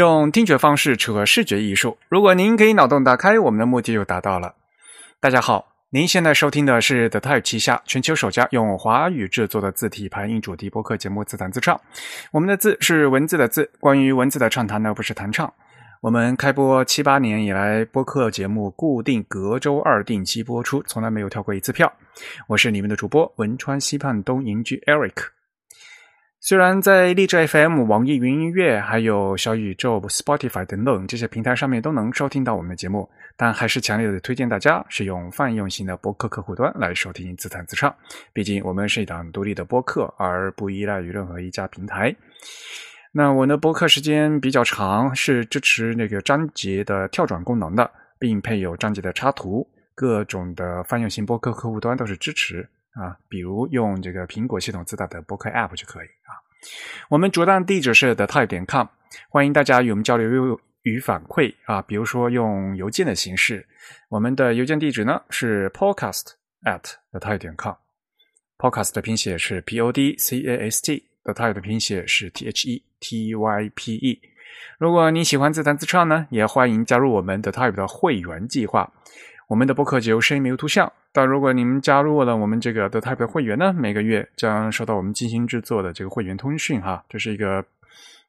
用听觉方式扯视觉艺术。如果您可以脑洞打开，我们的目的就达到了。大家好，您现在收听的是 The Type 旗下全球首家用华语制作的字体排印主题播客节目《自弹自唱》。我们的字是文字的字，关于文字的畅谈呢，不是弹唱。我们开播七八年以来，播客节目固定隔周二定期播出，从来没有跳过一次票。我是你们的主播汶川西畔东营居 Eric。虽然在荔枝 FM、网易云音乐、还有小宇宙、Spotify 等等这些平台上面都能收听到我们的节目，但还是强烈的推荐大家使用泛用型的播客客户端来收听自弹自唱。毕竟我们是一档独立的播客，而不依赖于任何一家平台。那我的播客时间比较长，是支持那个章节的跳转功能的，并配有章节的插图。各种的泛用型播客客户端都是支持。啊，比如用这个苹果系统自带的播客 App 就可以啊。我们主站地址是 the type 点 com，欢迎大家与我们交流与反馈啊。比如说用邮件的形式，我们的邮件地址呢是 podcast at the type 点 com。podcast 的拼写是 p o d c a s t，the type 的拼写是 t h e t y p e。如果你喜欢自弹自唱呢，也欢迎加入我们的 type 的会员计划。我们的播客只有声音没有图像。但如果你们加入了我们这个 The Type 会员呢，每个月将收到我们精心制作的这个会员通讯哈，这是一个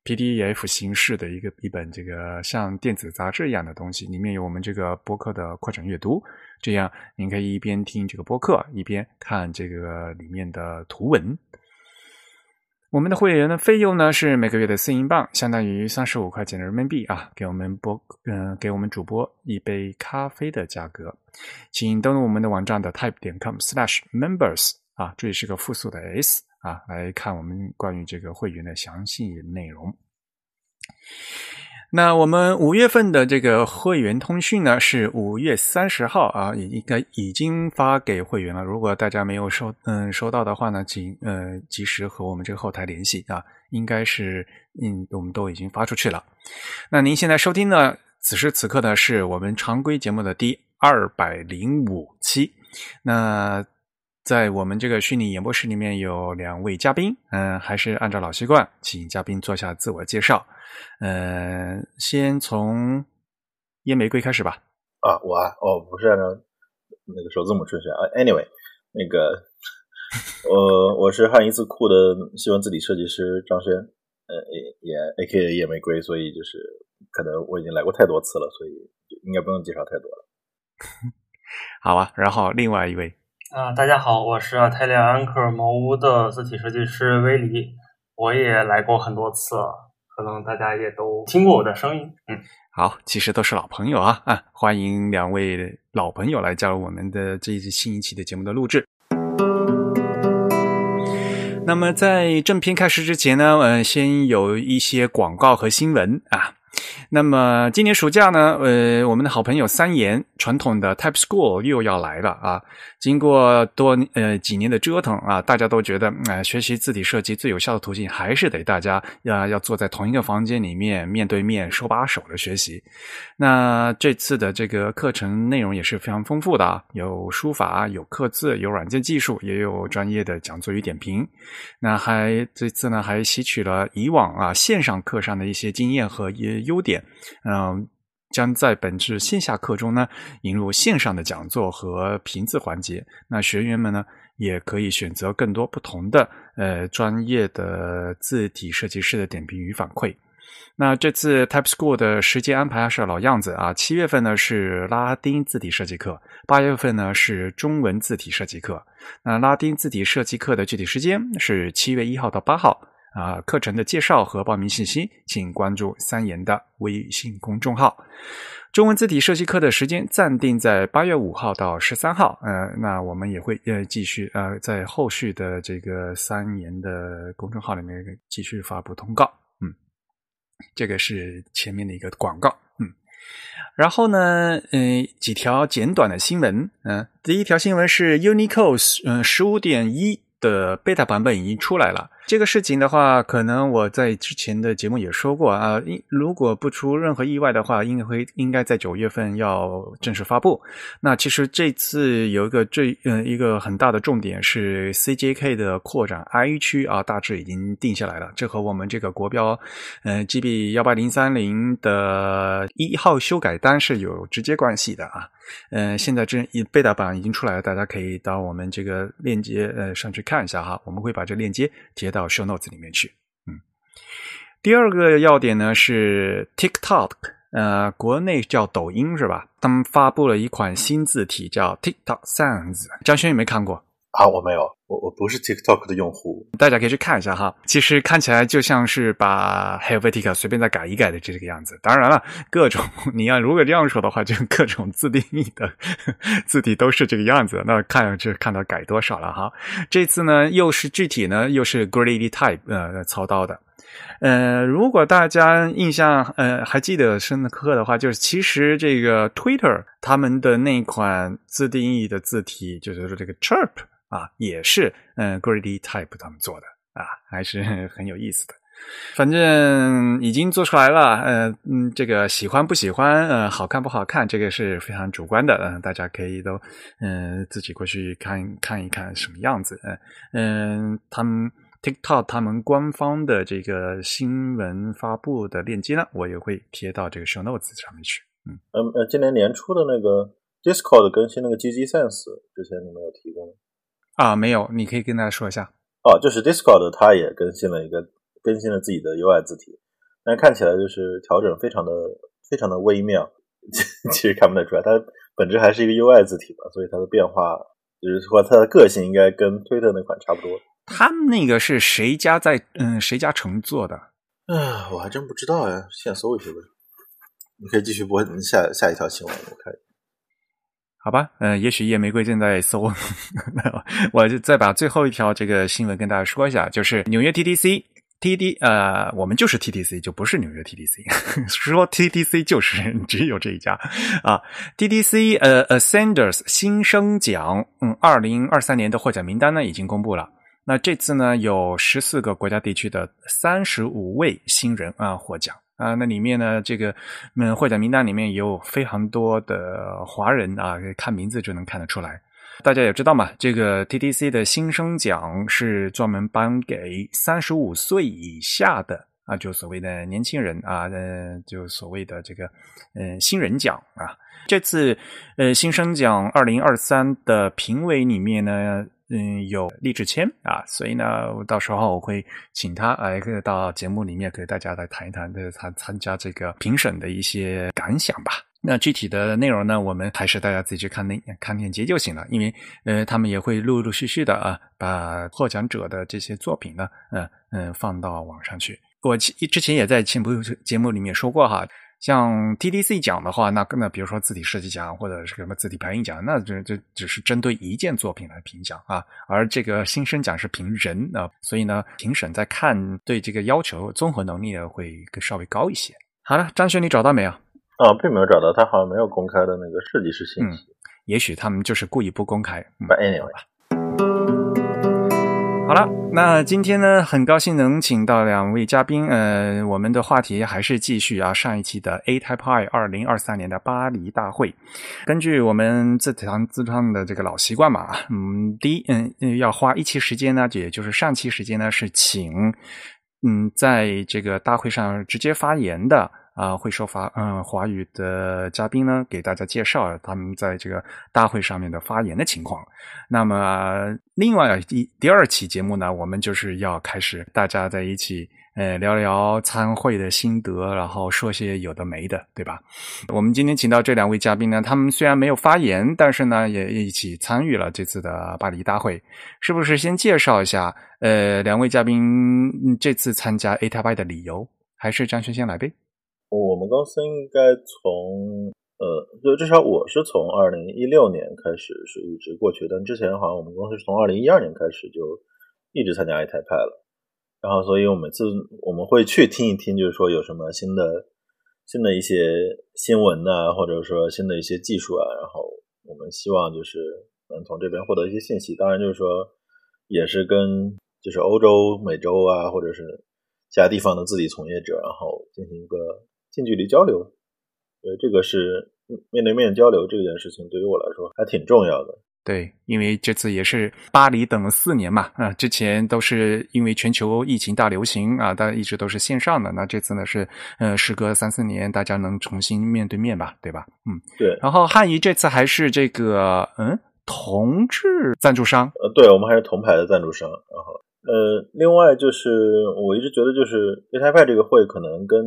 PDF 形式的一个一本这个像电子杂志一样的东西，里面有我们这个播客的扩展阅读，这样您可以一边听这个播客，一边看这个里面的图文。我们的会员的费用呢是每个月的四英镑，相当于三十五块钱的人民币啊，给我们播嗯给我们主播一杯咖啡的价格，请登录我们的网站的 type 点 com slash members 啊，注意是个复数的 s 啊，来看我们关于这个会员的详细内容。那我们五月份的这个会员通讯呢，是五月三十号啊，也应该已经发给会员了。如果大家没有收嗯收到的话呢，请呃及时和我们这个后台联系啊，应该是嗯我们都已经发出去了。那您现在收听的此时此刻呢，是我们常规节目的第二百零五期。那在我们这个虚拟演播室里面有两位嘉宾，嗯，还是按照老习惯，请嘉宾做下自我介绍。呃，先从烟玫瑰开始吧。啊，我啊，哦，不是按照那个首字母顺序啊。Anyway，那个，我我是汉一字库的新闻字体设计师张轩，呃，也 A.K.A 夜玫瑰，所以就是可能我已经来过太多次了，所以应该不用介绍太多了。好啊，然后另外一位啊，大家好，我是泰利安克茅屋的字体设计师威黎，我也来过很多次了。可能大家也都听过我的声音，嗯，好，其实都是老朋友啊，啊，欢迎两位老朋友来加入我们的这一次新一期的节目的录制。那么在正片开始之前呢，呃，先有一些广告和新闻啊。那么今年暑假呢，呃，我们的好朋友三言传统的 Type School 又要来了啊。经过多呃几年的折腾啊，大家都觉得，哎，学习字体设计最有效的途径还是得大家要要坐在同一个房间里面，面对面手把手的学习。那这次的这个课程内容也是非常丰富的啊，有书法，有刻字，有软件技术，也有专业的讲座与点评。那还这次呢，还吸取了以往啊线上课上的一些经验和优优点，嗯。将在本次线下课中呢引入线上的讲座和评字环节。那学员们呢也可以选择更多不同的呃专业的字体设计师的点评与反馈。那这次 Type School 的时间安排还是老样子啊，七月份呢是拉丁字体设计课，八月份呢是中文字体设计课。那拉丁字体设计课的具体时间是七月一号到八号。啊，课程的介绍和报名信息，请关注三言的微信公众号。中文字体设计课的时间暂定在八月五号到十三号。呃，那我们也会呃继续呃在后续的这个三言的公众号里面继续发布通告。嗯，这个是前面的一个广告。嗯，然后呢，嗯，几条简短的新闻。嗯，第一条新闻是 Unicode 嗯十五点一。的 beta 版本已经出来了。这个事情的话，可能我在之前的节目也说过啊，如果不出任何意外的话，应该会应该在九月份要正式发布。那其实这次有一个最嗯一个很大的重点是 CJK 的扩展 I 区啊，大致已经定下来了。这和我们这个国标嗯 GB 幺八零三零的一号修改单是有直接关系的啊。嗯，现在这一背打版已经出来了，大家可以到我们这个链接呃上去看一下哈，我们会把这链接贴到。show notes 里面去。嗯，第二个要点呢是 TikTok，呃，国内叫抖音是吧？他们发布了一款新字体叫 TikTok Sans。张轩有没有看过啊？我没有，我我不是 TikTok 的用户。大家可以去看一下哈。其实看起来就像是把 Helvetica 随便再改一改的这个样子。当然了，各种你要如果这样说的话，就各种自定义的 字体都是这个样子。那看上去看到改多少了哈。这次呢，又是具体呢，又是 Greedy Type 呃操刀的。呃，如果大家印象呃还记得深刻的话，就是其实这个 Twitter 他们的那款自定义的字体，就是说这个 Chirp 啊，也是嗯 Greedy Type 他们做的啊，还是 很有意思的。反正已经做出来了，呃嗯，这个喜欢不喜欢，呃，好看不好看，这个是非常主观的，嗯，大家可以都嗯自己过去看看一看什么样子，嗯嗯，他们。TikTok 他们官方的这个新闻发布的链接呢，我也会贴到这个 Show Notes 上面去。嗯，呃，今年年初的那个 Discord 更新那个 GG Sense，之前你们有提过吗？啊，没有，你可以跟大家说一下。哦，就是 Discord 它也更新了一个，更新了自己的 UI 字体，但看起来就是调整非常的非常的微妙，其实看不太出来，它本质还是一个 UI 字体吧，所以它的变化就是说它的个性应该跟推特那款差不多。他们那个是谁家在嗯谁家乘坐的？啊，我还真不知道呀，现搜一下吧。你可以继续播下下一条新闻，我看。好吧，嗯，也许夜玫瑰正在搜，我就再把最后一条这个新闻跟大家说一下，就是纽约 TTC，TD 呃，我们就是 TTC，就不是纽约 TTC，说 TTC 就是只有这一家啊。TTC 呃，Ascenders 新生奖，嗯，二零二三年的获奖名单呢已经公布了。那这次呢，有十四个国家地区的三十五位新人啊获奖啊。那里面呢，这个嗯获奖名单里面有非常多的华人啊，看名字就能看得出来。大家也知道嘛，这个 TTC 的新生奖是专门颁给三十五岁以下的啊，就所谓的年轻人啊，呃，就所谓的这个嗯新人奖啊。这次呃新生奖二零二三的评委里面呢。嗯，有励志签啊，所以呢，到时候我会请他来到节目里面，给大家来谈一谈的他参加这个评审的一些感想吧。那具体的内容呢，我们还是大家自己去看那看链接就行了，因为呃，他们也会陆陆续续的啊，把获奖者的这些作品呢，嗯嗯，放到网上去。我之前也在前部节目里面说过哈。像 TDC 奖的话，那那比如说字体设计奖或者是什么字体排印奖，那这这只是针对一件作品来评奖啊。而这个新生奖是评人啊，所以呢，评审在看对这个要求综合能力呢会更稍微高一些。好了，张轩，你找到没有？啊，并没有找到，他好像没有公开的那个设计师信息。嗯，也许他们就是故意不公开。But anyway。好了，那今天呢，很高兴能请到两位嘉宾。呃，我们的话题还是继续啊，上一期的 A Type I 二零二三年的巴黎大会。根据我们自弹自创的这个老习惯嘛，嗯，第一，嗯，要花一期时间呢，也就是上期时间呢，是请嗯，在这个大会上直接发言的。啊，会说法嗯华语的嘉宾呢，给大家介绍他们在这个大会上面的发言的情况。那么，另外一第二期节目呢，我们就是要开始大家在一起呃聊聊参会的心得，然后说些有的没的，对吧？我们今天请到这两位嘉宾呢，他们虽然没有发言，但是呢，也一起参与了这次的巴黎大会。是不是先介绍一下呃两位嘉宾这次参加 A 台 Y 的理由？还是张轩先来呗？我们公司应该从呃，就至少我是从二零一六年开始是一直过去，但之前好像我们公司是从二零一二年开始就一直参加 A 台派了。然后，所以我每次我们会去听一听，就是说有什么新的新的一些新闻呐，或者说新的一些技术啊，然后我们希望就是能从这边获得一些信息。当然，就是说也是跟就是欧洲、美洲啊，或者是其他地方的自己从业者，然后进行一个近距离交流。对，这个是面对面交流这件事情，对于我来说还挺重要的。对，因为这次也是巴黎等了四年嘛，啊，之前都是因为全球疫情大流行啊，大家一直都是线上的。那这次呢是，呃，时隔三四年，大家能重新面对面吧，对吧？嗯，对。然后汉仪这次还是这个，嗯，同志赞助商。呃，对，我们还是铜牌的赞助商。然后，呃，另外就是我一直觉得，就是派这个会可能跟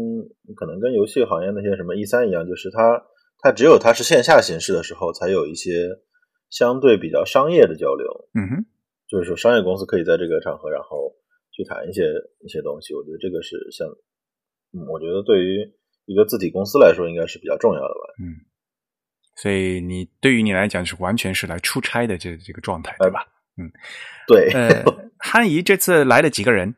可能跟游戏行业那些什么 E 三一样，就是它它只有它是线下形式的时候，才有一些。相对比较商业的交流，嗯哼，就是说商业公司可以在这个场合，然后去谈一些一些东西。我觉得这个是像，嗯，我觉得对于一个字体公司来说，应该是比较重要的吧。嗯，所以你对于你来讲是完全是来出差的这这个状态，对吧？嗯，对。呃，汉仪这次来了几个人？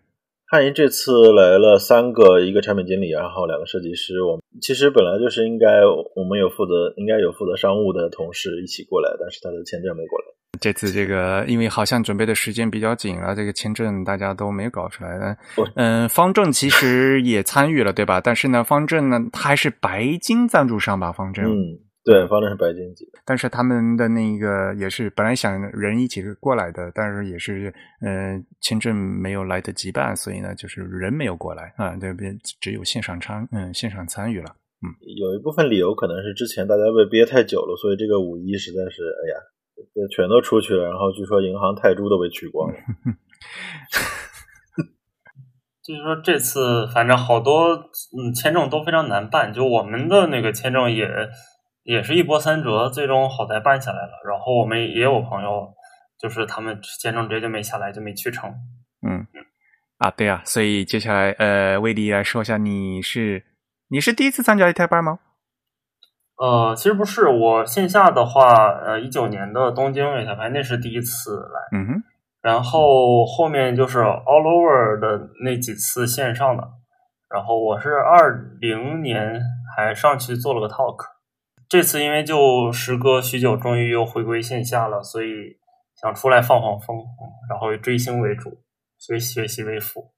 汉仪这次来了三个，一个产品经理，然后两个设计师。我们其实本来就是应该，我们有负责，应该有负责商务的同事一起过来，但是他的签证没过来。这次这个，因为好像准备的时间比较紧了，这个签证大家都没搞出来。嗯，方正其实也参与了，对吧？但是呢，方正呢，他还是白金赞助商吧？方正。嗯。对，方正是白金级，但是他们的那个也是本来想人一起过来的，但是也是嗯签证没有来得及办，所以呢就是人没有过来啊，这边只有线上参嗯线上参与了，嗯，有一部分理由可能是之前大家被憋太久了，所以这个五一实在是哎呀，全都出去了，然后据说银行泰铢都被取光了，就是说这次反正好多嗯签证都非常难办，就我们的那个签证也。也是一波三折，最终好在办下来了。然后我们也有朋友，就是他们签证直接就没下来，就没去成。嗯啊，对啊，所以接下来呃，魏迪来说一下，你是你是第一次参加一台班吗？呃，其实不是，我线下的话，呃，一九年的东京一台班那是第一次来。嗯哼。然后后面就是 all over 的那几次线上的，然后我是二零年还上去做了个 talk。这次因为就时隔许久，终于又回归线下了，所以想出来放放风，然后以追星为主，所以学习为辅。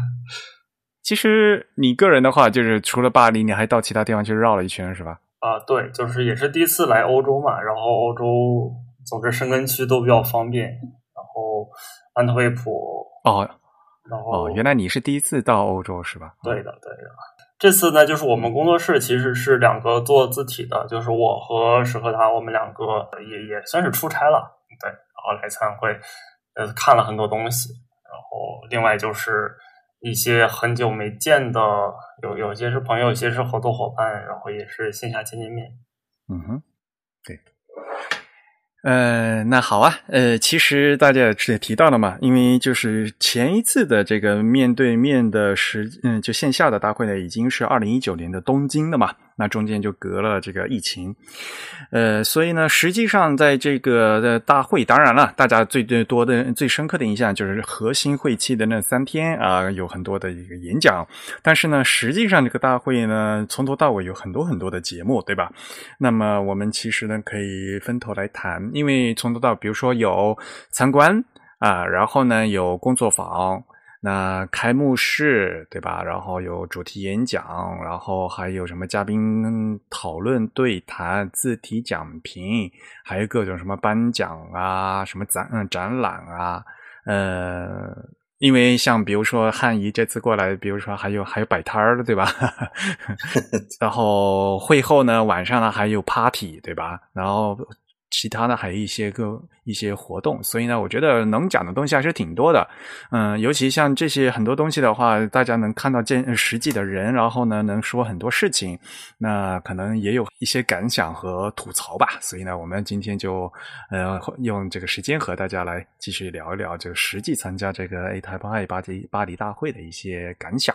其实你个人的话，就是除了巴黎，你还到其他地方去绕了一圈，是吧？啊，对，就是也是第一次来欧洲嘛，然后欧洲总之申根区都比较方便，然后安特卫普哦，然后哦，原来你是第一次到欧洲是吧？对的，对的。这次呢，就是我们工作室其实是两个做字体的，就是我和史和达，我们两个也也算是出差了，对，然后来参会，呃，看了很多东西，然后另外就是一些很久没见的，有有些是朋友，有些是合作伙伴，然后也是线下见见面。嗯哼，对。呃，那好啊，呃，其实大家也提到了嘛，因为就是前一次的这个面对面的时，嗯，就线下的大会呢，已经是二零一九年的东京了嘛。那中间就隔了这个疫情，呃，所以呢，实际上在这个的大会，当然了，大家最最多的、最深刻的印象就是核心会期的那三天啊，有很多的一个演讲。但是呢，实际上这个大会呢，从头到尾有很多很多的节目，对吧？那么我们其实呢，可以分头来谈，因为从头到，比如说有参观啊，然后呢有工作坊。那开幕式对吧？然后有主题演讲，然后还有什么嘉宾讨论、对谈、字体讲评，还有各种什么颁奖啊、什么展嗯展览啊。呃，因为像比如说汉仪这次过来，比如说还有还有摆摊儿的对吧？然后会后呢，晚上呢还有 party 对吧？然后。其他的还有一些个一些活动，所以呢，我觉得能讲的东西还是挺多的。嗯，尤其像这些很多东西的话，大家能看到见实际的人，然后呢，能说很多事情，那可能也有一些感想和吐槽吧。所以呢，我们今天就呃用这个时间和大家来继续聊一聊这个实际参加这个 A 台巴黎巴黎巴黎大会的一些感想。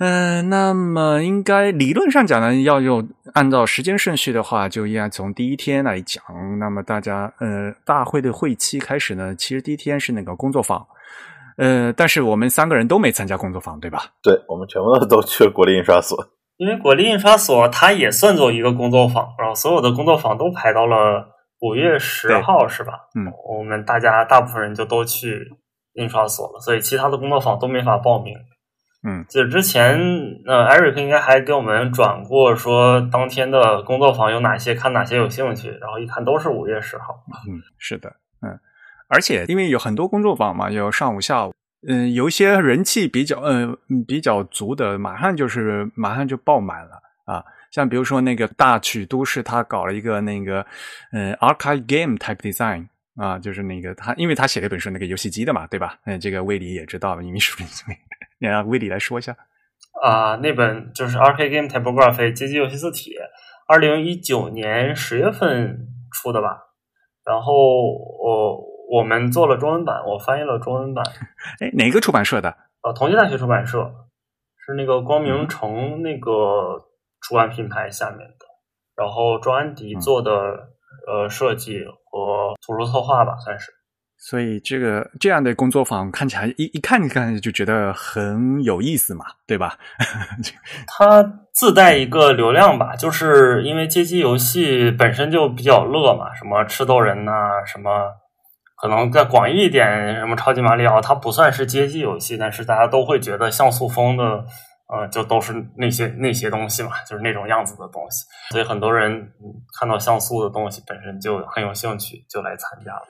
嗯，那么应该理论上讲呢，要用按照时间顺序的话，就应该从第一天来讲。那么大家呃，大会的会期开始呢，其实第一天是那个工作坊，呃，但是我们三个人都没参加工作坊，对吧？对，我们全部都去了国立印刷所，因为国立印刷所它也算作一个工作坊，然后所有的工作坊都排到了五月十号是吧？嗯，我们大家大部分人就都去印刷所了，所以其他的工作坊都没法报名。嗯，就之前呃，Eric 应该还给我们转过说当天的工作坊有哪些，看哪些有兴趣，然后一看都是五月十号。嗯，是的，嗯，而且因为有很多工作坊嘛，有上午、下午，嗯，有一些人气比较嗯比较足的，马上就是马上就爆满了啊。像比如说那个大曲都市，他搞了一个那个嗯 arcade game type design 啊，就是那个他，因为他写了一本书，那个游戏机的嘛，对吧？嗯，这个威里也知道，因为是不是？你让威里来说一下啊，那本就是 arcade game typography 街机游戏字体，二零一九年十月份出的吧。然后我我们做了中文版，我翻译了中文版。哎，哪个出版社的？呃，同济大学出版社，是那个光明城那个。出版品牌下面的，然后庄安迪做的呃设计和图书策划吧，算是。所以这个这样的工作坊看起来一一看一看就觉得很有意思嘛，对吧？它自带一个流量吧，就是因为街机游戏本身就比较乐嘛，什么吃豆人呐，什么可能再广义一点，什么超级马里奥，它不算是街机游戏，但是大家都会觉得像素风的。呃，就都是那些那些东西嘛，就是那种样子的东西，所以很多人看到像素的东西本身就很有兴趣，就来参加了。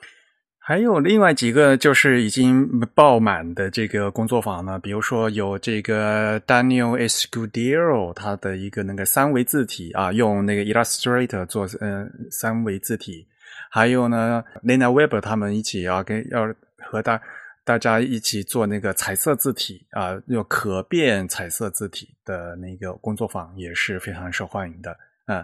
还有另外几个就是已经爆满的这个工作坊呢，比如说有这个 Daniel Escudero 他的一个那个三维字体啊，用那个 Illustrator 做嗯三维字体，还有呢 Lena Weber 他们一起要跟要和大。大家一起做那个彩色字体啊，有可变彩色字体的那个工作坊也是非常受欢迎的。嗯，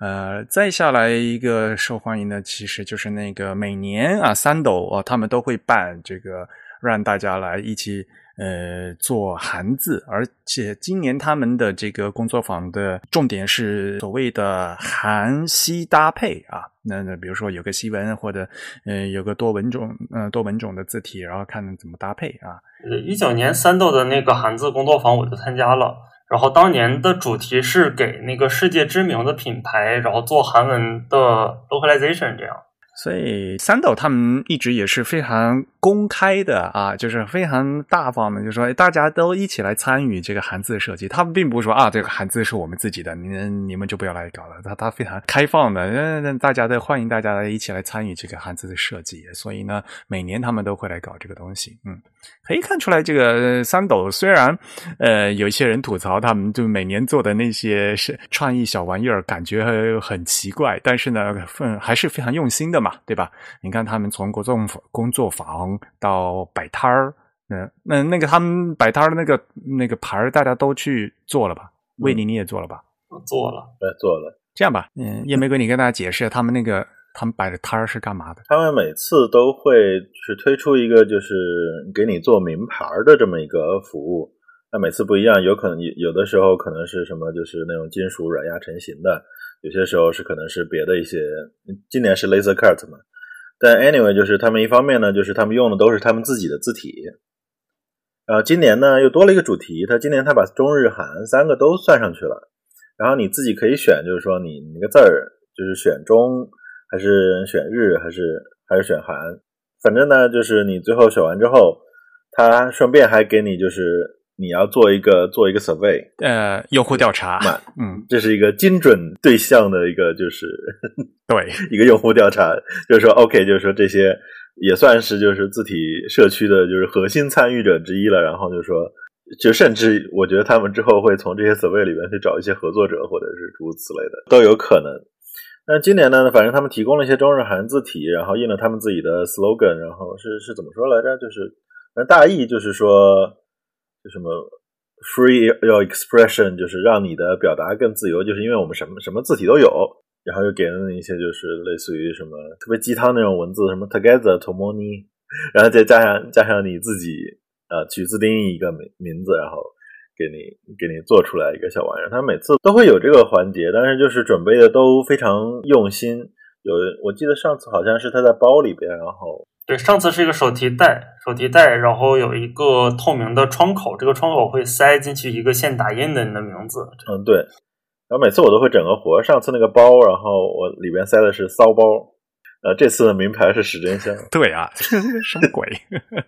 呃，再下来一个受欢迎的，其实就是那个每年啊，三斗啊，他们都会办这个，让大家来一起。呃，做韩字，而且今年他们的这个工作坊的重点是所谓的韩西搭配啊。那那比如说有个西文或者嗯有个多文种嗯多文种的字体，然后看怎么搭配啊。一九年三斗的那个韩字工作坊我就参加了，然后当年的主题是给那个世界知名的品牌，然后做韩文的 localization 这样。所以三斗他们一直也是非常公开的啊，就是非常大方的，就说大家都一起来参与这个汉字设计。他们并不是说啊，这个汉字是我们自己的，你你们就不要来搞了。他他非常开放的，嗯，大家都欢迎大家来一起来参与这个汉字的设计。所以呢，每年他们都会来搞这个东西。嗯，可以看出来，这个三斗虽然呃有一些人吐槽他们就每年做的那些是创意小玩意儿，感觉很奇怪，但是呢，嗯，还是非常用心的嘛。对吧？你看他们从工作工作坊到摆摊儿，那那那个他们摆摊儿的那个那个牌儿，大家都去做了吧？魏宁你也做了吧？做了，对，做了。这样吧，嗯，叶玫瑰，你跟大家解释他们那个他们摆的摊儿是干嘛的？他们每次都会是推出一个就是给你做名牌的这么一个服务，那每次不一样，有可能有有的时候可能是什么，就是那种金属软压成型的。有些时候是可能是别的一些，今年是 Laser Cut 嘛，但 Anyway 就是他们一方面呢，就是他们用的都是他们自己的字体，然后今年呢又多了一个主题，他今年他把中日韩三个都算上去了，然后你自己可以选，就是说你那个字儿就是选中还是选日还是还是选韩，反正呢就是你最后选完之后，他顺便还给你就是。你要做一个做一个 survey，呃，用户调查，嗯，这是一个精准对象的一个，就是对 一个用户调查，就是说 OK，就是说这些也算是就是字体社区的就是核心参与者之一了。然后就说，就甚至我觉得他们之后会从这些 survey 里面去找一些合作者，或者是诸如此类的都有可能。那今年呢，反正他们提供了一些中日韩字体，然后印了他们自己的 slogan，然后是是怎么说来着？就是那大意就是说。什么 free your expression，就是让你的表达更自由，就是因为我们什么什么字体都有，然后又给了你一些就是类似于什么特别鸡汤那种文字，什么 together to m o n e 然后再加上加上你自己呃取自定义一个名名字，然后给你给你做出来一个小玩意儿。他每次都会有这个环节，但是就是准备的都非常用心。有我记得上次好像是他在包里边，然后。对，上次是一个手提袋，手提袋，然后有一个透明的窗口，这个窗口会塞进去一个现打印的你的名字。嗯，对。然后每次我都会整个活，上次那个包，然后我里边塞的是骚包，呃，这次的名牌是史真香，对啊，什么鬼？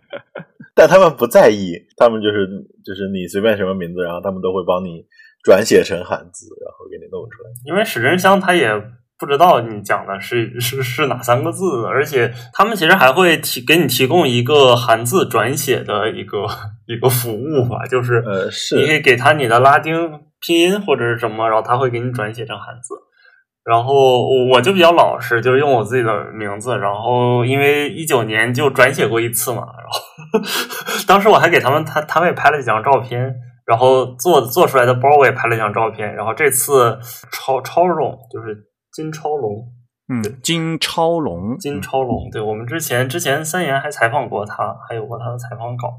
但他们不在意，他们就是就是你随便什么名字，然后他们都会帮你转写成汉字，然后给你弄出来。因为史真香他也不知道你讲的是是是哪三个字，而且他们其实还会提给你提供一个汉字转写的一个 一个服务吧，就是呃，是你可以给他你的拉丁拼音或者是什么，然后他会给你转写成汉字。然后我就比较老实，就是用我自己的名字。然后因为一九年就转写过一次嘛，然后 当时我还给他们他他们也拍了几张照片，然后做做出来的包我也拍了几张照片。然后这次超超重就是金超龙，嗯，金超龙，金超龙，对我们之前之前三言还采访过他，还有过他的采访稿。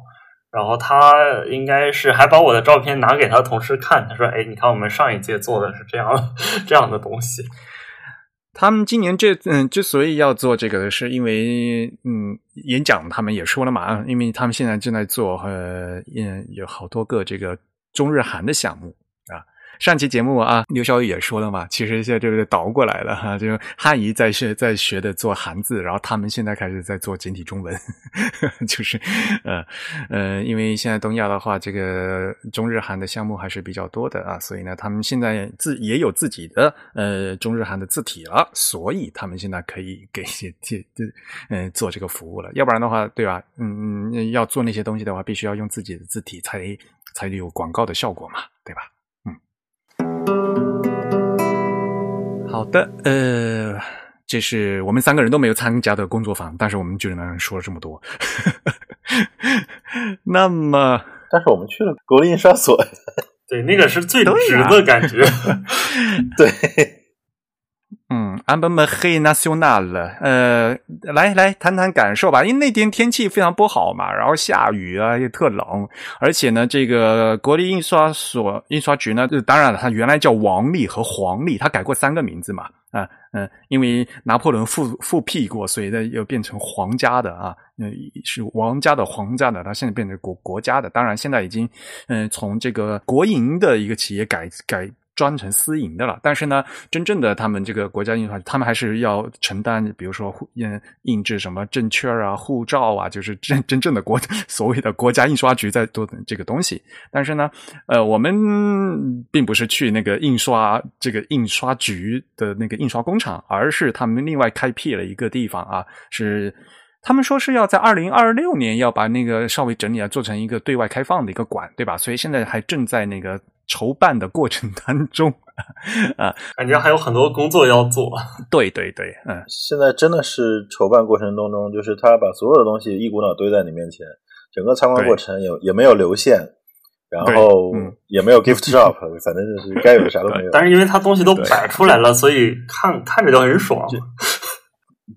然后他应该是还把我的照片拿给他同事看，他说：“哎，你看我们上一届做的是这样 这样的东西。”他们今年这嗯之所以要做这个，是因为嗯演讲他们也说了嘛，因为他们现在正在做呃嗯有好多个这个中日韩的项目。上期节目啊，刘小雨也说了嘛，其实现在就是倒过来了哈，就是汉仪在学在学的做汉字，然后他们现在开始在做简体中文，就是呃呃，因为现在东亚的话，这个中日韩的项目还是比较多的啊，所以呢，他们现在自也有自己的呃中日韩的字体了，所以他们现在可以给 这这嗯做这个服务了，要不然的话，对吧？嗯嗯，要做那些东西的话，必须要用自己的字体才才有广告的效果嘛，对吧？好的，呃，这是我们三个人都没有参加的工作坊，但是我们就能说了这么多。那么，但是我们去了国立印刷所，对，那个是最值的感觉，对。嗯，安本们黑那修纳了，呃，来来谈谈感受吧。因为那天天气非常不好嘛，然后下雨啊，也特冷，而且呢，这个国立印刷所印刷局呢，就当然了，它原来叫王立和黄立，它改过三个名字嘛，啊嗯，因为拿破仑复复辟过，所以呢又变成皇家的啊，嗯，是王家的皇家的，它现在变成国国家的，当然现在已经嗯从这个国营的一个企业改改。专成私营的了，但是呢，真正的他们这个国家印刷，他们还是要承担，比如说印印制什么证券啊、护照啊，就是真 真正的国所谓的国家印刷局在做这个东西。但是呢，呃，我们并不是去那个印刷这个印刷局的那个印刷工厂，而是他们另外开辟了一个地方啊，是他们说是要在二零二六年要把那个稍微整理啊，做成一个对外开放的一个馆，对吧？所以现在还正在那个。筹办的过程当中，啊，感觉还有很多工作要做。对对对，嗯，现在真的是筹办过程当中，就是他把所有的东西一股脑堆在你面前，整个参观过程也也没有流线，然后也没有 gift shop，反正就是该有的啥都没有。但是因为他东西都摆出来了，所以看看着就很爽。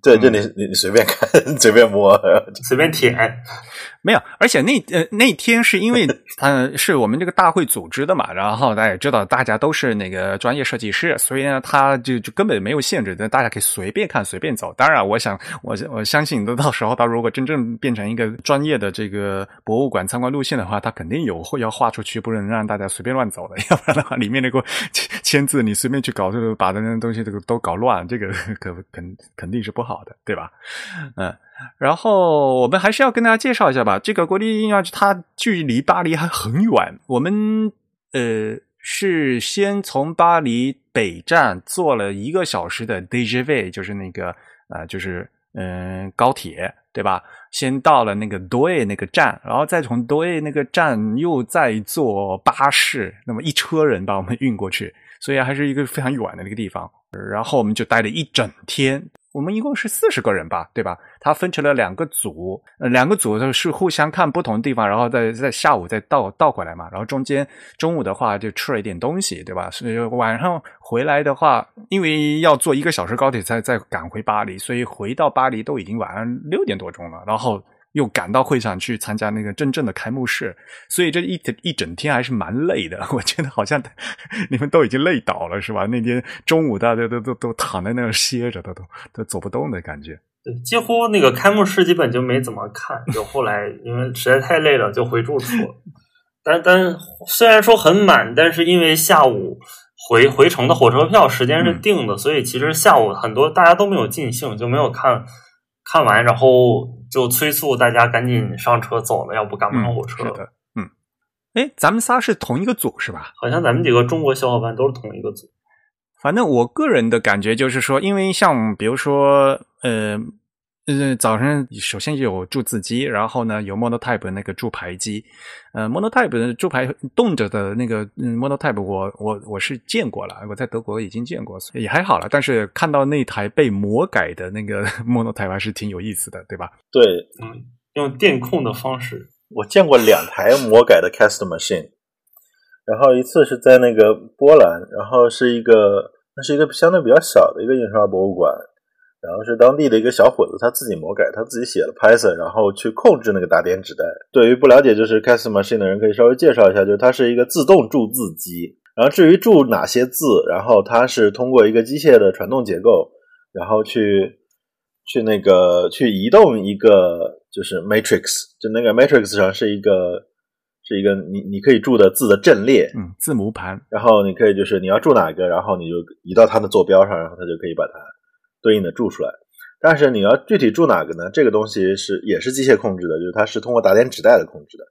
对，就你你你随便看，随便摸，随便舔。没有，而且那呃那天是因为他是我们这个大会组织的嘛，然后大家也知道大家都是那个专业设计师，所以呢他就就根本没有限制，大家可以随便看随便走。当然，我想我我相信，都到时候他如果真正变成一个专业的这个博物馆参观路线的话，他肯定有会要画出去，不能让大家随便乱走的，要不然的话里面那个签字你随便去搞，就把那东西这个都搞乱，这个 可肯肯定是不好的，对吧？嗯。然后我们还是要跟大家介绍一下吧。这个国立印刷局它距离巴黎还很远。我们呃是先从巴黎北站坐了一个小时的 d j v 就是那个啊，就是嗯高铁，对吧？先到了那个 d o 那个站，然后再从 d o 那个站又再坐巴士，那么一车人把我们运过去，所以还是一个非常远的那个地方。然后我们就待了一整天。我们一共是四十个人吧，对吧？他分成了两个组，呃，两个组都是互相看不同的地方，然后在在下午再倒倒回来嘛。然后中间中午的话就吃了一点东西，对吧？所以晚上回来的话，因为要坐一个小时高铁再再赶回巴黎，所以回到巴黎都已经晚上六点多钟了。然后。又赶到会场去参加那个真正的开幕式，所以这一整一整天还是蛮累的。我觉得好像你们都已经累倒了，是吧？那天中午大家都都都躺在那儿歇着，都都都走不动的感觉。对，几乎那个开幕式基本就没怎么看，就后来因为实在太累了，就回住处了。但但虽然说很满，但是因为下午回回程的火车票时间是定的，所以其实下午很多大家都没有尽兴，就没有看看完，然后就催促大家赶紧上车走了，要不赶不上火车。嗯，哎，咱们仨是同一个组是吧？好像咱们几个中国小伙伴都是同一个组。反正我个人的感觉就是说，因为像比如说，呃。嗯，早上首先有注字机，然后呢有 Monotype 那个注排机，呃，Monotype 的注排动着的那个嗯 Monotype，我我我是见过了，我在德国已经见过，也还好了。但是看到那台被魔改的那个 Monotype 还是挺有意思的，对吧？对，用电控的方式，我见过两台魔改的 Cast Machine，然后一次是在那个波兰，然后是一个那是一个相对比较小的一个印刷博物馆。然后是当地的一个小伙子，他自己魔改，他自己写了 Python，然后去控制那个打点纸袋。对于不了解就是 Cast Machine 的人，可以稍微介绍一下，就是它是一个自动注字机。然后至于注哪些字，然后它是通过一个机械的传动结构，然后去去那个去移动一个就是 matrix，就那个 matrix 上是一个是一个你你可以注的字的阵列，嗯，字母盘。然后你可以就是你要注哪个，然后你就移到它的坐标上，然后它就可以把它。对应的注出来，但是你要具体注哪个呢？这个东西是也是机械控制的，就是它是通过打点纸带的控制的，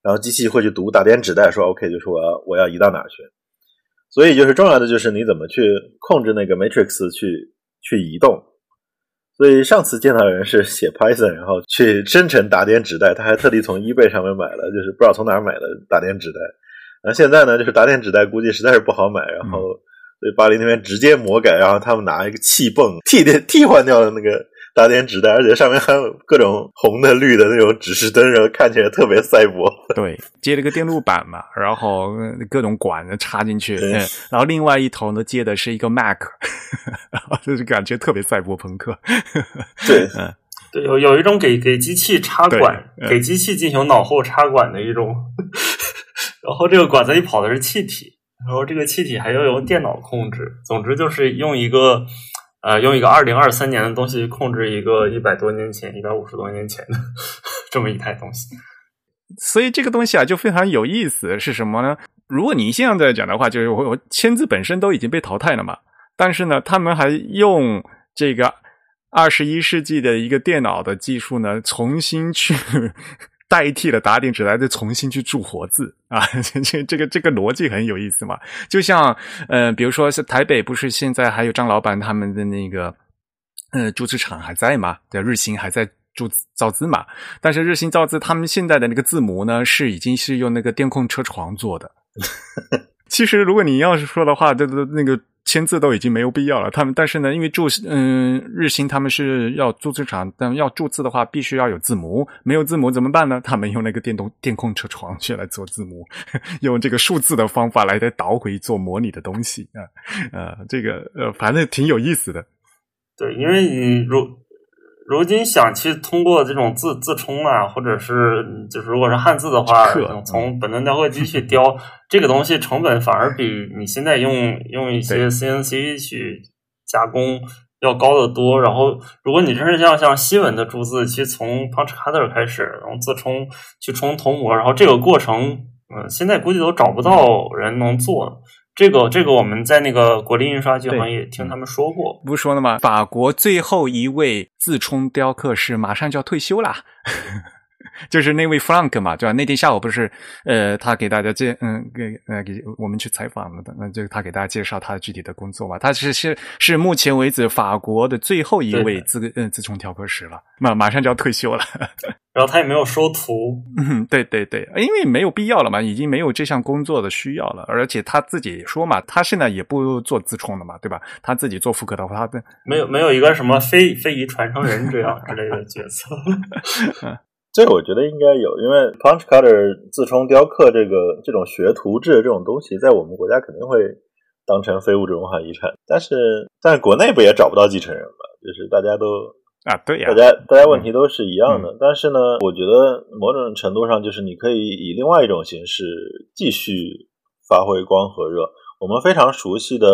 然后机器会去读打点纸带，说 OK，就是我要我要移到哪去。所以就是重要的就是你怎么去控制那个 matrix 去去移动。所以上次见到人是写 Python，然后去生成打点纸带，他还特地从 eBay 上面买了，就是不知道从哪儿买的打点纸带。然后现在呢，就是打点纸带估计实在是不好买，然后。所以巴黎那边直接魔改，然后他们拿一个气泵替替替换掉了那个打点纸袋，而且上面还有各种红的、绿的那种指示灯，然后看起来特别赛博。对，接了个电路板嘛，然后各种管子插进去，嗯，然后另外一头呢接的是一个 Mac，就是感觉特别赛博朋克。对，嗯，对，有有一种给给机器插管，给机器进行脑后插管的一种，然后这个管子里跑的是气体。然后这个气体还要由电脑控制，总之就是用一个呃用一个二零二三年的东西控制一个一百多年前、一百五十多年前的 这么一台东西。所以这个东西啊就非常有意思，是什么呢？如果你现在讲的话，就是我我签字本身都已经被淘汰了嘛，但是呢，他们还用这个二十一世纪的一个电脑的技术呢，重新去。代替了打点纸来再重新去注活字啊，这 这个这个逻辑很有意思嘛。就像呃，比如说是台北，不是现在还有张老板他们的那个呃铸字厂还在嘛？对，日新还在铸造字嘛。但是日新造字他们现在的那个字模呢，是已经是用那个电控车床做的。其实如果你要是说的话，这这那个。签字都已经没有必要了。他们但是呢，因为注嗯日新他们是要注册厂，但要注册的话，必须要有字母。没有字母怎么办呢？他们用那个电动电控车床去来做字母，用这个数字的方法来再捣毁做模拟的东西啊呃，这个呃反正挺有意思的。对，因为你如。如今想去通过这种自自冲啊，或者是就是如果是汉字的话，从本能雕刻机去雕 这个东西，成本反而比你现在用用一些 CNC 去加工要高得多。然后，如果你真是像像西文的注字，其实从 Punch Cutter 开始，然后自冲去冲铜模，然后这个过程，嗯，现在估计都找不到人能做。这个这个我们在那个国立印刷局好像也听他们说过，不是说了吗？法国最后一位自冲雕刻师马上就要退休了。就是那位 Frank 嘛，对吧？那天下午不是，呃，他给大家介，嗯，给呃给我们去采访了的，那就他给大家介绍他具体的工作嘛。他是是是目前为止法国的最后一位自嗯自冲调刻师了，马马上就要退休了。然后他也没有收徒，嗯，对对对，因为没有必要了嘛，已经没有这项工作的需要了。而且他自己说嘛，他现在也不做自冲了嘛，对吧？他自己做复刻的话，他没有没有一个什么非非遗传承人这样之类的角色。这我觉得应该有，因为 punch cutter 自冲雕刻这个这种学徒制的这种东西，在我们国家肯定会当成非物质文化遗产。但是，但是国内不也找不到继承人吗？就是大家都啊，对呀，大家大家问题都是一样的。但是呢，我觉得某种程度上，就是你可以以另外一种形式继续发挥光和热。我们非常熟悉的，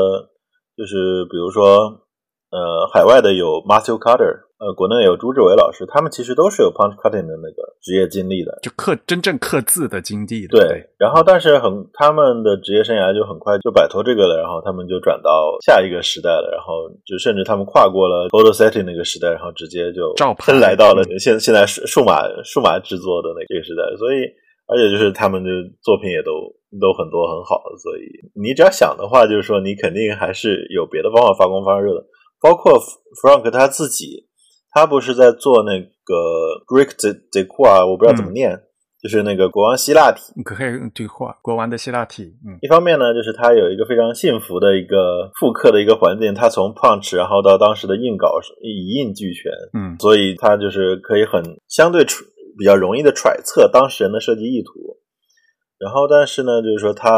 就是比如说，呃，海外的有 Matthew Carter，呃，国内有朱志伟老师，他们其实都是有 punch cutting 的那个职业经历的，就刻真正刻字的经历的。对，然后但是很他们的职业生涯就很快就摆脱这个了，然后他们就转到下一个时代了，然后就甚至他们跨过了 photo setting 那个时代，然后直接就照喷来到了现现在数数码数码制作的那个时代，所以而且就是他们的作品也都都很多很好，所以你只要想的话，就是说你肯定还是有别的方法发光发热的。包括 Frank 他自己，他不是在做那个 Greek decor，我不知道怎么念，就是那个国王希腊体，可以对话国王的希腊体。嗯，一方面呢，就是他有一个非常幸福的一个复刻的一个环境，他从 Punch 然后到当时的印稿一应俱全，嗯，所以他就是可以很相对比较容易的揣测当事人的设计意图。然后，但是呢，就是说他。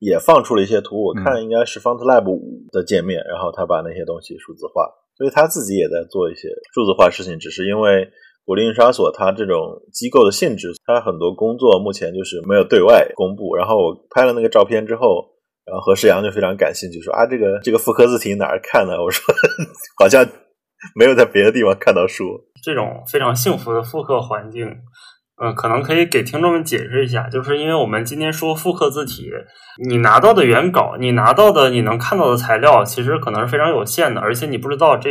也放出了一些图，我看应该是 FontLab 五的界面，然后他把那些东西数字化，所以他自己也在做一些数字化事情。只是因为国立印刷所它这种机构的性质，它很多工作目前就是没有对外公布。然后我拍了那个照片之后，然后何世阳就非常感兴趣，说啊，这个这个复刻字体哪儿看呢？我说 好像没有在别的地方看到书。这种非常幸福的复刻环境。嗯，可能可以给听众们解释一下，就是因为我们今天说复刻字体，你拿到的原稿，你拿到的你能看到的材料，其实可能是非常有限的，而且你不知道这，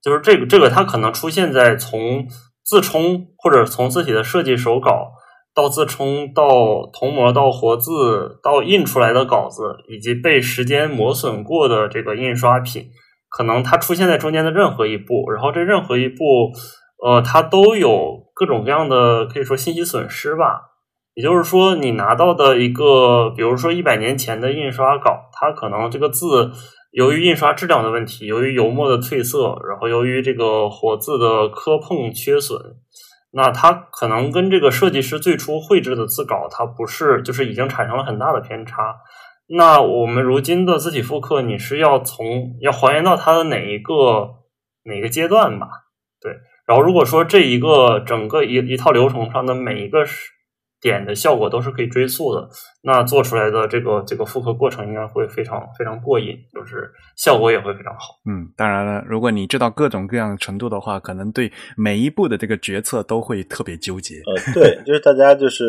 就是这个这个它可能出现在从自冲或者从字体的设计手稿到自冲到铜模到活字到印出来的稿子，以及被时间磨损过的这个印刷品，可能它出现在中间的任何一步，然后这任何一步。呃，它都有各种各样的可以说信息损失吧。也就是说，你拿到的一个，比如说一百年前的印刷稿，它可能这个字由于印刷质量的问题，由于油墨的褪色，然后由于这个活字的磕碰缺损，那它可能跟这个设计师最初绘制的字稿，它不是就是已经产生了很大的偏差。那我们如今的字体复刻，你是要从要还原到它的哪一个哪个阶段吧？对。然后，如果说这一个整个一一套流程上的每一个点的效果都是可以追溯的，那做出来的这个这个复刻过程应该会非常非常过瘾，就是效果也会非常好。嗯，当然了，如果你知道各种各样程度的话，可能对每一步的这个决策都会特别纠结。呃，对，就是大家就是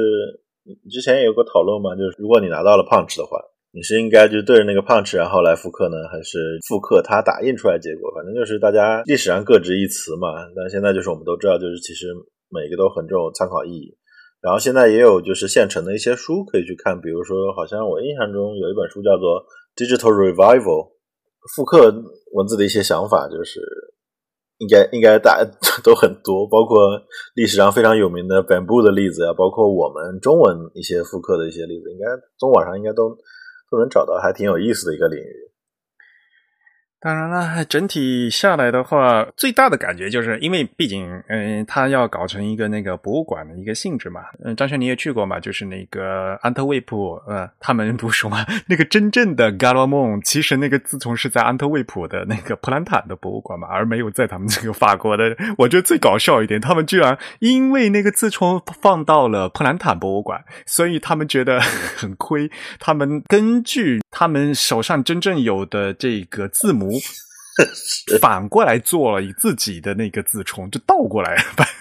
之前有个讨论嘛，就是如果你拿到了 Punch 的话。你是应该就对着那个 punch 然后来复刻呢，还是复刻它打印出来结果？反正就是大家历史上各执一词嘛。但现在就是我们都知道，就是其实每个都很重参考意义。然后现在也有就是现成的一些书可以去看，比如说好像我印象中有一本书叫做《Digital Revival》，复刻文字的一些想法，就是应该应该大家 都很多，包括历史上非常有名的 Bamboo 的例子啊，包括我们中文一些复刻的一些例子，应该从网上应该都。都能找到还挺有意思的一个领域。当然了，整体下来的话，最大的感觉就是因为毕竟，嗯，他要搞成一个那个博物馆的一个性质嘛。嗯，张轩你也去过嘛？就是那个安特卫普，呃，他们不说嘛，那个真正的 g a l a m o n 其实那个自从是在安特卫普的那个普兰坦的博物馆嘛，而没有在他们这个法国的。我觉得最搞笑一点，他们居然因为那个自从放到了普兰坦博物馆，所以他们觉得很亏。他们根据他们手上真正有的这个字母。反过来做了自己的那个字冲，就倒过来办。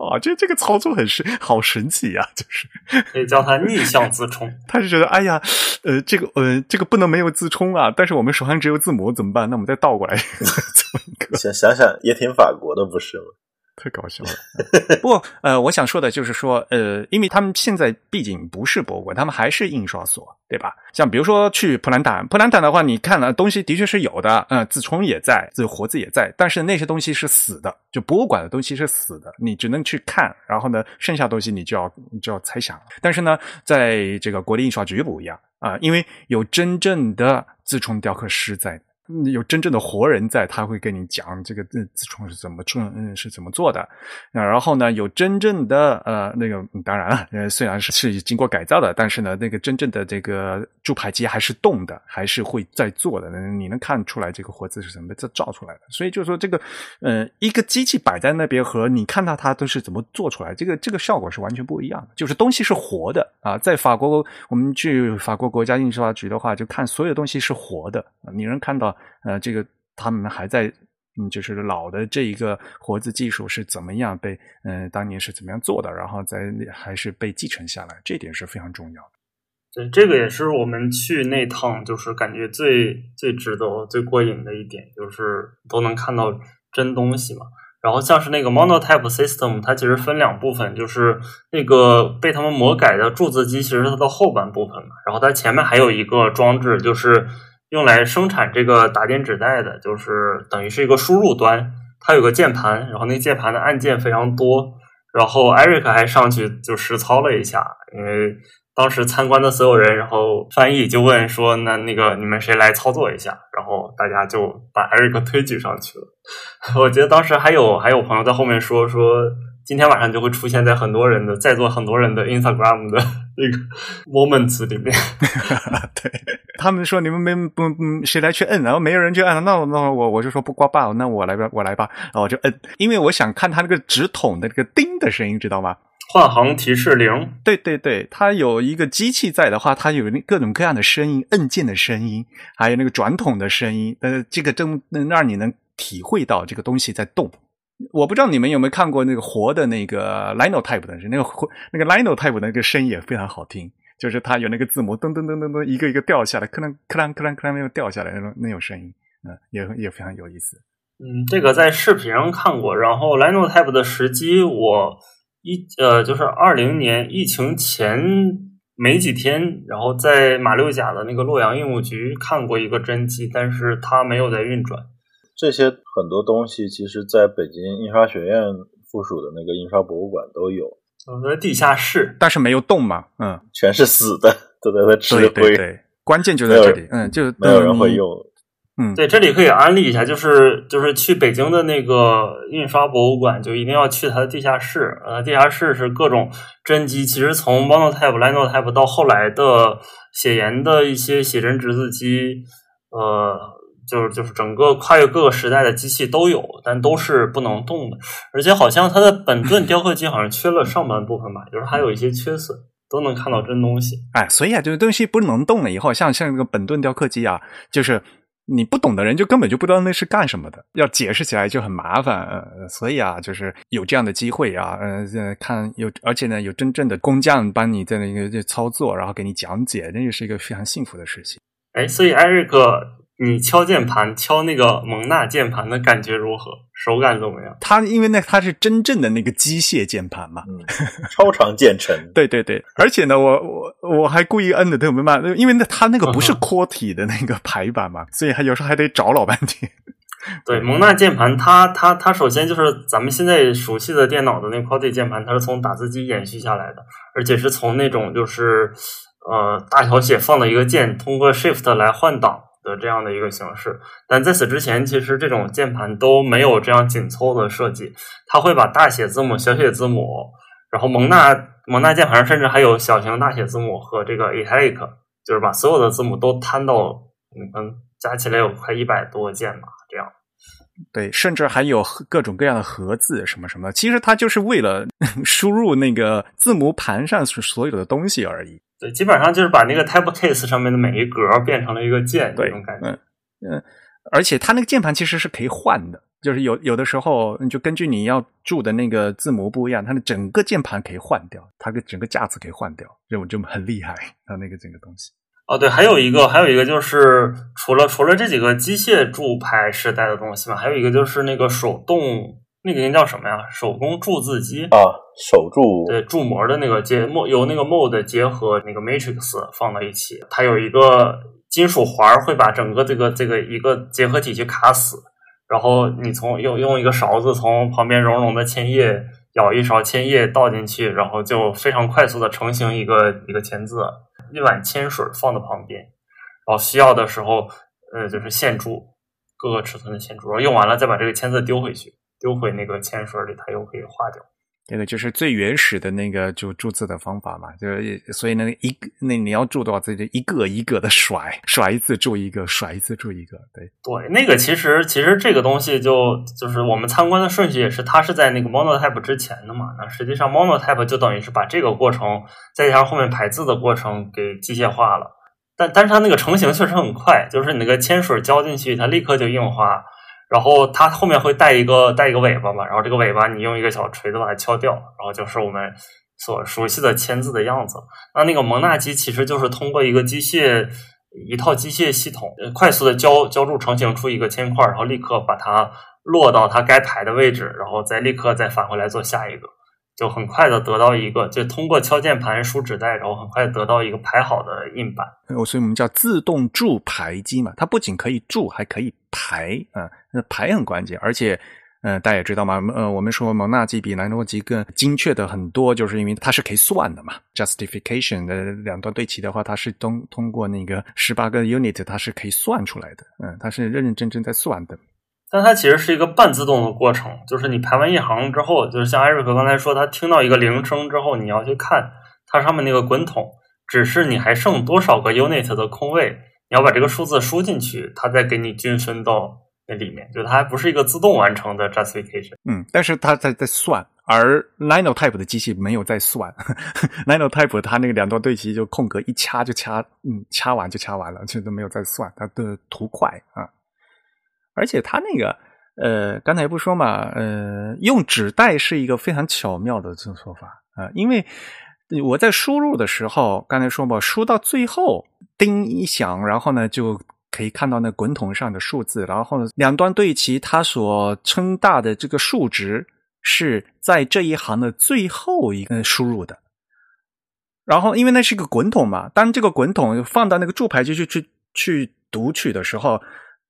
啊，这这个操作很神，好神奇呀！就是可以叫它逆向自冲。他是觉得，哎呀，呃，这个呃，这个不能没有自冲啊。但是我们手上只有字母，怎么办？那我们再倒过来。想想想，也挺法国的，不是吗？太搞笑了。不过，呃，我想说的就是说，呃，因为他们现在毕竟不是博物馆，他们还是印刷所，对吧？像比如说去普兰坦，普兰坦的话，你看了东西的确是有的，嗯，字冲也在，字活字也在，但是那些东西是死的，就博物馆的东西是死的，你只能去看，然后呢，剩下东西你就要你就要猜想。但是呢，在这个国立印刷局不一样啊，因为有真正的自冲雕刻师在。有真正的活人在，他会跟你讲这个自创是怎么创，嗯，是怎么做的。那然后呢，有真正的呃那个，当然了，虽然是是经过改造的，但是呢，那个真正的这个铸牌机还是动的，还是会在做的。你能看出来这个活字是怎么造出来的。所以就是说，这个呃，一个机器摆在那边和你看到它都是怎么做出来，这个这个效果是完全不一样的。就是东西是活的啊，在法国，我们去法国国家印刷局的话，就看所有东西是活的，你能看到。呃，这个他们还在嗯，就是老的这一个活字技术是怎么样被嗯、当年是怎么样做的，然后再还是被继承下来，这点是非常重要的。对，这个也是我们去那趟就是感觉最最值得、最过瘾的一点，就是都能看到真东西嘛。然后像是那个 Monotype System，它其实分两部分，就是那个被他们魔改的铸字机，其实它的后半部分嘛。然后它前面还有一个装置，就是用来生产这个打点纸带的，就是等于是一个输入端，它有个键盘，然后那键盘的按键非常多。然后 Eric 还上去就实操了一下，因为当时参观的所有人，然后翻译就问说：“那那个你们谁来操作一下？”然后大家就把 Eric 推举上去了。我觉得当时还有还有朋友在后面说说，今天晚上就会出现在很多人的在座很多人的 Instagram 的那个 moments 里面。对他们说你们没不嗯谁来去摁，然后没有人去摁，那那我我就说不刮吧，那我来吧我来吧，然后我就摁，因为我想看他那个纸筒的那个叮的声音，知道吗？换行提示零，对对对，它有一个机器在的话，它有那各种各样的声音，按键的声音，还有那个转筒的声音，呃，这个真能让你能体会到这个东西在动。我不知道你们有没有看过那个活的那个 Linotype 的，那个活那个 Linotype 的那个声音也非常好听，就是它有那个字母噔噔噔噔噔一个一个掉下来，克啷克啷克啷克啷那种掉下来那种那种声音，嗯，也也非常有意思。嗯，这个在视频上看过，然后 Linotype 的时机我。一呃，就是二零年疫情前没几天，然后在马六甲的那个洛阳印务局看过一个真机，但是它没有在运转。这些很多东西，其实在北京印刷学院附属的那个印刷博物馆都有，在地下室，但是没有动嘛，嗯，全是死的，都在那吃灰。对对对，关键就在这里，嗯，就没有人会用。嗯，对，这里可以安利一下，就是就是去北京的那个印刷博物馆，就一定要去它的地下室。呃，地下室是各种真机，其实从 Monotype、Linotype 到后来的写研的一些写真直字机，呃，就是就是整个跨越各个时代的机器都有，但都是不能动的。而且好像它的本顿雕刻机好像缺了上半部分吧，就是还有一些缺损，都能看到真东西。哎，所以啊，这个东西不能动了以后，像像那个本顿雕刻机啊，就是。你不懂的人就根本就不知道那是干什么的，要解释起来就很麻烦。所以啊，就是有这样的机会啊，呃，看有，而且呢，有真正的工匠帮你在那个操作，然后给你讲解，那也是一个非常幸福的事情。哎，所以艾瑞克。你敲键盘，敲那个蒙娜键盘的感觉如何？手感怎么样？它因为那它是真正的那个机械键盘嘛，超长键程。对对对，而且呢，我我我还故意摁的特别慢，因为那它那个不是阔体的那个排版嘛，所以还有时候还得找老半天。对，蒙娜键盘，它它它首先就是咱们现在熟悉的电脑的那 QWERTY 键盘，它是从打字机延续下来的，而且是从那种就是呃大小写放的一个键，通过 Shift 来换挡。的这样的一个形式，但在此之前，其实这种键盘都没有这样紧凑的设计。它会把大写字母、小写字母，然后蒙纳蒙纳键盘上甚至还有小型大写字母和这个 italic，就是把所有的字母都摊到，嗯，加起来有快一百多个键吧，这样。对，甚至还有各种各样的盒子什么什么，其实它就是为了 输入那个字母盘上所有的东西而已。对，基本上就是把那个 type case 上面的每一格变成了一个键，这种感觉。嗯嗯，而且它那个键盘其实是可以换的，就是有有的时候你就根据你要注的那个字母不一样，它的整个键盘可以换掉，它的整个架子可以换掉，这种就很厉害。它那个整个东西。哦，对，还有一个，还有一个就是除了除了这几个机械铸牌时代的东西嘛，还有一个就是那个手动。那个应该叫什么呀？手工铸字机啊，手铸对铸模的那个结模，由那个 mod 结合那个 matrix 放到一起，它有一个金属环会把整个这个这个一个结合体去卡死，然后你从用用一个勺子从旁边熔融的铅液舀一勺铅液倒进去，然后就非常快速的成型一个一个签字，一碗铅水放在旁边，然后需要的时候呃就是线珠各个尺寸的线珠，然后用完了再把这个签字丢回去。丢回那个铅水里，它又可以化掉。那个就是最原始的那个就铸字的方法嘛，就是所以呢，一那你要铸多少字，就一个一个的甩，甩一次铸一个，甩一次铸一个。对对，那个其实其实这个东西就就是我们参观的顺序也是，它是在那个 Monotype 之前的嘛。那实际上 Monotype 就等于是把这个过程再加上后面排字的过程给机械化了。但但是它那个成型确实很快，就是你那个铅水浇进去，它立刻就硬化。然后它后面会带一个带一个尾巴嘛，然后这个尾巴你用一个小锤子把它敲掉，然后就是我们所熟悉的签字的样子。那那个蒙纳机其实就是通过一个机械一套机械系统，快速的浇浇筑成型出一个铅块，然后立刻把它落到它该排的位置，然后再立刻再返回来做下一个。就很快的得到一个，就通过敲键盘、输纸带，然后很快得到一个排好的印版。我所以我们叫自动铸排机嘛，它不仅可以铸，还可以排啊。那排很关键，而且，嗯，大家也知道嘛，呃，我们说蒙纳机比兰诺机更精确的很多，就是因为它是可以算的嘛。Justification 的两端对齐的话，它是通通过那个十八个 unit，它是可以算出来的。嗯，它是认认真真在算的。但它其实是一个半自动的过程，就是你排完一行之后，就是像艾瑞克刚才说，他听到一个铃声之后，你要去看它上面那个滚筒，只是你还剩多少个 unit 的空位，你要把这个数字输进去，它再给你均分到那里面，就它还不是一个自动完成的 justification。嗯，但是它在在算，而 Linotype 的机器没有在算，Linotype 它那个两端对齐就空格一掐就掐，嗯，掐完就掐完了，就都没有在算，它的图快啊。而且它那个，呃，刚才不说嘛，呃，用纸带是一个非常巧妙的这种说法啊，因为我在输入的时候，刚才说嘛，输到最后叮一响，然后呢就可以看到那滚筒上的数字，然后两端对齐，它所称大的这个数值是在这一行的最后一个输入的，然后因为那是一个滚筒嘛，当这个滚筒放到那个柱牌机去去去读取的时候。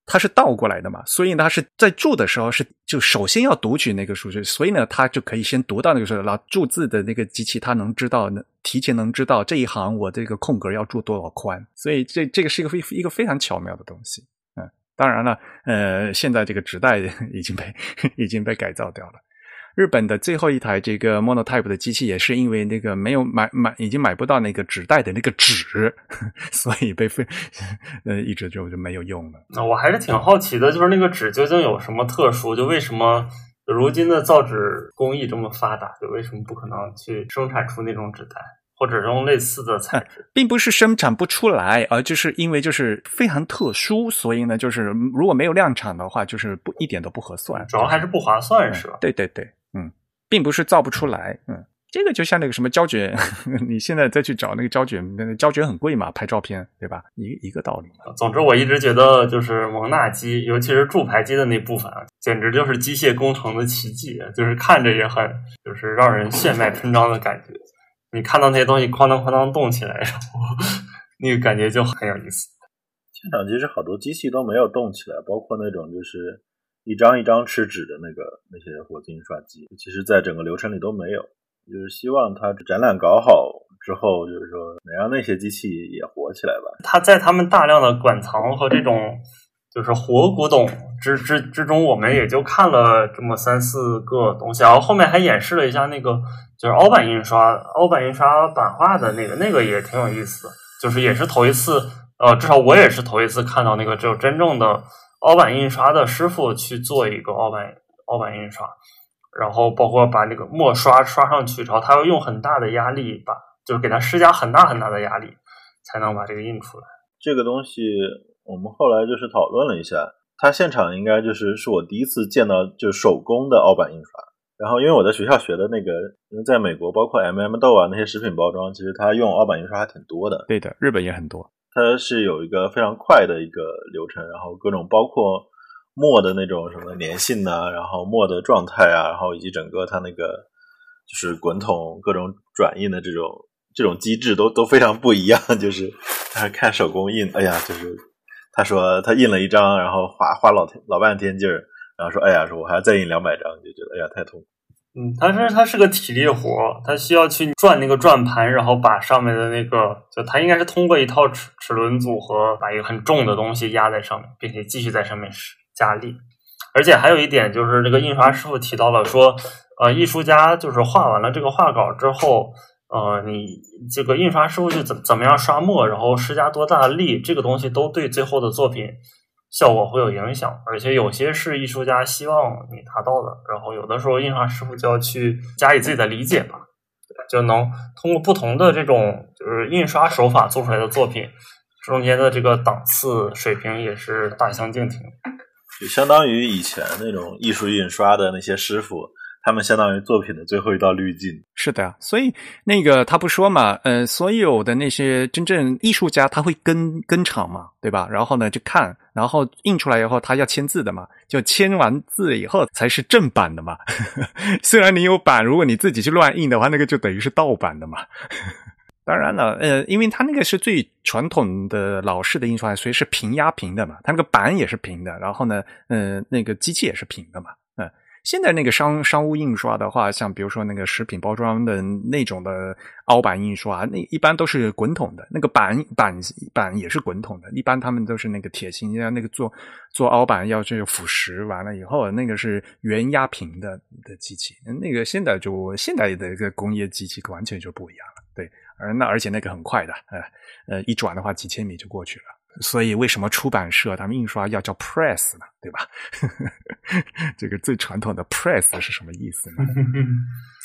它是倒过来的嘛，所以，它是在注的时候是就首先要读取那个数据，所以呢，它就可以先读到那个数，然后注字的那个机器它能知道，能提前能知道这一行我这个空格要注多少宽，所以这这个是一个非一个非常巧妙的东西。嗯，当然了，呃，现在这个纸袋已经被 已经被改造掉了。日本的最后一台这个 Monotype 的机器也是因为那个没有买买已经买不到那个纸袋的那个纸，所以被废，呃，一直就就没有用了。那我还是挺好奇的，就是那个纸究竟有什么特殊？就为什么如今的造纸工艺这么发达，就为什么不可能去生产出那种纸袋，或者用类似的材质？并不是生产不出来，而就是因为就是非常特殊，所以呢，就是如果没有量产的话，就是不一点都不合算。主要还是不划算，是吧？对对对。嗯，并不是造不出来，嗯，这个就像那个什么胶卷，你现在再去找那个胶卷，那个胶卷很贵嘛，拍照片，对吧？一一个道理。总之，我一直觉得就是蒙纳机，尤其是铸排机的那部分啊，简直就是机械工程的奇迹，就是看着也很，就是让人血脉喷张的感觉。你看到那些东西哐当哐当动起来，然 后那个感觉就很有意思。现场其实好多机器都没有动起来，包括那种就是。一张一张吃纸的那个那些活字印刷机，其实在整个流程里都没有。就是希望它展览搞好之后，就是说能让那些机器也活起来吧。它在他们大量的馆藏和这种就是活古董之之之中，我们也就看了这么三四个东西。然后后面还演示了一下那个就是凹版印刷、凹版印刷版画的那个，那个也挺有意思。就是也是头一次，呃，至少我也是头一次看到那个就真正的。凹版印刷的师傅去做一个凹版凹版印刷，然后包括把那个墨刷刷上去，然后他要用很大的压力把，就是给他施加很大很大的压力，才能把这个印出来。这个东西我们后来就是讨论了一下，他现场应该就是是我第一次见到就手工的凹版印刷。然后因为我在学校学的那个，因为在美国包括 M M 豆啊那些食品包装，其实它用凹版印刷还挺多的。对的，日本也很多。它是有一个非常快的一个流程，然后各种包括墨的那种什么粘性啊，然后墨的状态啊，然后以及整个它那个就是滚筒各种转印的这种这种机制都都非常不一样。就是他看手工印，哎呀，就是他说他印了一张，然后花花老天老半天劲儿，然后说哎呀，说我还要再印两百张，就觉得哎呀太痛苦。嗯，它是它是个体力活，它需要去转那个转盘，然后把上面的那个，就它应该是通过一套齿齿轮组合，把一个很重的东西压在上面，并且继续在上面施加力。而且还有一点就是，这个印刷师傅提到了说，呃，艺术家就是画完了这个画稿之后，呃，你这个印刷师傅就怎怎么样刷墨，然后施加多大的力，这个东西都对最后的作品。效果会有影响，而且有些是艺术家希望你达到的，然后有的时候印刷师傅就要去加以自己的理解吧，就能通过不同的这种就是印刷手法做出来的作品，中间的这个档次水平也是大相径庭。就相当于以前那种艺术印刷的那些师傅，他们相当于作品的最后一道滤镜。是的，所以那个他不说嘛，呃，所有的那些真正艺术家他会跟跟场嘛，对吧？然后呢就看，然后印出来以后他要签字的嘛，就签完字以后才是正版的嘛。虽然你有版，如果你自己去乱印的话，那个就等于是盗版的嘛。当然了，呃，因为它那个是最传统的老式的印刷，所以是平压平的嘛，它那个板也是平的，然后呢，呃，那个机器也是平的嘛，现在那个商商务印刷的话，像比如说那个食品包装的那种的凹版印刷，那一般都是滚筒的，那个板板板也是滚筒的，一般他们都是那个铁芯，像那个做做凹版要去腐蚀完了以后，那个是圆压平的的机器，那个现在就现在的一个工业机器完全就不一样了，对。而那而且那个很快的，呃呃，一转的话几千米就过去了。所以为什么出版社他们印刷要叫 press 呢？对吧？这个最传统的 press 是什么意思呢？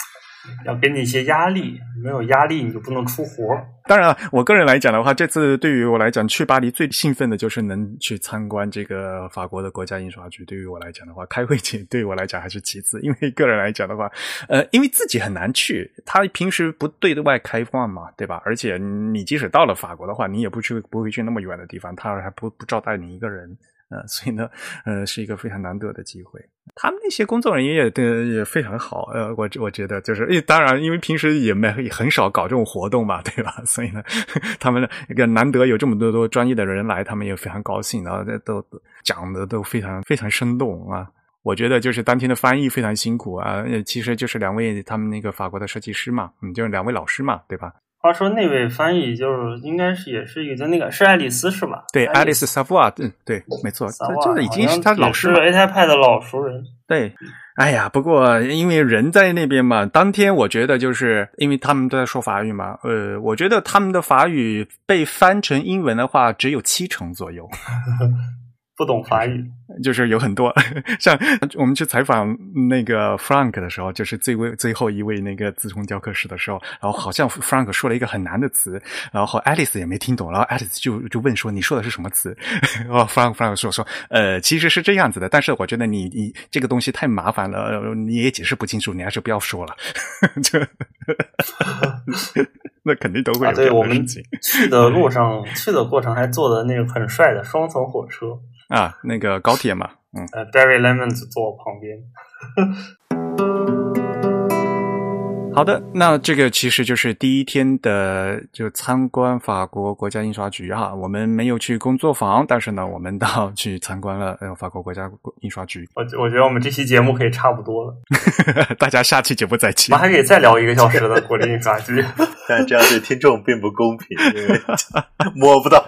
要给你一些压力，没有压力你就不能出活。当然了，我个人来讲的话，这次对于我来讲去巴黎最兴奋的就是能去参观这个法国的国家印刷局。对于我来讲的话，开会前对于我来讲还是其次，因为个人来讲的话，呃，因为自己很难去，他平时不对外开放嘛，对吧？而且你即使到了法国的话，你也不去不会去那么远的地方，他还不不招待你一个人。呃，所以呢，呃，是一个非常难得的机会。他们那些工作人员也也非常好。呃，我我觉得就是，当然，因为平时也没也很少搞这种活动嘛，对吧？所以呢，他们那个难得有这么多多专业的人来，他们也非常高兴，然后都讲的都非常非常生动啊。我觉得就是当天的翻译非常辛苦啊，其实就是两位他们那个法国的设计师嘛，嗯，就是两位老师嘛，对吧？话说那位翻译就是应该是也是一个那个是爱丽丝是吧？对，爱丽丝萨夫瓦，嗯，对，没错，他这已经是他老师了，A 泰派的老熟人。对，哎呀，不过因为人在那边嘛，当天我觉得就是因为他们都在说法语嘛，呃，我觉得他们的法语被翻成英文的话只有七成左右。不懂法语，就是有很多像我们去采访那个 Frank 的时候，就是最位最后一位那个自冲雕刻师的时候，然后好像 Frank 说了一个很难的词，然后 Alice 也没听懂，然后 Alice 就就问说：“你说的是什么词？” 然后 Frank Frank 说：“说呃，其实是这样子的，但是我觉得你你这个东西太麻烦了，你也解释不清楚，你还是不要说了。” 那肯定都会有。对我们去的路上，去的过程还坐的那个很帅的双层火车。啊，那个高铁嘛，嗯，呃，Barry Lemons 坐我旁边。好的，那这个其实就是第一天的就参观法国国家印刷局哈。我们没有去工作坊，但是呢，我们到去参观了呃法国国家印刷局。我 我觉得我们这期节目可以差不多了，大家下期节目再见。我们还可以再聊一个小时的国立印刷局，但这样对听众并不公平，因为摸不到。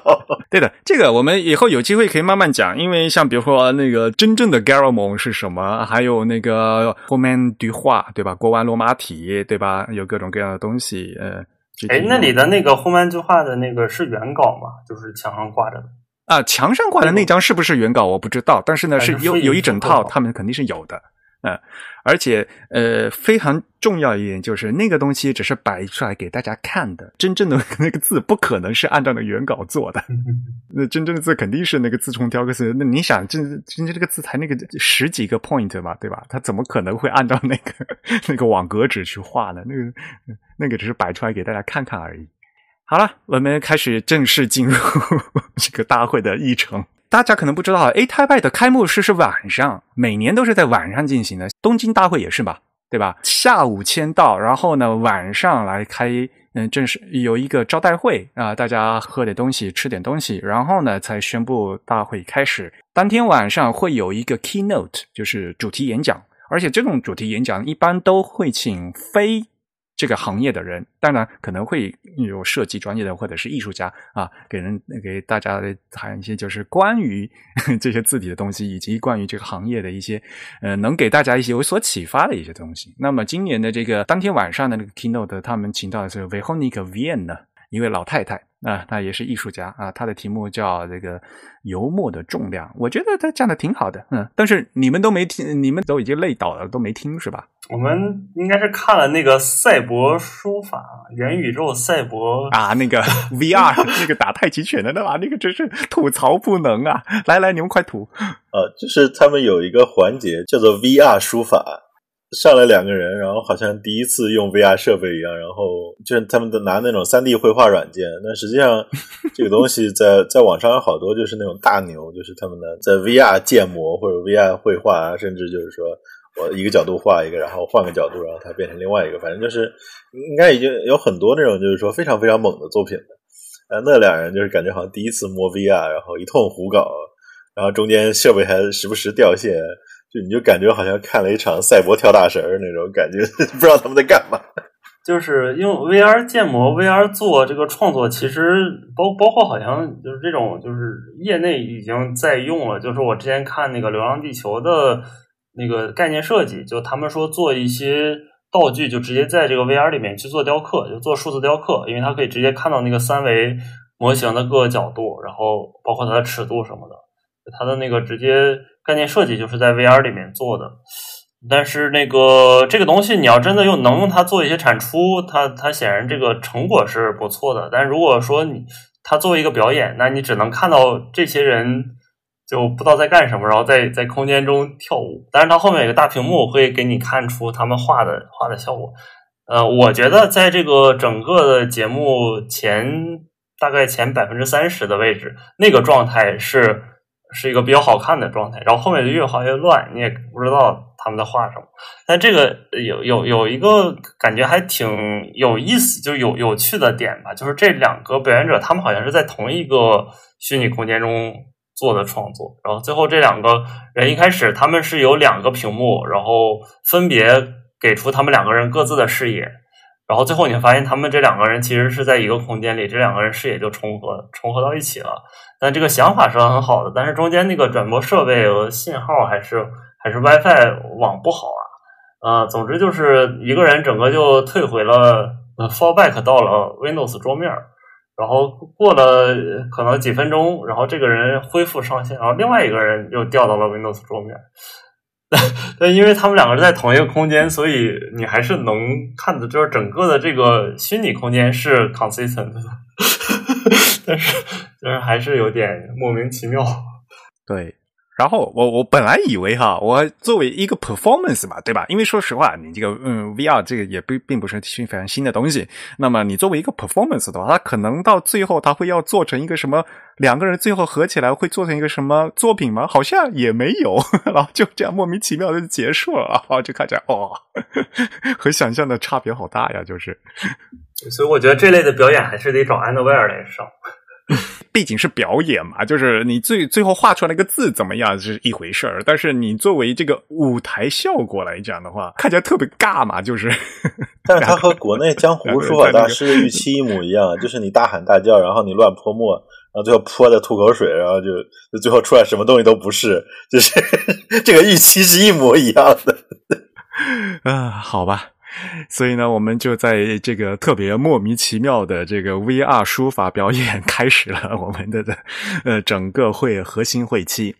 对的，这个我们以后有机会可以慢慢讲，因为像比如说那个真正的 Garamond 是什么，还有那个 Roman du 画，对吧？国王罗马体，对吧？有各种各样的东西，呃，哎，那里的那个 Roman du 画的那个是原稿吗？就是墙上挂着的啊？墙上挂的那张是不是原稿？我不知道，但是呢，是有有一整套，他们肯定是有的。嗯，而且呃，非常重要一点就是那个东西只是摆出来给大家看的，真正的 那个字不可能是按照那原稿做的。那真正的字肯定是那个字冲雕刻字。那你想，真真正这个字才那个十几个 point 嘛，对吧？他怎么可能会按照那个 那个网格纸去画呢？那个那个只是摆出来给大家看看而已。好了，我们开始正式进入这个大会的议程。大家可能不知道，A 泰拜的开幕式是晚上，每年都是在晚上进行的。东京大会也是吧，对吧？下午签到，然后呢晚上来开，嗯，正式有一个招待会啊，大家喝点东西，吃点东西，然后呢才宣布大会开始。当天晚上会有一个 keynote，就是主题演讲，而且这种主题演讲一般都会请非。这个行业的人，当然可能会有设计专业的或者是艺术家啊，给人给大家谈一些就是关于 这些字体的东西，以及关于这个行业的一些呃，能给大家一些有所启发的一些东西。那么今年的这个当天晚上的那个 keynote，他们请到的是 Veronica Vien 呢，一位老太太。啊，他也是艺术家啊，他的题目叫这个油墨的重量，我觉得他讲的挺好的，嗯，但是你们都没听，你们都已经累倒了，都没听是吧？我们应该是看了那个赛博书法元宇宙赛博啊，那个 VR 那个打太极拳的那吧，那个真是吐槽不能啊！来来，你们快吐。呃，就是他们有一个环节叫做 VR 书法。上来两个人，然后好像第一次用 VR 设备一样，然后就是他们都拿那种三 D 绘画软件。但实际上，这个东西在在网上有好多就是那种大牛，就是他们呢在 VR 建模或者 VR 绘画啊，甚至就是说我一个角度画一个，然后换个角度，然后它变成另外一个，反正就是应该已经有很多那种就是说非常非常猛的作品的。呃，那两人就是感觉好像第一次摸 VR，然后一通胡搞，然后中间设备还时不时掉线。就你就感觉好像看了一场赛博跳大神儿那种感觉，不知道他们在干嘛。就是因为 VR 建模、VR 做这个创作，其实包包括好像就是这种，就是业内已经在用了。就是我之前看那个《流浪地球》的那个概念设计，就他们说做一些道具，就直接在这个 VR 里面去做雕刻，就做数字雕刻，因为它可以直接看到那个三维模型的各个角度，然后包括它的尺度什么的，它的那个直接。概念设计就是在 VR 里面做的，但是那个这个东西你要真的用能用它做一些产出，它它显然这个成果是不错的。但如果说你它作为一个表演，那你只能看到这些人就不知道在干什么，然后在在空间中跳舞。但是它后面有个大屏幕会给你看出他们画的画的效果。呃，我觉得在这个整个的节目前大概前百分之三十的位置，那个状态是。是一个比较好看的状态，然后后面就越画越乱，你也不知道他们在画什么。但这个有有有一个感觉还挺有意思，就有有趣的点吧，就是这两个表演者他们好像是在同一个虚拟空间中做的创作，然后最后这两个人一开始他们是有两个屏幕，然后分别给出他们两个人各自的视野。然后最后你发现，他们这两个人其实是在一个空间里，这两个人视野就重合重合到一起了。但这个想法是很好的，但是中间那个转播设备和信号还是还是 WiFi 网不好啊。呃，总之就是一个人整个就退回了，fallback 到了 Windows 桌面，然后过了可能几分钟，然后这个人恢复上线，然后另外一个人又掉到了 Windows 桌面。但因为他们两个是在同一个空间，所以你还是能看的，就是整个的这个虚拟空间是 consistent 的，但是但是还是有点莫名其妙。对。然后我我本来以为哈，我作为一个 performance 嘛，对吧？因为说实话，你这个嗯 VR 这个也不并不是新非常新的东西。那么你作为一个 performance 的话，它可能到最后它会要做成一个什么？两个人最后合起来会做成一个什么作品吗？好像也没有，然后就这样莫名其妙的结束了啊！就看起来哦，和想象的差别好大呀，就是。所以我觉得这类的表演还是得找安德威尔来上。毕竟是表演嘛，就是你最最后画出来那个字怎么样是一回事儿，但是你作为这个舞台效果来讲的话，看起来特别尬嘛，就是。但是它和国内江湖书法大师的预期一模一样，就是你大喊大叫，然后你乱泼墨，然后最后泼的吐口水，然后就就最后出来什么东西都不是，就是 这个预期是一模一样的。啊，好吧。所以呢，我们就在这个特别莫名其妙的这个 VR 书法表演 开始了我们的的呃整个会核心会期。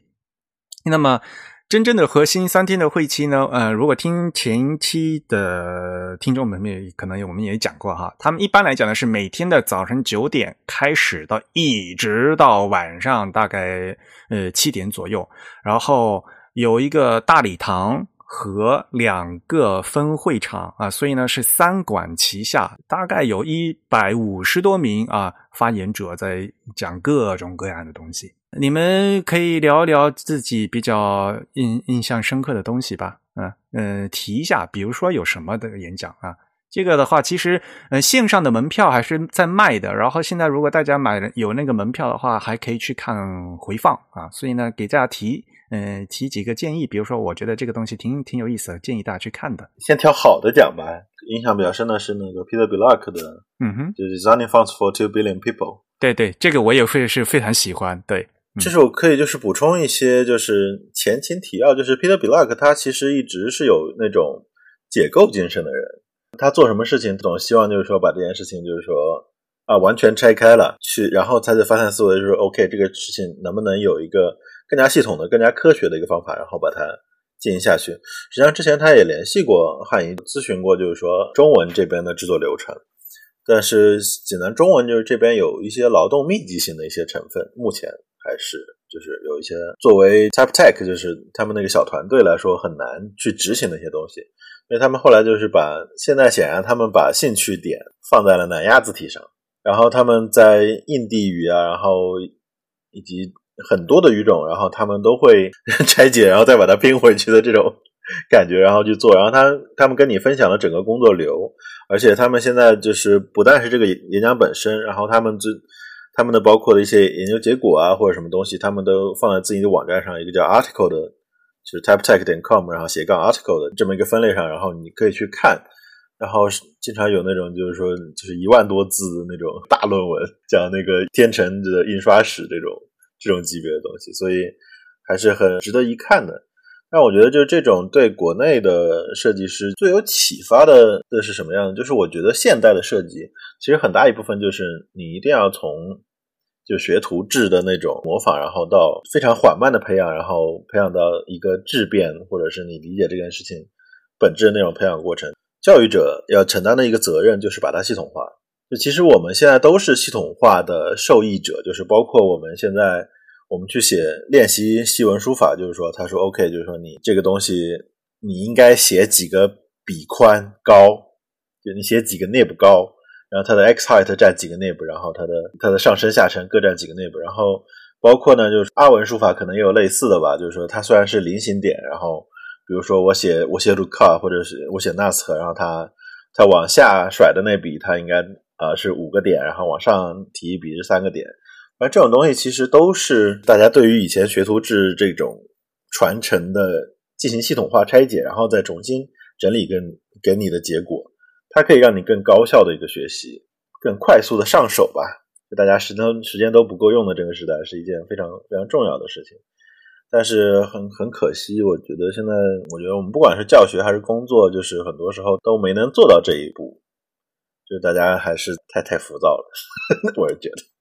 那么真正的核心三天的会期呢，呃，如果听前期的听众们也可能我们也讲过哈，他们一般来讲呢是每天的早晨九点开始到一直到晚上大概呃七点左右，然后有一个大礼堂。和两个分会场啊，所以呢是三管齐下，大概有一百五十多名啊发言者在讲各种各样的东西。你们可以聊一聊自己比较印印象深刻的东西吧，嗯嗯，提一下，比如说有什么的演讲啊？这个的话，其实呃线上的门票还是在卖的，然后现在如果大家买了有那个门票的话，还可以去看回放啊。所以呢，给大家提。嗯，提几个建议，比如说，我觉得这个东西挺挺有意思的，建议大家去看的。先挑好的讲吧。印象比较深的是那个 Peter b l o c k 的，嗯哼，就是 Designing Funds for Two Billion People。对对，这个我也会是非常喜欢。对，其实我可以就是补充一些，就是前情提要，就是 Peter b l o c k 他其实一直是有那种解构精神的人，他做什么事情总希望就是说把这件事情就是说啊完全拆开了去，然后他的发散思维就是 OK，这个事情能不能有一个更加系统的、更加科学的一个方法，然后把它进行下去。实际上之前他也联系过汉仪，咨询过，就是说中文这边的制作流程。但是济南中文就是这边有一些劳动密集性的一些成分，目前还是就是有一些作为 Type Tech 就是他们那个小团队来说很难去执行的一些东西，因为他们后来就是把现在显然他们把兴趣点放在了南亚字体上，然后他们在印地语啊，然后以及很多的语种，然后他们都会 拆解，然后再把它拼回去的这种。感觉，然后去做，然后他他们跟你分享了整个工作流，而且他们现在就是不但是这个演讲本身，然后他们这他们的包括的一些研究结果啊或者什么东西，他们都放在自己的网站上，一个叫 article 的，就是 typetech 点 com，然后斜杠 article 的这么一个分类上，然后你可以去看，然后经常有那种就是说就是一万多字的那种大论文，讲那个天成的印刷史这种这种级别的东西，所以还是很值得一看的。但我觉得，就这种对国内的设计师最有启发的的是什么样的？就是我觉得现代的设计，其实很大一部分就是你一定要从就学徒制的那种模仿，然后到非常缓慢的培养，然后培养到一个质变，或者是你理解这件事情本质的那种培养过程。教育者要承担的一个责任，就是把它系统化。就其实我们现在都是系统化的受益者，就是包括我们现在。我们去写练习西文书法，就是说，他说 OK，就是说你这个东西你应该写几个笔宽高，就你写几个 nib 高，然后它的 x height 占几个 nib，然后它的它的上身下沉各占几个 nib，然后包括呢，就是阿文书法可能也有类似的吧，就是说它虽然是菱形点，然后比如说我写我写 Luca 或者是我写 Nas，然后它它往下甩的那笔它应该啊是五个点，然后往上提一笔是三个点。而这种东西其实都是大家对于以前学徒制这种传承的进行系统化拆解，然后再重新整理跟给你的结果，它可以让你更高效的一个学习，更快速的上手吧。就大家时间时间都不够用的这个时代，是一件非常非常重要的事情。但是很很可惜，我觉得现在我觉得我们不管是教学还是工作，就是很多时候都没能做到这一步，就是大家还是太太浮躁了，我是觉得。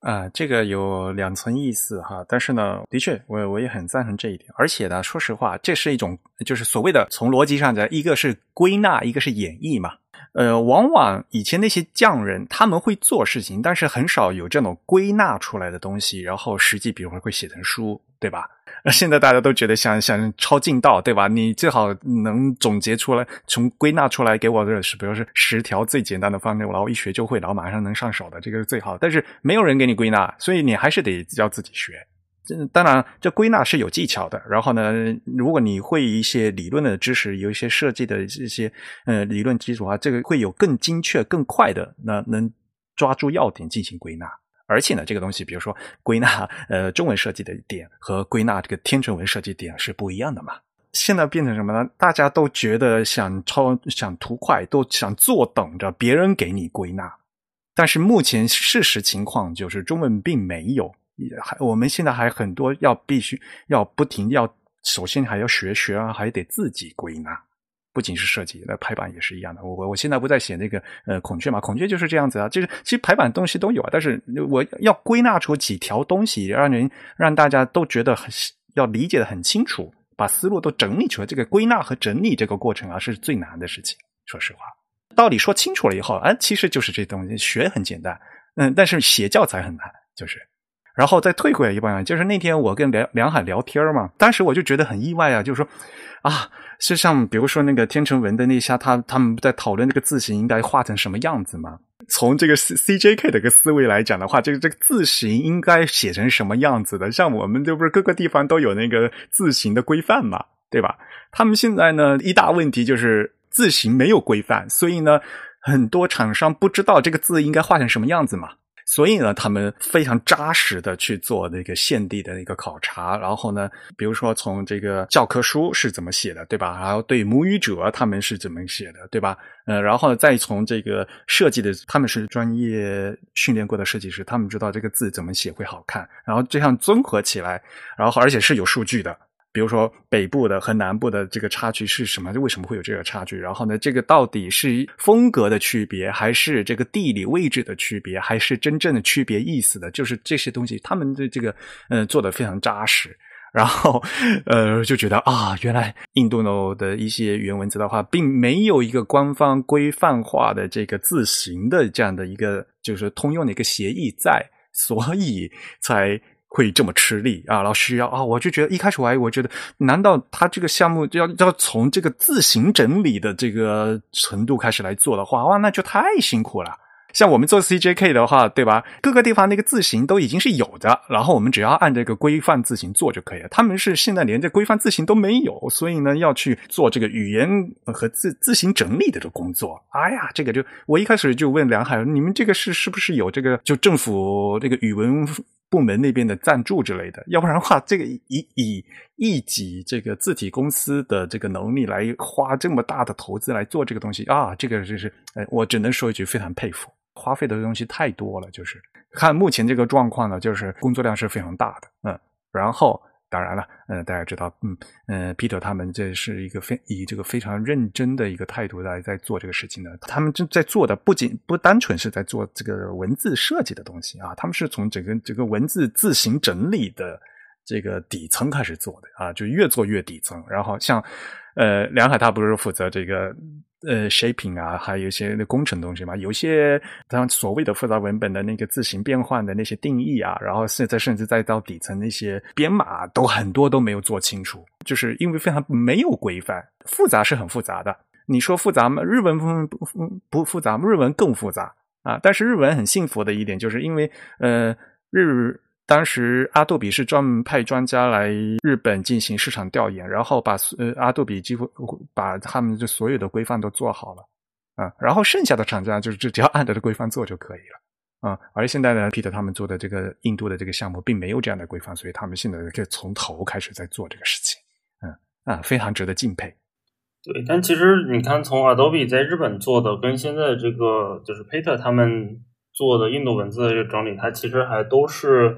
啊，这个有两层意思哈，但是呢，的确，我我也很赞成这一点。而且呢，说实话，这是一种就是所谓的从逻辑上讲，一个是归纳，一个是演绎嘛。呃，往往以前那些匠人他们会做事情，但是很少有这种归纳出来的东西，然后实际比如说会写成书，对吧？那现在大家都觉得想想抄近道，对吧？你最好能总结出来，从归纳出来给我的是，比如说十条最简单的方式，然后一学就会，然后马上能上手的，这个是最好。但是没有人给你归纳，所以你还是得要自己学。当然，这归纳是有技巧的。然后呢，如果你会一些理论的知识，有一些设计的这些呃理论基础啊，这个会有更精确、更快的，那能抓住要点进行归纳。而且呢，这个东西，比如说归纳 呃中文设计的点和归纳这个天成文设计点是不一样的嘛。现在变成什么呢？大家都觉得想抄、想图快，都想坐等着别人给你归纳。但是目前事实情况就是中文并没有。还我们现在还很多要必须要不停要首先还要学学啊，还得自己归纳，不仅是设计，那排版也是一样的。我我我现在不在写那个呃孔雀嘛，孔雀就是这样子啊，就是其实排版东西都有啊，但是我要归纳出几条东西，让人让大家都觉得很要理解的很清楚，把思路都整理出来。这个归纳和整理这个过程啊，是最难的事情。说实话，道理说清楚了以后，啊，其实就是这东西学很简单，嗯，但是写教材很难，就是。然后再退回来一半，就是那天我跟梁梁海聊天嘛，当时我就觉得很意外啊，就是说啊，是像比如说那个天成文的那下，他他们在讨论那个字形应该画成什么样子嘛？从这个 C C J K 的个思维来讲的话，这个这个字形应该写成什么样子的？像我们这不是各个地方都有那个字形的规范嘛，对吧？他们现在呢一大问题就是字形没有规范，所以呢很多厂商不知道这个字应该画成什么样子嘛。所以呢，他们非常扎实的去做那个现地的一个考察，然后呢，比如说从这个教科书是怎么写的，对吧？然后对母语者他们是怎么写的，对吧？呃，然后再从这个设计的，他们是专业训练过的设计师，他们知道这个字怎么写会好看，然后这样综合起来，然后而且是有数据的，比如说北部的和南部的这个差距是什么？为什么会有这个差距？然后呢，这个到底是风格的区别，还是这个地理位置的区别，还是真正的区别意思的？就是这些东西，他们的这个嗯做的非常扎实。然后，呃，就觉得啊，原来印度的一些语言文字的话，并没有一个官方规范化的这个字形的这样的一个就是通用的一个协议在，所以才会这么吃力啊。老师要啊，我就觉得一开始我还我觉得，难道他这个项目要要从这个字形整理的这个程度开始来做的话，哇，那就太辛苦了。像我们做 CJK 的话，对吧？各个地方那个字形都已经是有的，然后我们只要按这个规范字形做就可以了。他们是现在连这规范字形都没有，所以呢要去做这个语言和字字形整理的这工作。哎呀，这个就我一开始就问梁海，你们这个是是不是有这个就政府这个语文部门那边的赞助之类的？要不然的话，这个以以一己这个字体公司的这个能力来花这么大的投资来做这个东西啊，这个就是，呃，我只能说一句，非常佩服。花费的东西太多了，就是看目前这个状况呢，就是工作量是非常大的，嗯，然后当然了，嗯，大家知道，嗯嗯，Peter 他们这是一个非以这个非常认真的一个态度来在做这个事情的，他们正在做的不仅不单纯是在做这个文字设计的东西啊，他们是从整个这个文字自行整理的这个底层开始做的啊，就越做越底层，然后像呃梁海他不是负责这个。呃，shaping 啊，还有一些那工程东西嘛，有些像所谓的复杂文本的那个字形变换的那些定义啊，然后现在甚至再到底层那些编码，都很多都没有做清楚，就是因为非常没有规范，复杂是很复杂的。你说复杂吗？日文不不不复杂，日文更复杂啊。但是日文很幸福的一点，就是因为呃日。当时阿杜比是专门派专家来日本进行市场调研，然后把呃阿杜比几乎把他们这所有的规范都做好了啊，然后剩下的厂家就是只只要按照这规范做就可以了啊。而现在呢，Peter 他们做的这个印度的这个项目并没有这样的规范，所以他们现在就从头开始在做这个事情，嗯啊，非常值得敬佩。对，但其实你看，从 Adobe 在日本做的，跟现在这个就是 Peter 他们做的印度文字的这个整理，它其实还都是。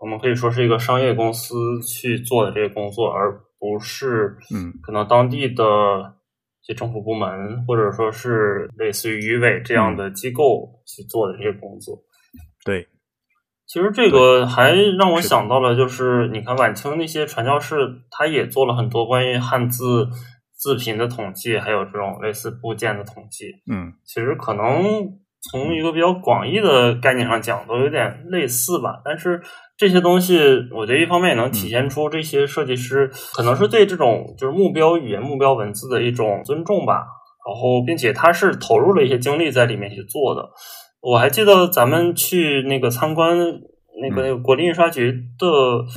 我们可以说是一个商业公司去做的这个工作，而不是嗯，可能当地的一些政府部门或者说是类似于渔委这样的机构去做的这些工作。对，其实这个还让我想到了，就是你看晚清那些传教士，他也做了很多关于汉字字频的统计，还有这种类似部件的统计。嗯，其实可能从一个比较广义的概念上讲，都有点类似吧，但是。这些东西，我觉得一方面也能体现出这些设计师可能是对这种就是目标语言、目标文字的一种尊重吧。然后，并且他是投入了一些精力在里面去做的。我还记得咱们去那个参观那个那个国立印刷局的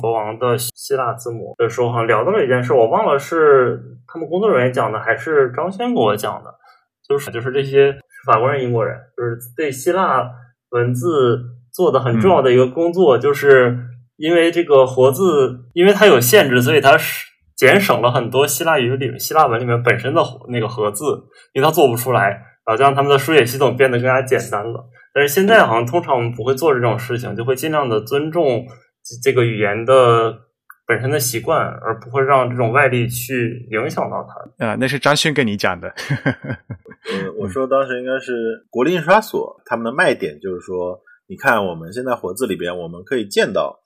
国王的希腊字母的时候，好像聊到了一件事，我忘了是他们工作人员讲的还是张轩给我讲的，就是就是这些法国人、英国人，就是对希腊文字。做的很重要的一个工作，就是因为这个活字，因为它有限制，所以它是减省了很多希腊语里、希腊文里面本身的那个合字，因为它做不出来，然后让他们的书写系统变得更加简单了。但是现在好像通常我们不会做这种事情，就会尽量的尊重这个语言的本身的习惯，而不会让这种外力去影响到它。啊，那是张勋跟你讲的。呃，我说当时应该是国立印刷所他们的卖点，就是说。你看，我们现在活字里边，我们可以见到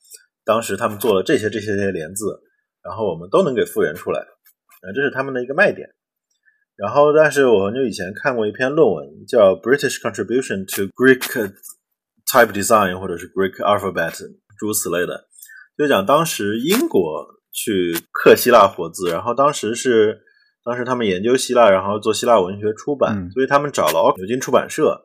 当时他们做了这些、这些、这些连字，然后我们都能给复原出来，啊，这是他们的一个卖点。然后，但是我很久以前看过一篇论文，叫《British Contribution to Greek Type Design》或者是 Greek Alphabet，诸如此类的，就讲当时英国去刻希腊活字，然后当时是当时他们研究希腊，然后做希腊文学出版，所以他们找了牛津出版社。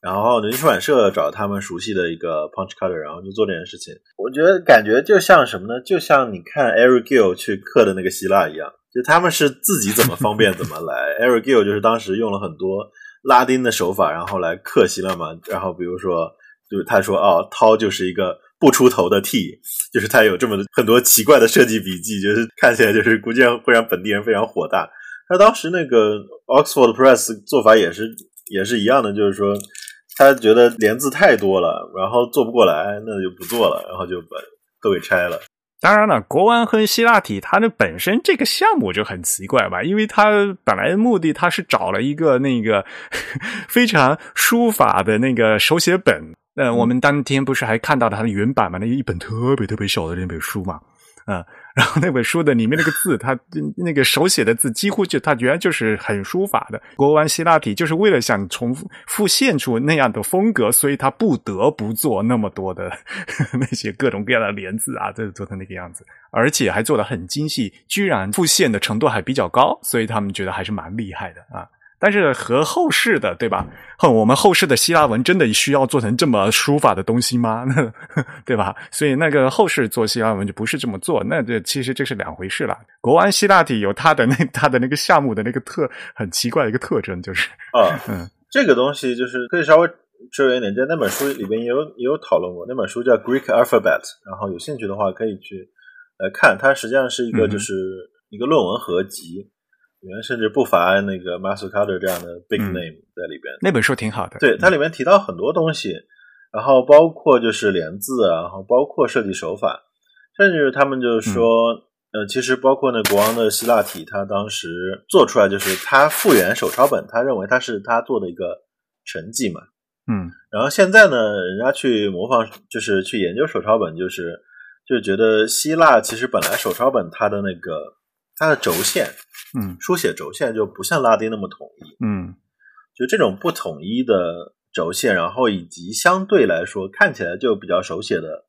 然后牛津出版社找他们熟悉的一个 punch cutter，然后就做这件事情。我觉得感觉就像什么呢？就像你看 Eric Gill 去刻的那个希腊一样，就他们是自己怎么方便怎么来。Eric Gill 就是当时用了很多拉丁的手法，然后来刻希腊嘛。然后比如说，就是他说哦，涛就是一个不出头的 T，就是他有这么很多奇怪的设计笔记，就是看起来就是估计会让本地人非常火大。他当时那个 Oxford Press 做法也是也是一样的，就是说。他觉得连字太多了，然后做不过来，那就不做了，然后就把都给拆了。当然了，国王和希腊体它的本身这个项目就很奇怪吧，因为它本来的目的它是找了一个那个 非常书法的那个手写本。呃，我们当天不是还看到了它的原版嘛？那一本特别特别小的那本书嘛，嗯。然后那本书的里面那个字，他那个手写的字几乎就他原来就是很书法的。国王希腊体就是为了想重复复现出那样的风格，所以他不得不做那么多的 那些各种各样的连字啊，这做成那个样子，而且还做的很精细，居然复现的程度还比较高，所以他们觉得还是蛮厉害的啊。但是和后世的对吧？哼我们后世的希腊文真的需要做成这么书法的东西吗？对吧？所以那个后世做希腊文就不是这么做。那这其实这是两回事了。国王希腊体有它的那 它的那个项目的那个特很奇怪的一个特征，就是啊，嗯，这个东西就是可以稍微支援一点，在那本书里边也有也有讨论过。那本书叫《Greek Alphabet》，然后有兴趣的话可以去来看。它实际上是一个就是一个论文合集。里面甚至不乏那个 m a s t e r Carter 这样的 big name 在里边。那本书挺好的，对它里面提到很多东西，然后包括就是连字啊，然后包括设计手法，甚至他们就是说，呃，其实包括那国王的希腊体，他当时做出来就是他复原手抄本，他认为他是他做的一个成绩嘛，嗯，然后现在呢，人家去模仿，就是去研究手抄本，就是就觉得希腊其实本来手抄本它的那个。它的轴线，嗯，书写轴线就不像拉丁那么统一，嗯，就这种不统一的轴线，然后以及相对来说看起来就比较手写的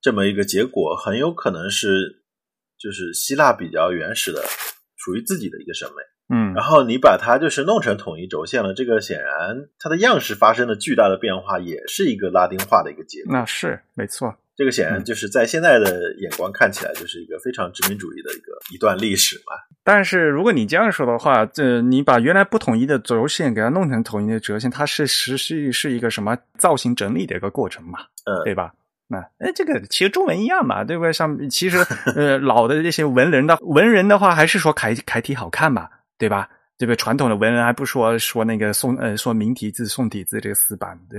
这么一个结果，很有可能是就是希腊比较原始的属于自己的一个审美，嗯，然后你把它就是弄成统一轴线了，这个显然它的样式发生了巨大的变化，也是一个拉丁化的一个结果，那是没错。这个显然就是在现在的眼光看起来，就是一个非常殖民主义的一个一段历史嘛。但是如果你这样说的话，这你把原来不统一的轴线给它弄成统一的折线，它是实际是一个什么造型整理的一个过程嘛？嗯，对吧？那哎，这个其实中文一样嘛，对不对？像其实呃 老的这些文人的文人的话，还是说楷楷体好看嘛，对吧？这个传统的文人还不说说那个宋呃说明体字宋体字这个死板的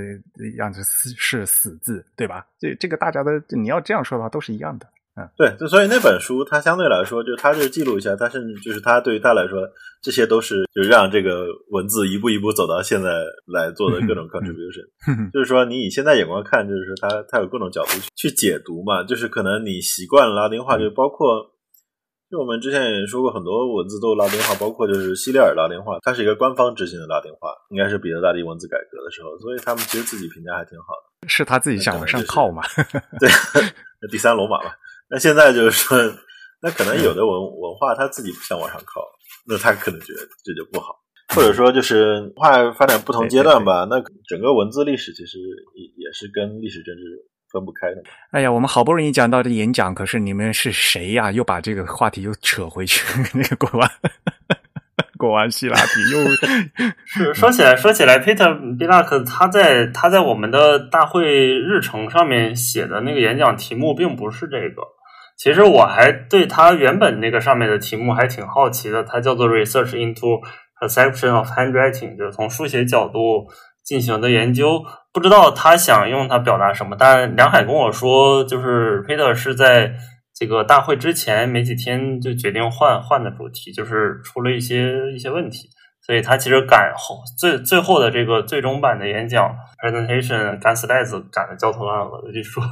样子是死字对吧？这这个大家的你要这样说的话都是一样的，嗯，对，就所以那本书它相对来说就它是记录一下，它甚至就是它对于他来说这些都是就让这个文字一步一步走到现在来做的各种 contribution，就是说你以现在眼光看，就是说它它有各种角度去解读嘛，就是可能你习惯了拉丁化，就包括。就我们之前也说过，很多文字都有拉丁化，包括就是西里尔拉丁化，它是一个官方执行的拉丁化，应该是彼得大帝文字改革的时候，所以他们其实自己评价还挺好的。是他自己想往上靠嘛？对，第三罗马嘛。那现在就是说，那可能有的文文化他自己不想往上靠，那他可能觉得这就不好，或者说就是文化发展不同阶段吧。那整个文字历史其实也也是跟历史政治。分不开的。哎呀，我们好不容易讲到这演讲，可是你们是谁呀？又把这个话题又扯回去。那个国王，国王希拉提又是说起来，说起来，Peter b i l a k 他在他在我们的大会日程上面写的那个演讲题目并不是这个。其实我还对他原本那个上面的题目还挺好奇的，它叫做 Research into Perception of Handwriting，就是从书写角度。进行的研究，不知道他想用它表达什么。但梁海跟我说，就是 Peter 是在这个大会之前没几天就决定换换的主题，就是出了一些一些问题，所以他其实赶后最最后的这个最终版的演讲 presentation 赶死袋子赶的焦头烂额的，就说。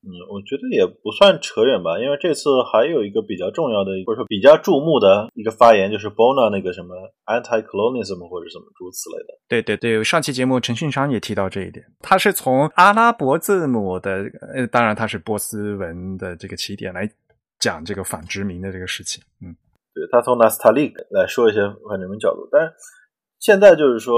嗯，我觉得也不算扯远吧，因为这次还有一个比较重要的，或者说比较注目的一个发言，就是 Bona 那个什么 anti-colonialism 或者什么诸如此类的。对对对，上期节目陈训昌也提到这一点，他是从阿拉伯字母的，呃，当然他是波斯文的这个起点来讲这个反殖民的这个事情。嗯，对他从 Nastaliq 来说一些反殖民角度，但是现在就是说。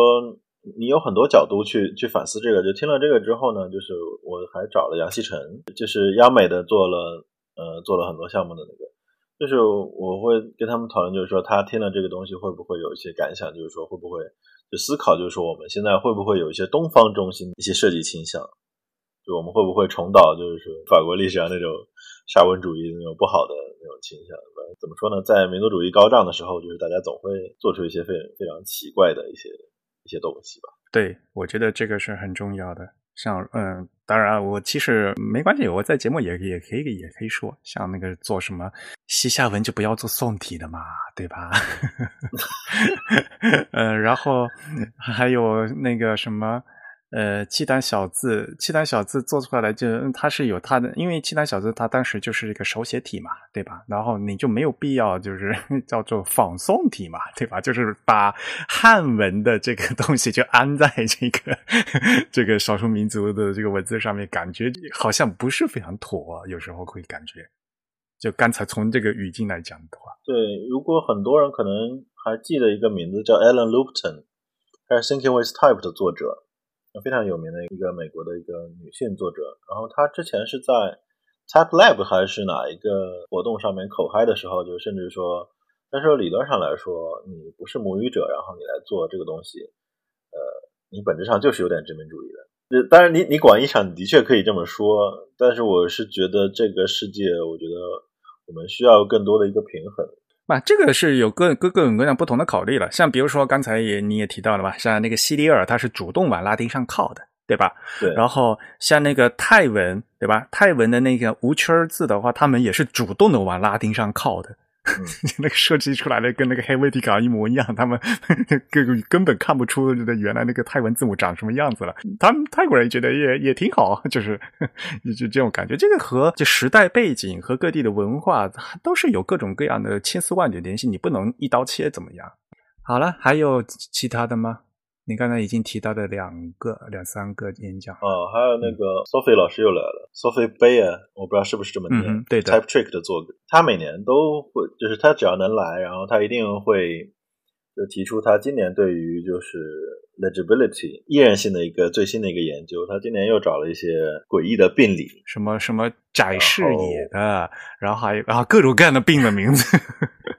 你有很多角度去去反思这个，就听了这个之后呢，就是我还找了杨希晨，就是央美的做了呃做了很多项目的那个，就是我会跟他们讨论，就是说他听了这个东西会不会有一些感想，就是说会不会就思考，就是说我们现在会不会有一些东方中心一些设计倾向，就我们会不会重蹈就是说法国历史上那种沙文主义那种不好的那种倾向？怎么说呢？在民族主义高涨的时候，就是大家总会做出一些非非常奇怪的一些。一些东西吧，对我觉得这个是很重要的。像嗯，当然我其实没关系，我在节目也也可以也可以说，像那个做什么西夏文就不要做宋体的嘛，对吧？嗯，然后还有那个什么。呃，契丹小字，契丹小字做出来就它是有它的，因为契丹小字它当时就是一个手写体嘛，对吧？然后你就没有必要就是 叫做仿宋体嘛，对吧？就是把汉文的这个东西就安在这个 这个少数民族的这个文字上面，感觉好像不是非常妥，有时候会感觉。就刚才从这个语境来讲的话，对，如果很多人可能还记得一个名字叫 Alan Lupton，他是 Thinking with Type 的作者。非常有名的一个美国的一个女性作者，然后她之前是在 Type Lab 还是哪一个活动上面口嗨的时候，就甚至说，但是理论上来说，你不是母语者，然后你来做这个东西，呃，你本质上就是有点殖民主义的。当然，你你广义上的确可以这么说，但是我是觉得这个世界，我觉得我们需要更多的一个平衡。啊，这个是有各各各种各样不同的考虑了。像比如说刚才也你也提到了吧，像那个西里尔，他是主动往拉丁上靠的，对吧？对。然后像那个泰文，对吧？泰文的那个无圈字的话，他们也是主动的往拉丁上靠的。那个设计出来的跟那个黑威迪卡一模一样，他们 根根本看不出原来那个泰文字母长什么样子了。他们泰国人觉得也也挺好，就是 就这种感觉。这个和这时代背景和各地的文化都是有各种各样的千丝万缕联系，你不能一刀切怎么样？好了，还有其他的吗？你刚才已经提到的两个、两三个演讲哦，还有那个 Sophie 老师又来了，Sophie Bayer，我不知道是不是这么念，对的，Type Trick 的作者，他每年都会，就是他只要能来，然后他一定会就提出他今年对于就是 legibility 依然性的一个最新的一个研究，他今年又找了一些诡异的病理，什么什么窄视野的，然后还有然后各种各样的病的名字，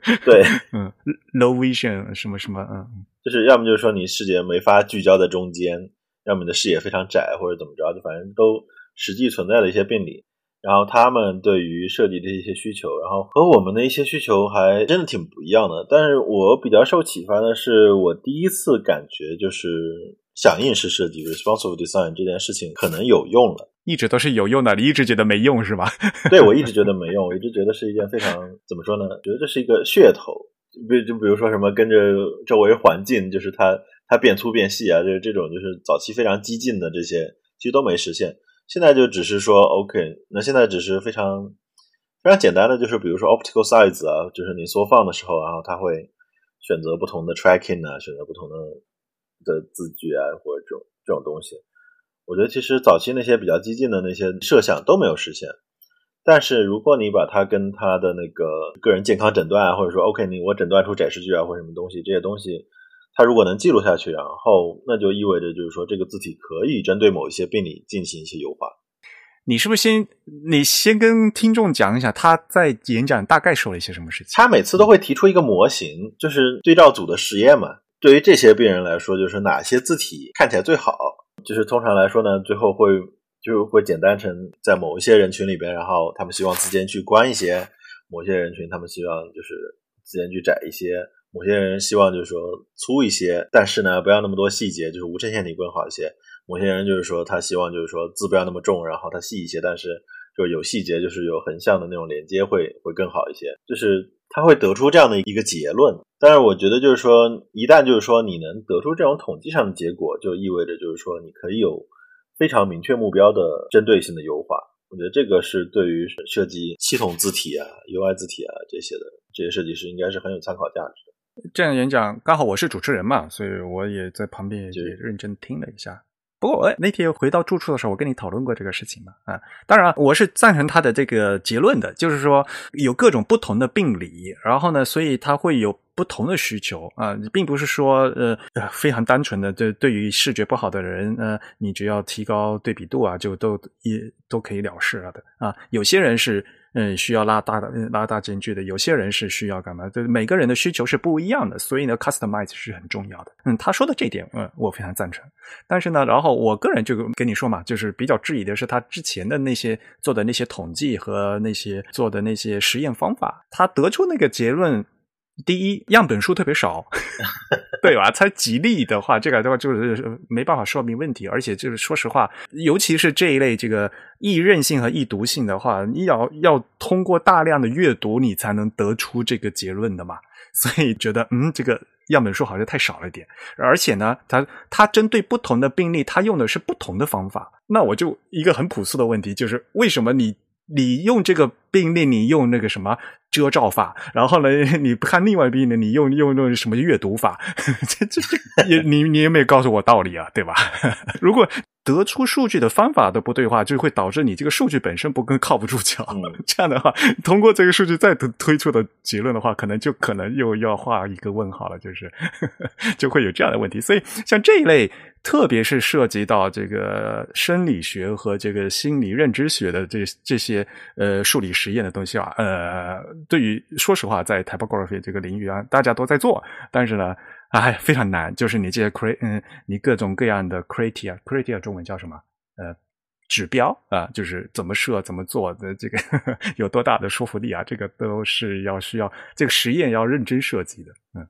对，嗯，low vision 什么什么，嗯。就是要么就是说你视觉没法聚焦在中间，要么你的视野非常窄，或者怎么着，就反正都实际存在的一些病理。然后他们对于设计的一些需求，然后和我们的一些需求还真的挺不一样的。但是我比较受启发的是，我第一次感觉就是响应式设计 （responsive design） 这件事情可能有用了。一直都是有用的，你一直觉得没用是吧？对，我一直觉得没用，我一直觉得是一件非常怎么说呢？觉得这是一个噱头。比就比如说什么跟着周围环境，就是它它变粗变细啊，就是这种就是早期非常激进的这些，其实都没实现。现在就只是说 OK，那现在只是非常非常简单的，就是比如说 optical size 啊，就是你缩放的时候，然后它会选择不同的 tracking 啊，选择不同的的字句啊，或者这种这种东西。我觉得其实早期那些比较激进的那些设想都没有实现。但是如果你把它跟他的那个个人健康诊断啊，或者说 OK，你我诊断出窄视距啊或什么东西这些东西，它如果能记录下去，然后那就意味着就是说这个字体可以针对某一些病理进行一些优化。你是不是先你先跟听众讲一下他在演讲大概说了一些什么事情？他每次都会提出一个模型，就是对照组的实验嘛。对于这些病人来说，就是哪些字体看起来最好？就是通常来说呢，最后会。就会简单成在某一些人群里边，然后他们希望字间距宽一些；某些人群他们希望就是字间距窄一些；某些人希望就是说粗一些，但是呢不要那么多细节，就是无衬线体更好一些；某些人就是说他希望就是说字不要那么重，然后它细一些，但是就有细节，就是有横向的那种连接会会更好一些。就是他会得出这样的一个结论。但是我觉得就是说，一旦就是说你能得出这种统计上的结果，就意味着就是说你可以有。非常明确目标的针对性的优化，我觉得这个是对于设计系统字体啊、UI 字体啊这些的这些设计师应该是很有参考价值的。这样演讲刚好我是主持人嘛，所以我也在旁边也认真听了一下。不过，我那天回到住处的时候，我跟你讨论过这个事情嘛？啊，当然，我是赞成他的这个结论的，就是说有各种不同的病理，然后呢，所以他会有不同的需求啊，并不是说呃非常单纯的，对对于视觉不好的人，呃，你只要提高对比度啊，就都也都可以了事了的啊，有些人是。嗯，需要拉大的拉大间距的，有些人是需要干嘛？就每个人的需求是不一样的，所以呢，customize 是很重要的。嗯，他说的这点，嗯，我非常赞成。但是呢，然后我个人就跟你说嘛，就是比较质疑的是他之前的那些做的那些统计和那些做的那些实验方法，他得出那个结论第一，样本数特别少，对吧？才几例的话，这个的话就是没办法说明问题。而且就是说实话，尤其是这一类这个易韧性和易毒性的话，你要要通过大量的阅读，你才能得出这个结论的嘛。所以觉得，嗯，这个样本数好像太少了点。而且呢，它它针对不同的病例，它用的是不同的方法。那我就一个很朴素的问题，就是为什么你你用这个病例，你用那个什么？遮罩法，然后呢，你看另外一边呢，你用用用什么阅读法？这 这这，也你你也没有告诉我道理啊，对吧？如果得出数据的方法都不对话，就会导致你这个数据本身不更靠不住脚。这样的话，通过这个数据再推推出的结论的话，可能就可能又要画一个问号了，就是就会有这样的问题。所以像这一类。特别是涉及到这个生理学和这个心理认知学的这这些呃数理实验的东西啊，呃，对于说实话，在 typography 这个领域啊，大家都在做，但是呢，哎，非常难。就是你这些 crit，嗯，你各种各样的 criteria，criteria 中文叫什么？呃，指标啊，就是怎么设、怎么做的这个 有多大的说服力啊？这个都是要需要这个实验要认真设计的。嗯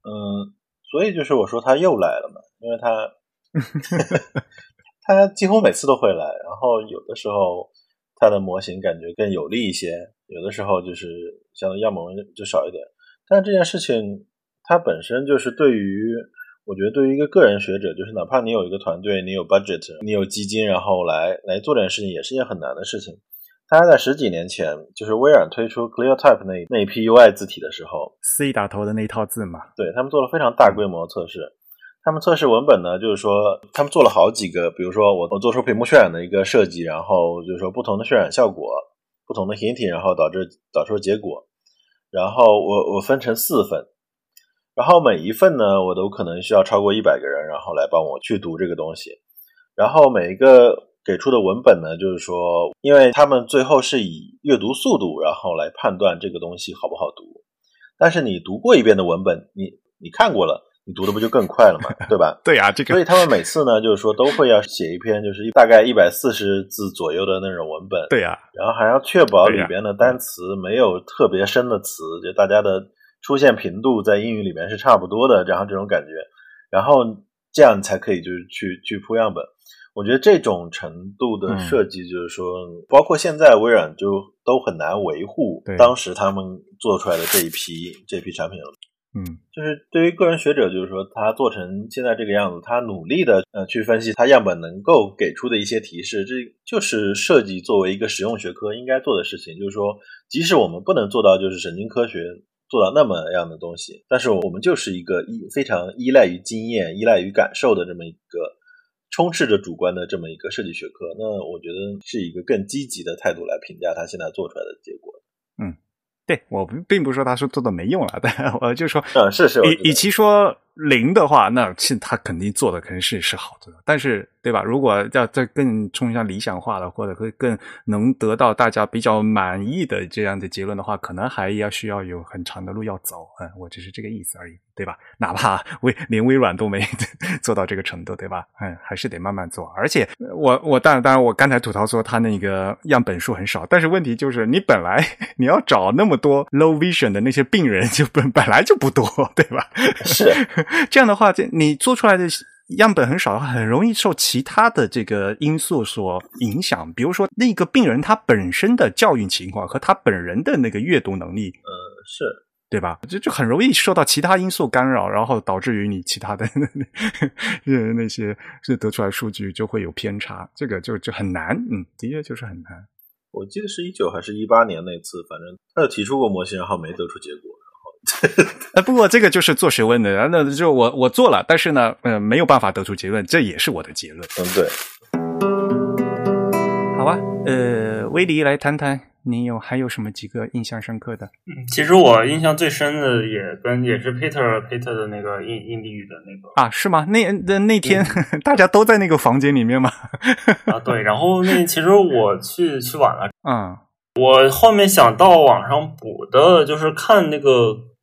嗯，所以就是我说他又来了嘛，因为他。他几乎每次都会来，然后有的时候他的模型感觉更有利一些，有的时候就是像样本就少一点。但这件事情它本身就是对于，我觉得对于一个个人学者，就是哪怕你有一个团队，你有 budget，你有基金，然后来来做这件事情，也是一件很难的事情。大家在十几年前，就是微软推出 ClearType 那那一批 UI 字体的时候，C 打头的那套字嘛，对他们做了非常大规模测试。他们测试文本呢，就是说他们做了好几个，比如说我我做出屏幕渲染的一个设计，然后就是说不同的渲染效果，不同的形体然后导致导出结果，然后我我分成四份，然后每一份呢，我都可能需要超过一百个人，然后来帮我去读这个东西，然后每一个给出的文本呢，就是说，因为他们最后是以阅读速度，然后来判断这个东西好不好读，但是你读过一遍的文本，你你看过了。你读的不就更快了嘛，对吧？对呀，这个。所以他们每次呢，就是说都会要写一篇，就是大概一百四十字左右的那种文本。对呀，然后还要确保里边的单词没有特别深的词，就大家的出现频度在英语里面是差不多的，然后这种感觉，然后这样才可以就是去去铺样本。我觉得这种程度的设计，就是说，包括现在微软就都很难维护当时他们做出来的这一批这批产品了。嗯，就是对于个人学者，就是说他做成现在这个样子，他努力的呃去分析他样本能够给出的一些提示，这就是设计作为一个实用学科应该做的事情。就是说，即使我们不能做到就是神经科学做到那么样的东西，但是我们就是一个依非常依赖于经验、依赖于感受的这么一个充斥着主观的这么一个设计学科。那我觉得是一个更积极的态度来评价他现在做出来的结果。嗯。对我并不是说他说做的没用了，但我就说，嗯，是是，与与其说零的话，那是他肯定做的肯定是是好的，但是。对吧？如果要再更冲向理想化的，或者会更能得到大家比较满意的这样的结论的话，可能还要需要有很长的路要走。嗯，我只是这个意思而已，对吧？哪怕 微连微软都没 做到这个程度，对吧？嗯，还是得慢慢做。而且，我我当然当然，我刚才吐槽说他那个样本数很少，但是问题就是你本来你要找那么多 low vision 的那些病人，就本本来就不多，对吧？是这样的话，这你做出来的。样本很少很容易受其他的这个因素所影响。比如说，那个病人他本身的教育情况和他本人的那个阅读能力，呃，是对吧？就就很容易受到其他因素干扰，然后导致于你其他的 那那些是得出来数据就会有偏差。这个就就很难，嗯，的确就是很难。我记得是一九还是一八年那次，反正他有提出过模型，然后没得出结果。呃，不过这个就是做学问的，那就我我做了，但是呢，呃，没有办法得出结论，这也是我的结论。嗯，对。好吧，呃，威迪来谈谈，你有还有什么几个印象深刻的？嗯，其实我印象最深的也跟也是 Peter Peter 的那个印印地语的那个啊，是吗？那那那天 大家都在那个房间里面吗？啊，对。然后那其实我去去晚了，嗯，我后面想到网上补的，就是看那个。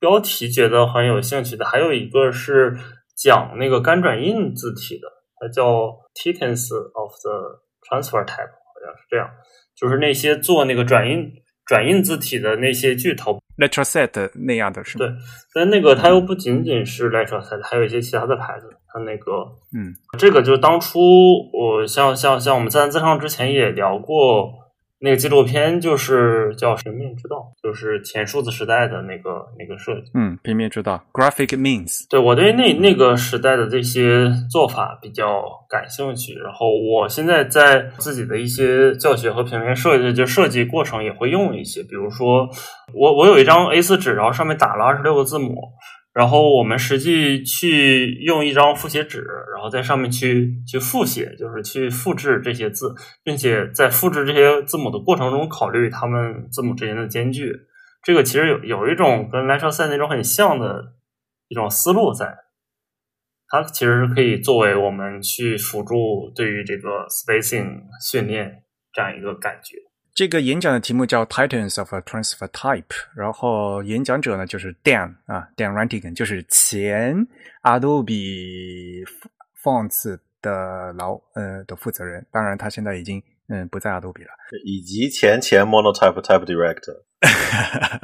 标题觉得很有兴趣的，还有一个是讲那个干转印字体的，它叫 Titans of the Transfer Type，好像是这样，就是那些做那个转印转印字体的那些巨头。Letraset 那样的是吗？对，但那个它又不仅仅是 Letraset，还有一些其他的牌子。它那个，嗯，这个就是当初我像像像我们在自上之前也聊过。那个纪录片就是叫《平面之道》，就是前数字时代的那个那个设计。嗯，平面之道 （Graphic Means）。对我对那那个时代的这些做法比较感兴趣。然后我现在在自己的一些教学和平面设计就设计过程也会用一些，比如说我我有一张 A 四纸，然后上面打了二十六个字母。然后我们实际去用一张复写纸，然后在上面去去复写，就是去复制这些字，并且在复制这些字母的过程中，考虑它们字母之间的间距。这个其实有有一种跟 l e t t e r s e t 那种很像的一种思路在，它其实是可以作为我们去辅助对于这个 spacing 训练这样一个感觉。这个演讲的题目叫 Titans of a Transfer Type，然后演讲者呢就是 Dan 啊，Dan Rantigan，就是前 Adobe Fonts 的老呃的负责人，当然他现在已经嗯不在 Adobe 了，以及前前 Monotype Type Director，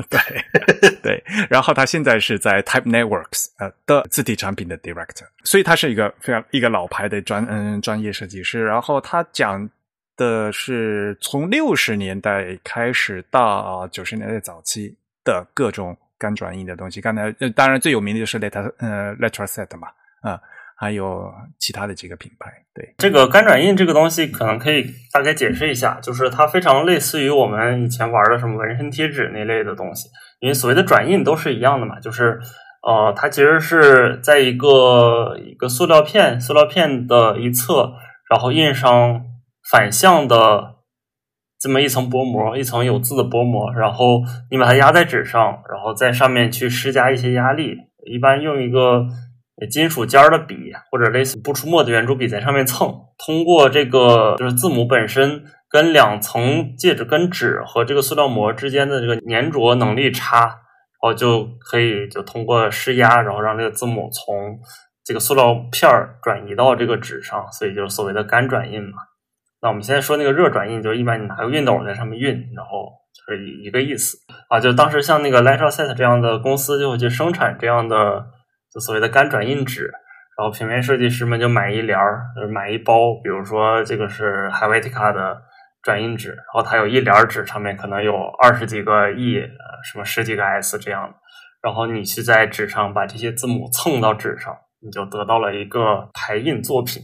对对，然后他现在是在 Type Networks 呃的字体产品的 Director，所以他是一个非常一个老牌的专嗯专业设计师，然后他讲。的是从六十年代开始到九十年代早期的各种干转印的东西。刚才当然最有名的就是 Letter 呃 Letterset 嘛，啊，还有其他的几个品牌。对这个干转印这个东西，可能可以大概解释一下，就是它非常类似于我们以前玩的什么纹身贴纸那类的东西。因为所谓的转印都是一样的嘛，就是呃，它其实是在一个一个塑料片塑料片的一侧，然后印上。反向的这么一层薄膜，一层有字的薄膜，然后你把它压在纸上，然后在上面去施加一些压力，一般用一个金属尖儿的笔或者类似不出墨的圆珠笔在上面蹭，通过这个就是字母本身跟两层介质跟纸和这个塑料膜之间的这个粘着能力差，然后就可以就通过施压，然后让这个字母从这个塑料片儿转移到这个纸上，所以就是所谓的干转印嘛。那我们现在说那个热转印，就是一般你拿个熨斗在上面熨，然后就是一一个意思啊。就当时像那个 Letterset 这样的公司就会去生产这样的就所谓的干转印纸，然后平面设计师们就买一帘儿，就是买一包，比如说这个是 Helvetica 的转印纸，然后它有一帘纸，上面可能有二十几个 E，什么十几个 S 这样的，然后你去在纸上把这些字母蹭到纸上，你就得到了一个排印作品，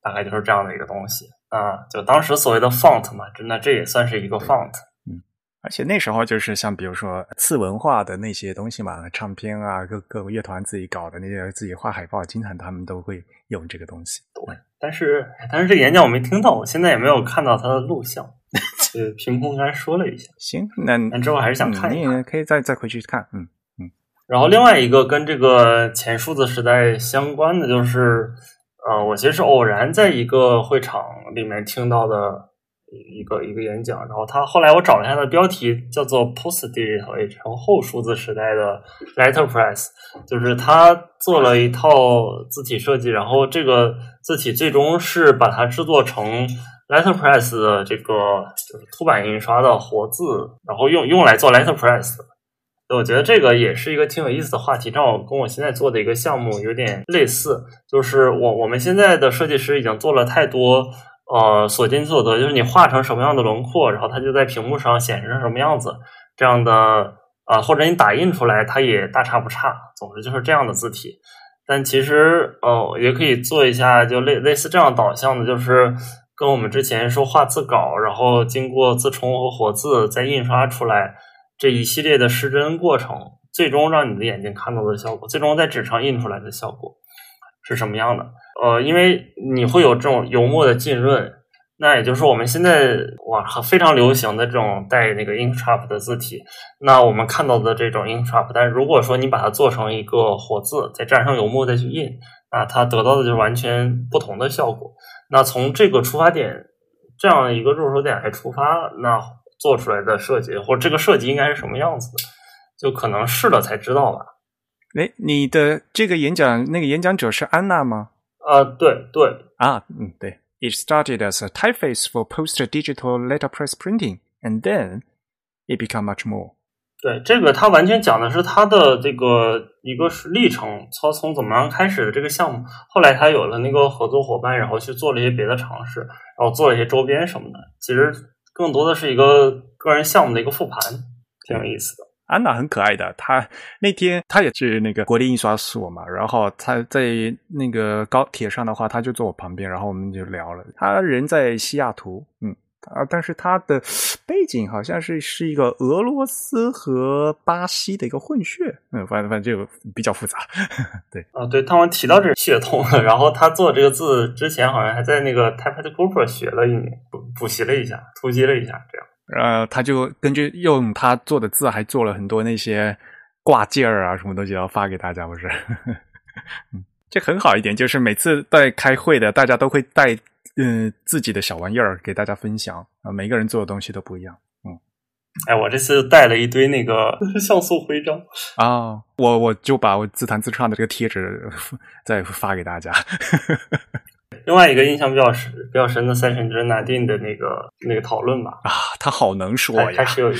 大概就是这样的一个东西。啊，就当时所谓的 font 嘛，真的这也算是一个 font。嗯，而且那时候就是像比如说次文化的那些东西嘛，唱片啊，各各个乐团自己搞的那些自己画海报，经常他们都会用这个东西。对，但是但是这个演讲我没听到，我现在也没有看到他的录像，就凭空刚才说了一下。行，那那之后还是想看，你也可以再再回去看。嗯嗯。然后另外一个跟这个前数字时代相关的就是。呃，我其实是偶然在一个会场里面听到的一个一个演讲，然后他后来我找了一下的标题叫做 Post Digital Age，然后后数字时代的 Letterpress，就是他做了一套字体设计，然后这个字体最终是把它制作成 Letterpress 的这个就是凸版印刷的活字，然后用用来做 Letterpress。我觉得这个也是一个挺有意思的话题，正好跟我现在做的一个项目有点类似。就是我我们现在的设计师已经做了太多呃所见所得，就是你画成什么样的轮廓，然后它就在屏幕上显示成什么样子，这样的啊，或者你打印出来它也大差不差。总之就是这样的字体。但其实呃也可以做一下，就类类似这样导向的，就是跟我们之前说画字稿，然后经过字冲和活字再印刷出来。这一系列的失真过程，最终让你的眼睛看到的效果，最终在纸上印出来的效果是什么样的？呃，因为你会有这种油墨的浸润，那也就是我们现在哇非常流行的这种带那个 Inkscape 的字体。那我们看到的这种 Inkscape，但如果说你把它做成一个活字，再沾上油墨再去印，那它得到的就是完全不同的效果。那从这个出发点，这样一个入手点来出发，那。做出来的设计，或者这个设计应该是什么样子的，就可能试了才知道吧。哎，你的这个演讲，那个演讲者是安娜吗？啊，对对啊，嗯，对。It started as a typeface for post-digital letterpress printing, and then it become much more。对，这个它完全讲的是它的这个一个是历程，从从怎么样开始的这个项目，后来他有了那个合作伙伴，然后去做了一些别的尝试，然后做了一些周边什么的。其实更多的是一个个人项目的一个复盘，挺有意思的。安娜很可爱的，她那天她也去那个国立印刷所嘛，然后她在那个高铁上的话，她就坐我旁边，然后我们就聊了。她人在西雅图，嗯啊，但是他的背景好像是是一个俄罗斯和巴西的一个混血，嗯，反正反正就比较复杂。对啊，对他们提到这个血统，然后他做这个字之前，好像还在那个 Typed Cooper 学了一年，补补习了一下，突击了一下，这样。呃，他就根据用他做的字，还做了很多那些挂件儿啊，什么东西要发给大家，不是？嗯，这很好一点，就是每次在开会的，大家都会带嗯自己的小玩意儿给大家分享啊，每个人做的东西都不一样。嗯，哎，我这次带了一堆那个 像素徽章啊，我我就把我自弹自唱的这个贴纸 再发给大家。另外一个印象比较深、比较深的 session 就是纳丁的那个那个讨论吧。啊，他好能说呀，开始有一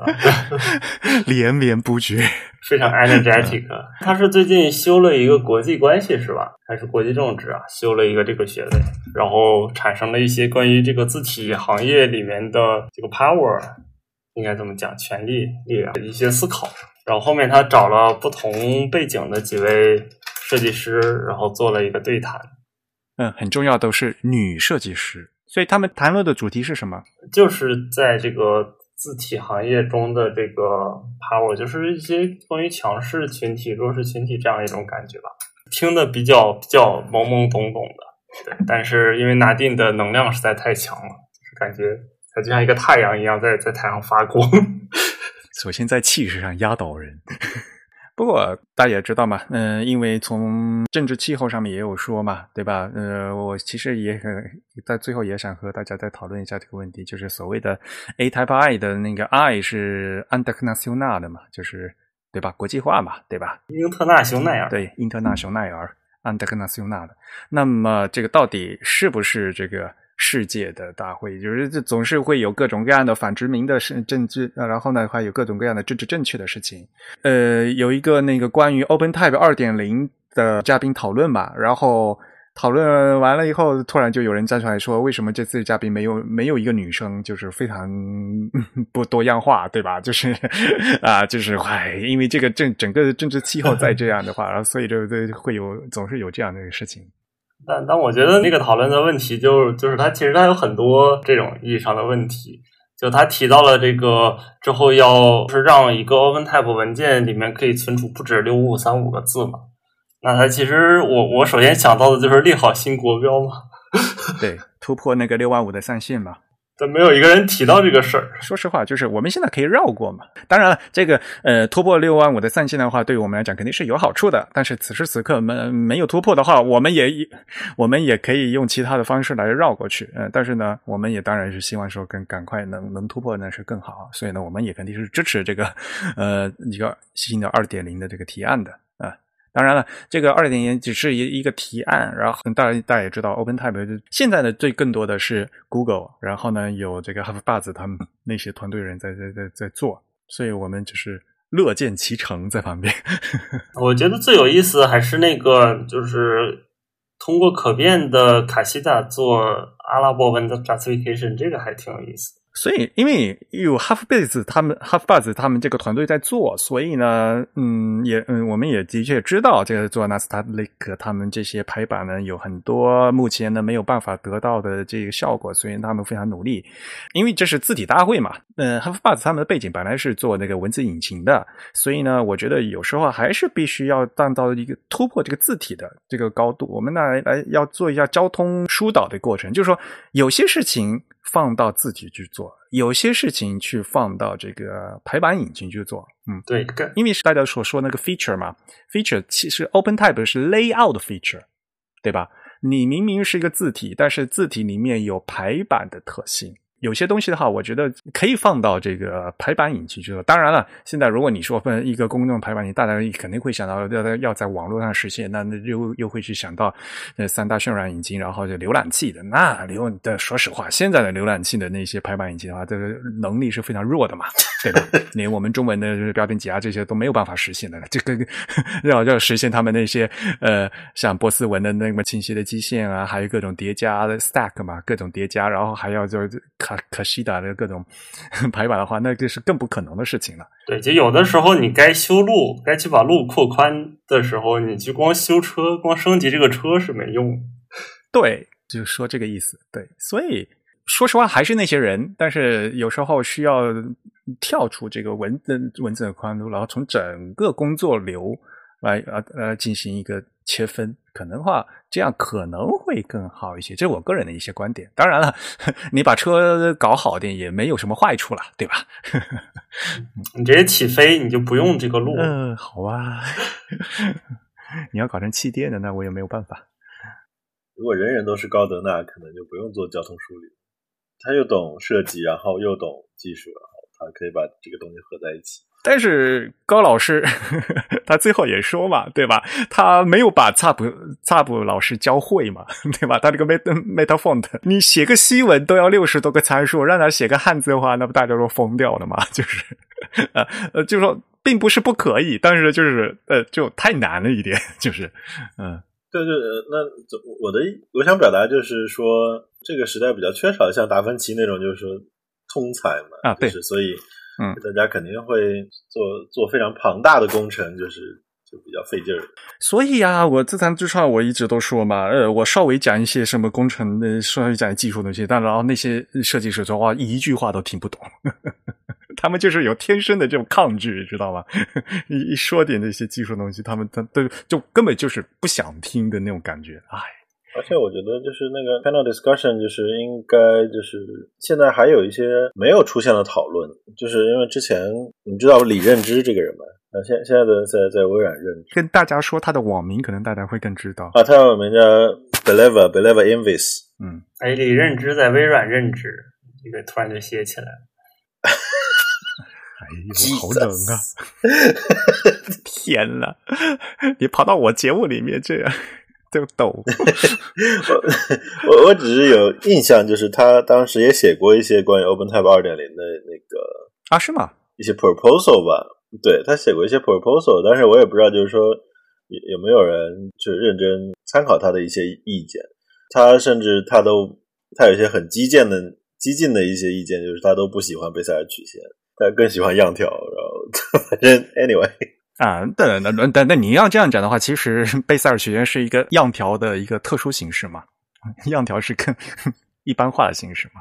连绵不绝，非常 energetic。他是最近修了一个国际关系是吧？还是国际政治啊？修了一个这个学位，然后产生了一些关于这个字体行业里面的这个 power，应该怎么讲？权力、力量的一些思考。然后后面他找了不同背景的几位设计师，然后做了一个对谈。嗯，很重要，都是女设计师，所以他们谈论的主题是什么？就是在这个字体行业中的这个 power，就是一些关于强势群体、弱势群体这样一种感觉吧。听的比较比较懵懵懂懂的，对。但是因为拿定的能量实在太强了，就是感觉它就像一个太阳一样，在在太阳发光。首先在气势上压倒人。不过大家也知道嘛，嗯，因为从政治气候上面也有说嘛，对吧？呃，我其实也很在最后也想和大家再讨论一下这个问题，就是所谓的 A Type I 的那个 I 是 international 的嘛，就是对吧？国际化嘛，对吧？英特纳雄奈尔对，英特纳雄奈尔 international 的，那么这个到底是不是这个？世界的大会，就是这总是会有各种各样的反殖民的政政治，然后呢，还有各种各样的政治正确的事情。呃，有一个那个关于 OpenType 二点零的嘉宾讨论吧，然后讨论完了以后，突然就有人站出来说，为什么这次嘉宾没有没有一个女生，就是非常不多样化，对吧？就是啊，就是唉，因为这个政整个政治气候再这样的话，然后所以就就会有总是有这样的事情。但但我觉得那个讨论的问题，就就是他其实他有很多这种意义上的问题。就他提到了这个之后，要是让一个 OpenType 文件里面可以存储不止六五五三五个字嘛？那他其实我我首先想到的就是立好新国标嘛？对，突破那个六万五的上限嘛？但没有一个人提到这个事儿。说实话，就是我们现在可以绕过嘛。当然了，这个呃突破六万五的散线的话，对于我们来讲肯定是有好处的。但是此时此刻没没有突破的话，我们也我们也可以用其他的方式来绕过去。嗯，但是呢，我们也当然是希望说更赶快能能突破那是更好。所以呢，我们也肯定是支持这个呃一个新的二点零的这个提案的。当然了，这个二点零只是一一个提案，然后大家大家也知道，OpenType 现在的最更多的是 Google，然后呢有这个 HuffBuzz 他们那些团队人在在在在做，所以我们只是乐见其成在旁边。我觉得最有意思还是那个，就是通过可变的卡西达做阿拉伯文的 justification，这个还挺有意思的。所以，因为有 HalfBase 他们 HalfBuzz 他们这个团队在做，所以呢，嗯，也嗯，我们也的确知道这个做 Nastaliq 他们这些排版呢，有很多目前呢没有办法得到的这个效果，所以他们非常努力。因为这是字体大会嘛，嗯，HalfBuzz 他们的背景本来是做那个文字引擎的，所以呢，我觉得有时候还是必须要站到一个突破这个字体的这个高度。我们来来要做一下交通疏导的过程，就是说有些事情。放到字体去做，有些事情去放到这个排版引擎去做，嗯，对，因为是大家所说那个 feature 嘛，feature 其实 OpenType 是 layout feature，对吧？你明明是一个字体，但是字体里面有排版的特性。有些东西的话，我觉得可以放到这个排版引擎去做。当然了，现在如果你说分一个公众排版你，大家肯定会想到要要在网络上实现，那那又又会去想到呃三大渲染引擎，然后就浏览器的。那浏的说实话，现在的浏览器的那些排版引擎的话，这个能力是非常弱的嘛。对吧？连我们中文的标点挤压这些都没有办法实现的了。这个 要要实现他们那些呃，像波斯文的那么清晰的基线啊，还有各种叠加的 stack 嘛，各种叠加，然后还要就是可可西达的各种 排版的话，那这是更不可能的事情了。对，就有的时候你该修路，该去把路扩宽的时候，你去光修车、光升级这个车是没用。对，就是说这个意思。对，所以。说实话，还是那些人，但是有时候需要跳出这个文字文字的宽度，然后从整个工作流来呃呃进行一个切分，可能话这样可能会更好一些。这是我个人的一些观点。当然了，你把车搞好点也没有什么坏处了，对吧？你直接起飞，你就不用这个路。嗯，好啊。你要搞成气垫的，那我也没有办法。如果人人都是高德，那可能就不用做交通梳理。他又懂设计，然后又懂技术，然后他可以把这个东西合在一起。但是高老师 他最后也说嘛，对吧？他没有把差不差不老师教会嘛，对吧？他这个 meta meta font，你写个西文都要六十多个参数，让他写个汉字的话，那不大家都疯掉了嘛？就是呃呃，就说并不是不可以，但是就是呃，就太难了一点，就是嗯。对对，那我的我想表达就是说，这个时代比较缺少像达芬奇那种，就是说通才嘛啊，对，所以嗯，大家肯定会做做非常庞大的工程，就是就比较费劲儿。所以啊，我自弹自唱，我一直都说嘛，呃，我稍微讲一些什么工程的，稍微讲技术东西，但然后那些设计师说话一句话都听不懂。他们就是有天生的这种抗拒，知道吗？一一说点那些技术东西，他们他都就根本就是不想听的那种感觉。哎，而且我觉得就是那个 panel discussion，就是应该就是现在还有一些没有出现的讨论，就是因为之前你知道李认知这个人吗？啊现现在的在在微软任职，跟大家说他的网名，可能大家会更知道啊。他的网名叫 Believer Believer Invis。嗯，哎，李认知在微软任职，这个突然就写起来了。哎呦，好冷啊！天呐，你跑到我节目里面这样就抖。我 我只是有印象，就是他当时也写过一些关于 OpenType 二点零的那个啊，是吗？一些 proposal 吧。对他写过一些 proposal，但是我也不知道，就是说有有没有人就认真参考他的一些意见。他甚至他都他有一些很激进的激进的一些意见，就是他都不喜欢贝塞尔曲线。他更喜欢样条，然后 反正 anyway 啊，那那那那那你要这样讲的话，其实 贝塞尔曲线是一个样条的一个特殊形式嘛？样条是更 一般化的形式嘛？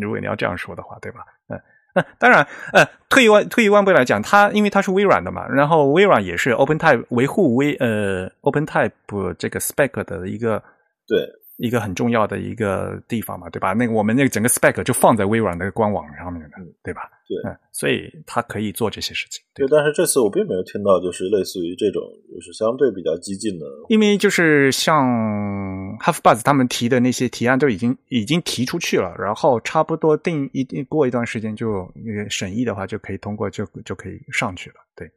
如果你要这样说的话，对吧？嗯嗯，当然，呃，退一万退一万步来讲，它因为它是微软的嘛，然后微软也是 OpenType 维护微呃 OpenType 这个 spec 的一个对。一个很重要的一个地方嘛，对吧？那个我们那个整个 spec 就放在微软的官网上面的，对吧？对，嗯，所以它可以做这些事情。对，但是这次我并没有听到，就是类似于这种，就是相对比较激进的。因为就是像 HalfBuzz 他们提的那些提案都已经已经提出去了，然后差不多定一定过一段时间就审议的话就可以通过，就就可以上去了。对，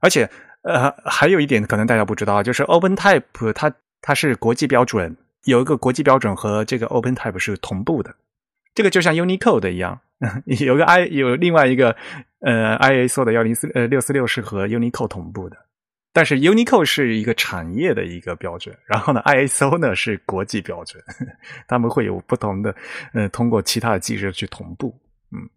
而且呃，还有一点可能大家不知道，就是 OpenType 它它是国际标准。有一个国际标准和这个 OpenType 是同步的，这个就像 Unicode 一样，有个 I 有另外一个呃 ISO 的幺零四呃六四六是和 Unicode 同步的，但是 Unicode 是一个产业的一个标准，然后呢 ISO 呢是国际标准，他们会有不同的呃通过其他的机制去同步，嗯。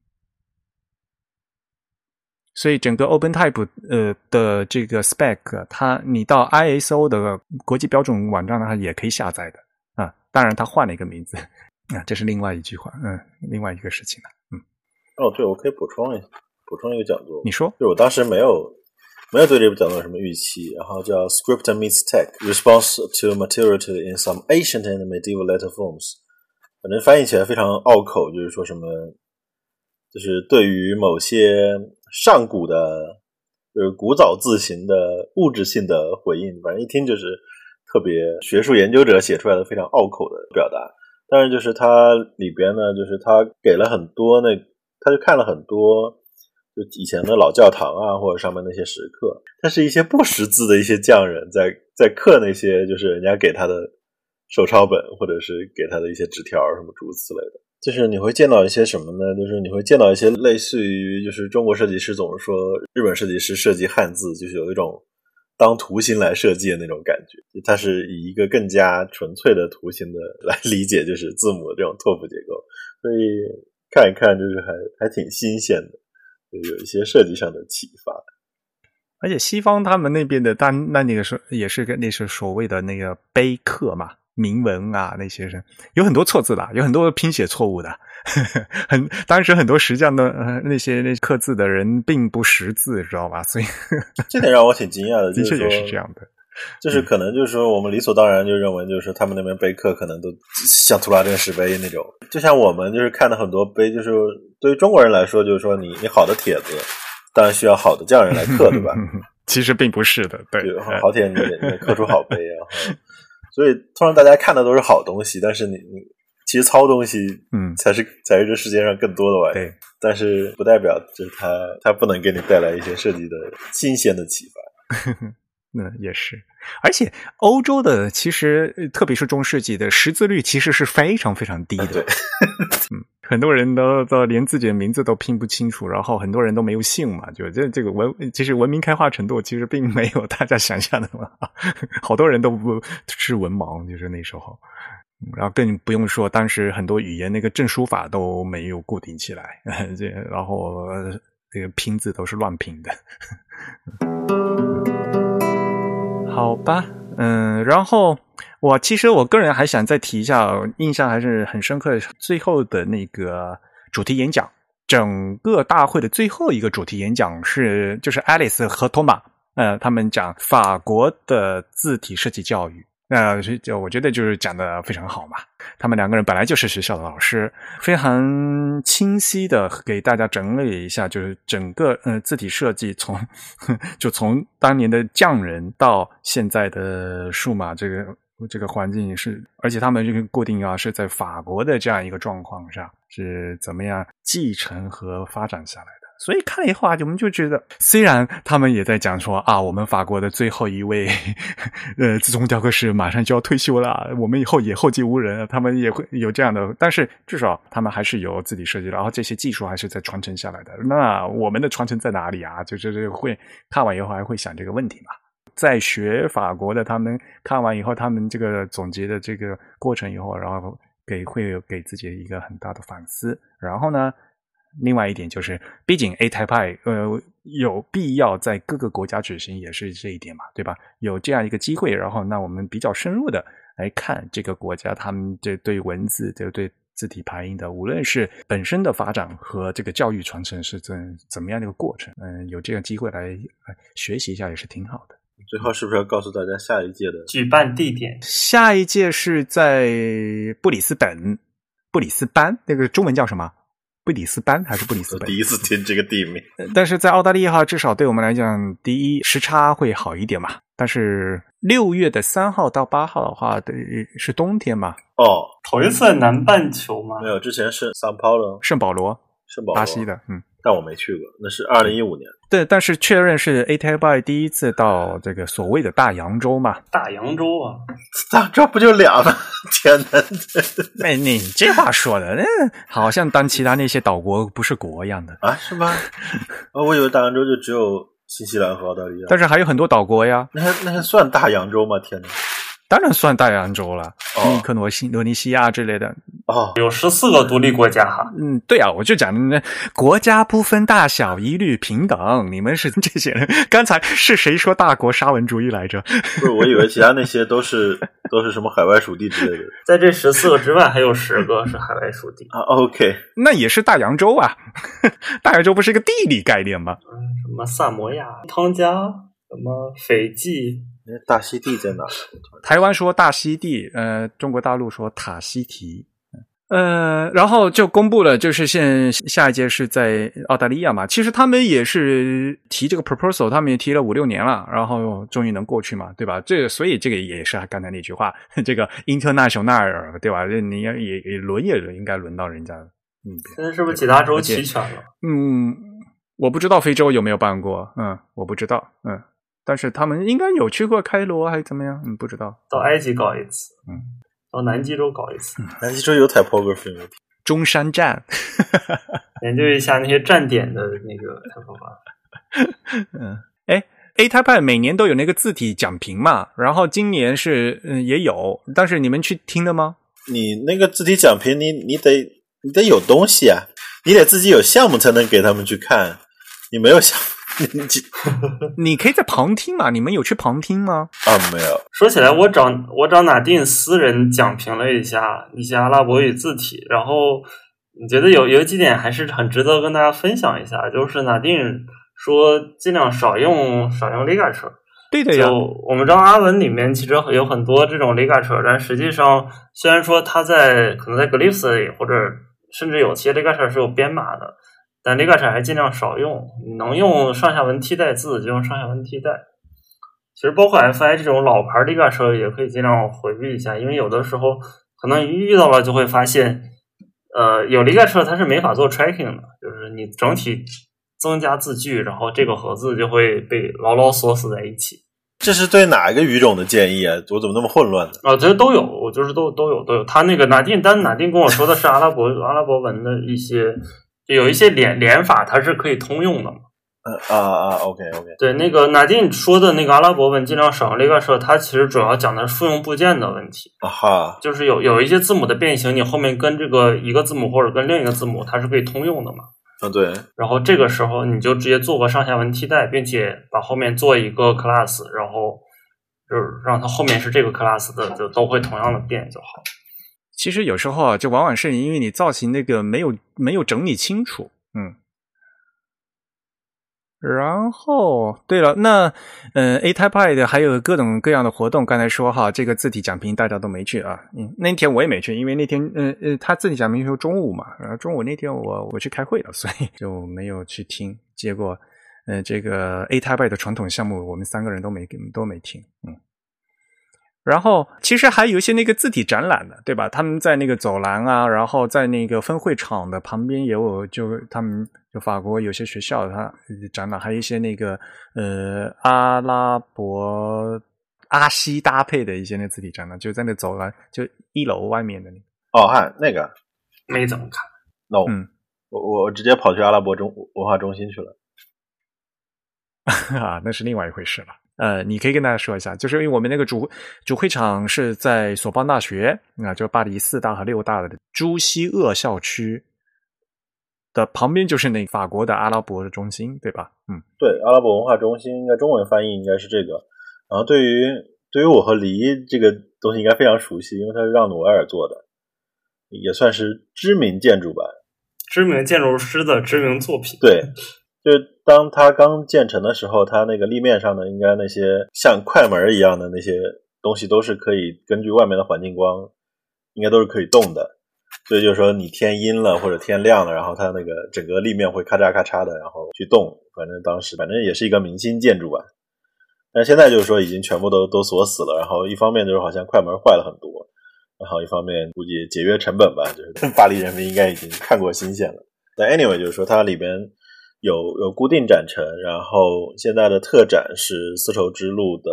所以整个 OpenType 呃的这个 spec，它你到 ISO 的国际标准网站上也可以下载的。当然，他换了一个名字，啊，这是另外一句话，嗯，另外一个事情了，嗯。哦，对，我可以补充一补充一个角度，你说，就我当时没有没有对这部讲座有什么预期，然后叫 Script Meets Tech: Response to Maturity in Some Ancient and Medieval Letter Forms，反正翻译起来非常拗口，就是说什么，就是对于某些上古的，就是古早字形的物质性的回应，反正一听就是。特别学术研究者写出来的非常拗口的表达，但是就是它里边呢，就是他给了很多那，他就看了很多就以前的老教堂啊，或者上面那些石刻，他是一些不识字的一些匠人在在刻那些就是人家给他的手抄本，或者是给他的一些纸条什么诸如此类的，就是你会见到一些什么呢？就是你会见到一些类似于，就是中国设计师总是说日本设计师设计汉字，就是有一种当图形来设计的那种感觉。它是以一个更加纯粹的图形的来理解，就是字母的这种拓扑结构。所以看一看，就是还还挺新鲜的，有一些设计上的启发。而且西方他们那边的，但那那个是也是个那是所谓的那个碑刻嘛，铭文啊那些是有很多错字的，有很多拼写错误的。很当时很多实际上的呃那些那刻字的人并不识字，知道吧？所以 这点让我挺惊讶的，的确也是是这样的。就是可能就是说我们理所当然就认为就是他们那边碑刻可能都像图拉真石碑那种，就像我们就是看的很多碑，就是对于中国人来说，就是说你你好的帖子。当然需要好的匠人来刻，对吧？其实并不是的，对，好帖你得刻出好碑啊。所以通常大家看的都是好东西，但是你你其实糙东西，嗯，才是才是这世界上更多的玩意。对，但是不代表就是它它不能给你带来一些设计的新鲜的启发。那也是，而且欧洲的其实特别是中世纪的识字率其实是非常非常低的。很多人都都连自己的名字都拼不清楚，然后很多人都没有姓嘛，就这这个文其实文明开化程度其实并没有大家想象的那么好，好多人都不是文盲，就是那时候，然后更不用说当时很多语言那个证书法都没有固定起来，这然后这个拼字都是乱拼的。好吧，嗯，然后我其实我个人还想再提一下，印象还是很深刻。最后的那个主题演讲，整个大会的最后一个主题演讲是就是 Alice 和托马，呃，他们讲法国的字体设计教育。那就我觉得就是讲的非常好嘛。他们两个人本来就是学校的老师，非常清晰的给大家整理一下，就是整个呃字体设计从 就从当年的匠人到现在的数码这个这个环境是，而且他们这个固定啊是在法国的这样一个状况下是怎么样继承和发展下来的。所以看了以后啊，我们就觉得，虽然他们也在讲说啊，我们法国的最后一位呃自从雕刻师马上就要退休了，我们以后也后继无人，他们也会有这样的，但是至少他们还是有自己设计的，然后这些技术还是在传承下来的。那我们的传承在哪里啊？就是会看完以后还会想这个问题嘛？在学法国的他们看完以后，他们这个总结的这个过程以后，然后给会有给自己一个很大的反思，然后呢？另外一点就是，毕竟 A Type I 呃有必要在各个国家举行，也是这一点嘛，对吧？有这样一个机会，然后那我们比较深入的来看这个国家他们这对文字、这对字体排印的，无论是本身的发展和这个教育传承是怎怎么样的一个过程，嗯，有这个机会来来学习一下也是挺好的。最后是不是要告诉大家下一届的举办地点？下一届是在布里斯本，布里斯班，那个中文叫什么？布里斯班还是布里斯本？第一次听这个地名。但是在澳大利亚，至少对我们来讲，第一时差会好一点嘛。但是六月的三号到八号的话，对，是冬天嘛。哦，头一次南半球吗？没有，之前是圣保罗，圣保罗，圣保罗，巴西的，嗯。但我没去过，那是二零一五年。对，但是确认是 A T I b y 第一次到这个所谓的大洋洲嘛？大洋洲啊，大这不就俩吗？天哪！哎，你这话说的，那好像当其他那些岛国不是国一样的啊？是吗？啊，我以为大洋洲就只有新西兰和澳大利亚，但是还有很多岛国呀。那还那还算大洋洲吗？天哪！当然算大洋洲了，尼克罗西、罗尼西亚之类的。哦，有十四个独立国家哈。嗯，对啊，我就讲那国家不分大小，一律平等。你们是这些人，刚才是谁说大国沙文主义来着？不是，我以为其他那些都是 都是什么海外属地之类的。在这十四个之外，还有十个是海外属地啊。OK，那也是大洋洲啊。大洋洲不是一个地理概念吗？嗯，什么萨摩亚、汤加，什么斐济。大溪地在哪？台湾说大溪地，呃，中国大陆说塔西提，呃，然后就公布了，就是现下一届是在澳大利亚嘛。其实他们也是提这个 proposal，他们也提了五六年了，然后终于能过去嘛，对吧？这所以这个也是刚才那句话，这个 international，对吧？你要也也轮也应该轮到人家。嗯，现在是不是几大洲齐全了？嗯，我不知道非洲有没有办过，嗯，我不知道，嗯。但是他们应该有去过开罗还是怎么样？嗯，不知道。到埃及搞一次，嗯，到南极洲搞一次。南极洲有 typography 吗？中山站，研究一下那些站点的那个太复杂了。嗯，哎，A Type 每年都有那个字体讲评嘛，然后今年是嗯也有，但是你们去听的吗？你那个字体讲评，你你得你得有东西啊，你得自己有项目才能给他们去看，你没有项。你可以在旁听嘛？你们有去旁听吗？啊，没有。说起来，我找我找哪定私人讲评了一下一些阿拉伯语字体，然后你觉得有有几点还是很值得跟大家分享一下。就是哪定说尽量少用少用 ligature。对的呀。就我们知道阿文里面其实有很多这种 ligature，但实际上虽然说它在可能在 glyphs 里或者甚至有些 ligature 是有编码的。但 ligature 还尽量少用，能用上下文替代字就用上下文替代。其实包括 fi 这种老牌 ligature 也可以尽量回避一下，因为有的时候可能遇到了就会发现，呃，有 ligature 它是没法做 tracking 的，就是你整体增加字距，然后这个和字就会被牢牢锁死在一起。这是对哪一个语种的建议啊？我怎么那么混乱呢？啊，这都有，我就是都都有都有。他那个拿定，但拿定跟我说的是阿拉伯阿拉伯文的一些。就有一些连连法，它是可以通用的嘛？呃啊啊，OK OK。对，那个纳丁说的那个阿拉伯文尽量少用这个时候，它其实主要讲的是复用部件的问题。啊哈，就是有有一些字母的变形，你后面跟这个一个字母或者跟另一个字母，它是可以通用的嘛？啊，对。然后这个时候你就直接做个上下文替代，并且把后面做一个 class，然后就是让它后面是这个 class 的，就都会同样的变就好。其实有时候啊，就往往是因为你造型那个没有没有整理清楚，嗯。然后，对了，那嗯，A Type I 的还有各种各样的活动，刚才说哈，这个字体讲评大家都没去啊，嗯，那天我也没去，因为那天嗯嗯，他字体讲评是中午嘛，然后中午那天我我去开会了，所以就没有去听。结果，嗯，这个 A Type I 的传统项目，我们三个人都没都没听，嗯。然后其实还有一些那个字体展览的，对吧？他们在那个走廊啊，然后在那个分会场的旁边也有，就他们就法国有些学校它展览，还有一些那个呃阿拉伯阿西搭配的一些那字体展览，就在那走廊就一楼外面的那个。哦，嗨，那个没怎么看。no，嗯，我我直接跑去阿拉伯中文化中心去了。啊，那是另外一回事了。呃，你可以跟大家说一下，就是因为我们那个主主会场是在索邦大学啊，就巴黎四大和六大的朱西厄校区的旁边，就是那法国的阿拉伯的中心，对吧？嗯，对，阿拉伯文化中心，应该中文翻译应该是这个。然后对于对于我和黎这个东西应该非常熟悉，因为它是让努埃尔做的，也算是知名建筑吧，知名建筑师的知名作品。对。就是当它刚建成的时候，它那个立面上的应该那些像快门一样的那些东西都是可以根据外面的环境光，应该都是可以动的。所以就是说，你天阴了或者天亮了，然后它那个整个立面会咔嚓咔嚓的，然后去动。反正当时反正也是一个明星建筑吧。但现在就是说已经全部都都锁死了。然后一方面就是好像快门坏了很多，然后一方面估计节约成本吧，就是 巴黎人民应该已经看过新鲜了。但 anyway 就是说它里边。有有固定展陈，然后现在的特展是丝绸之路的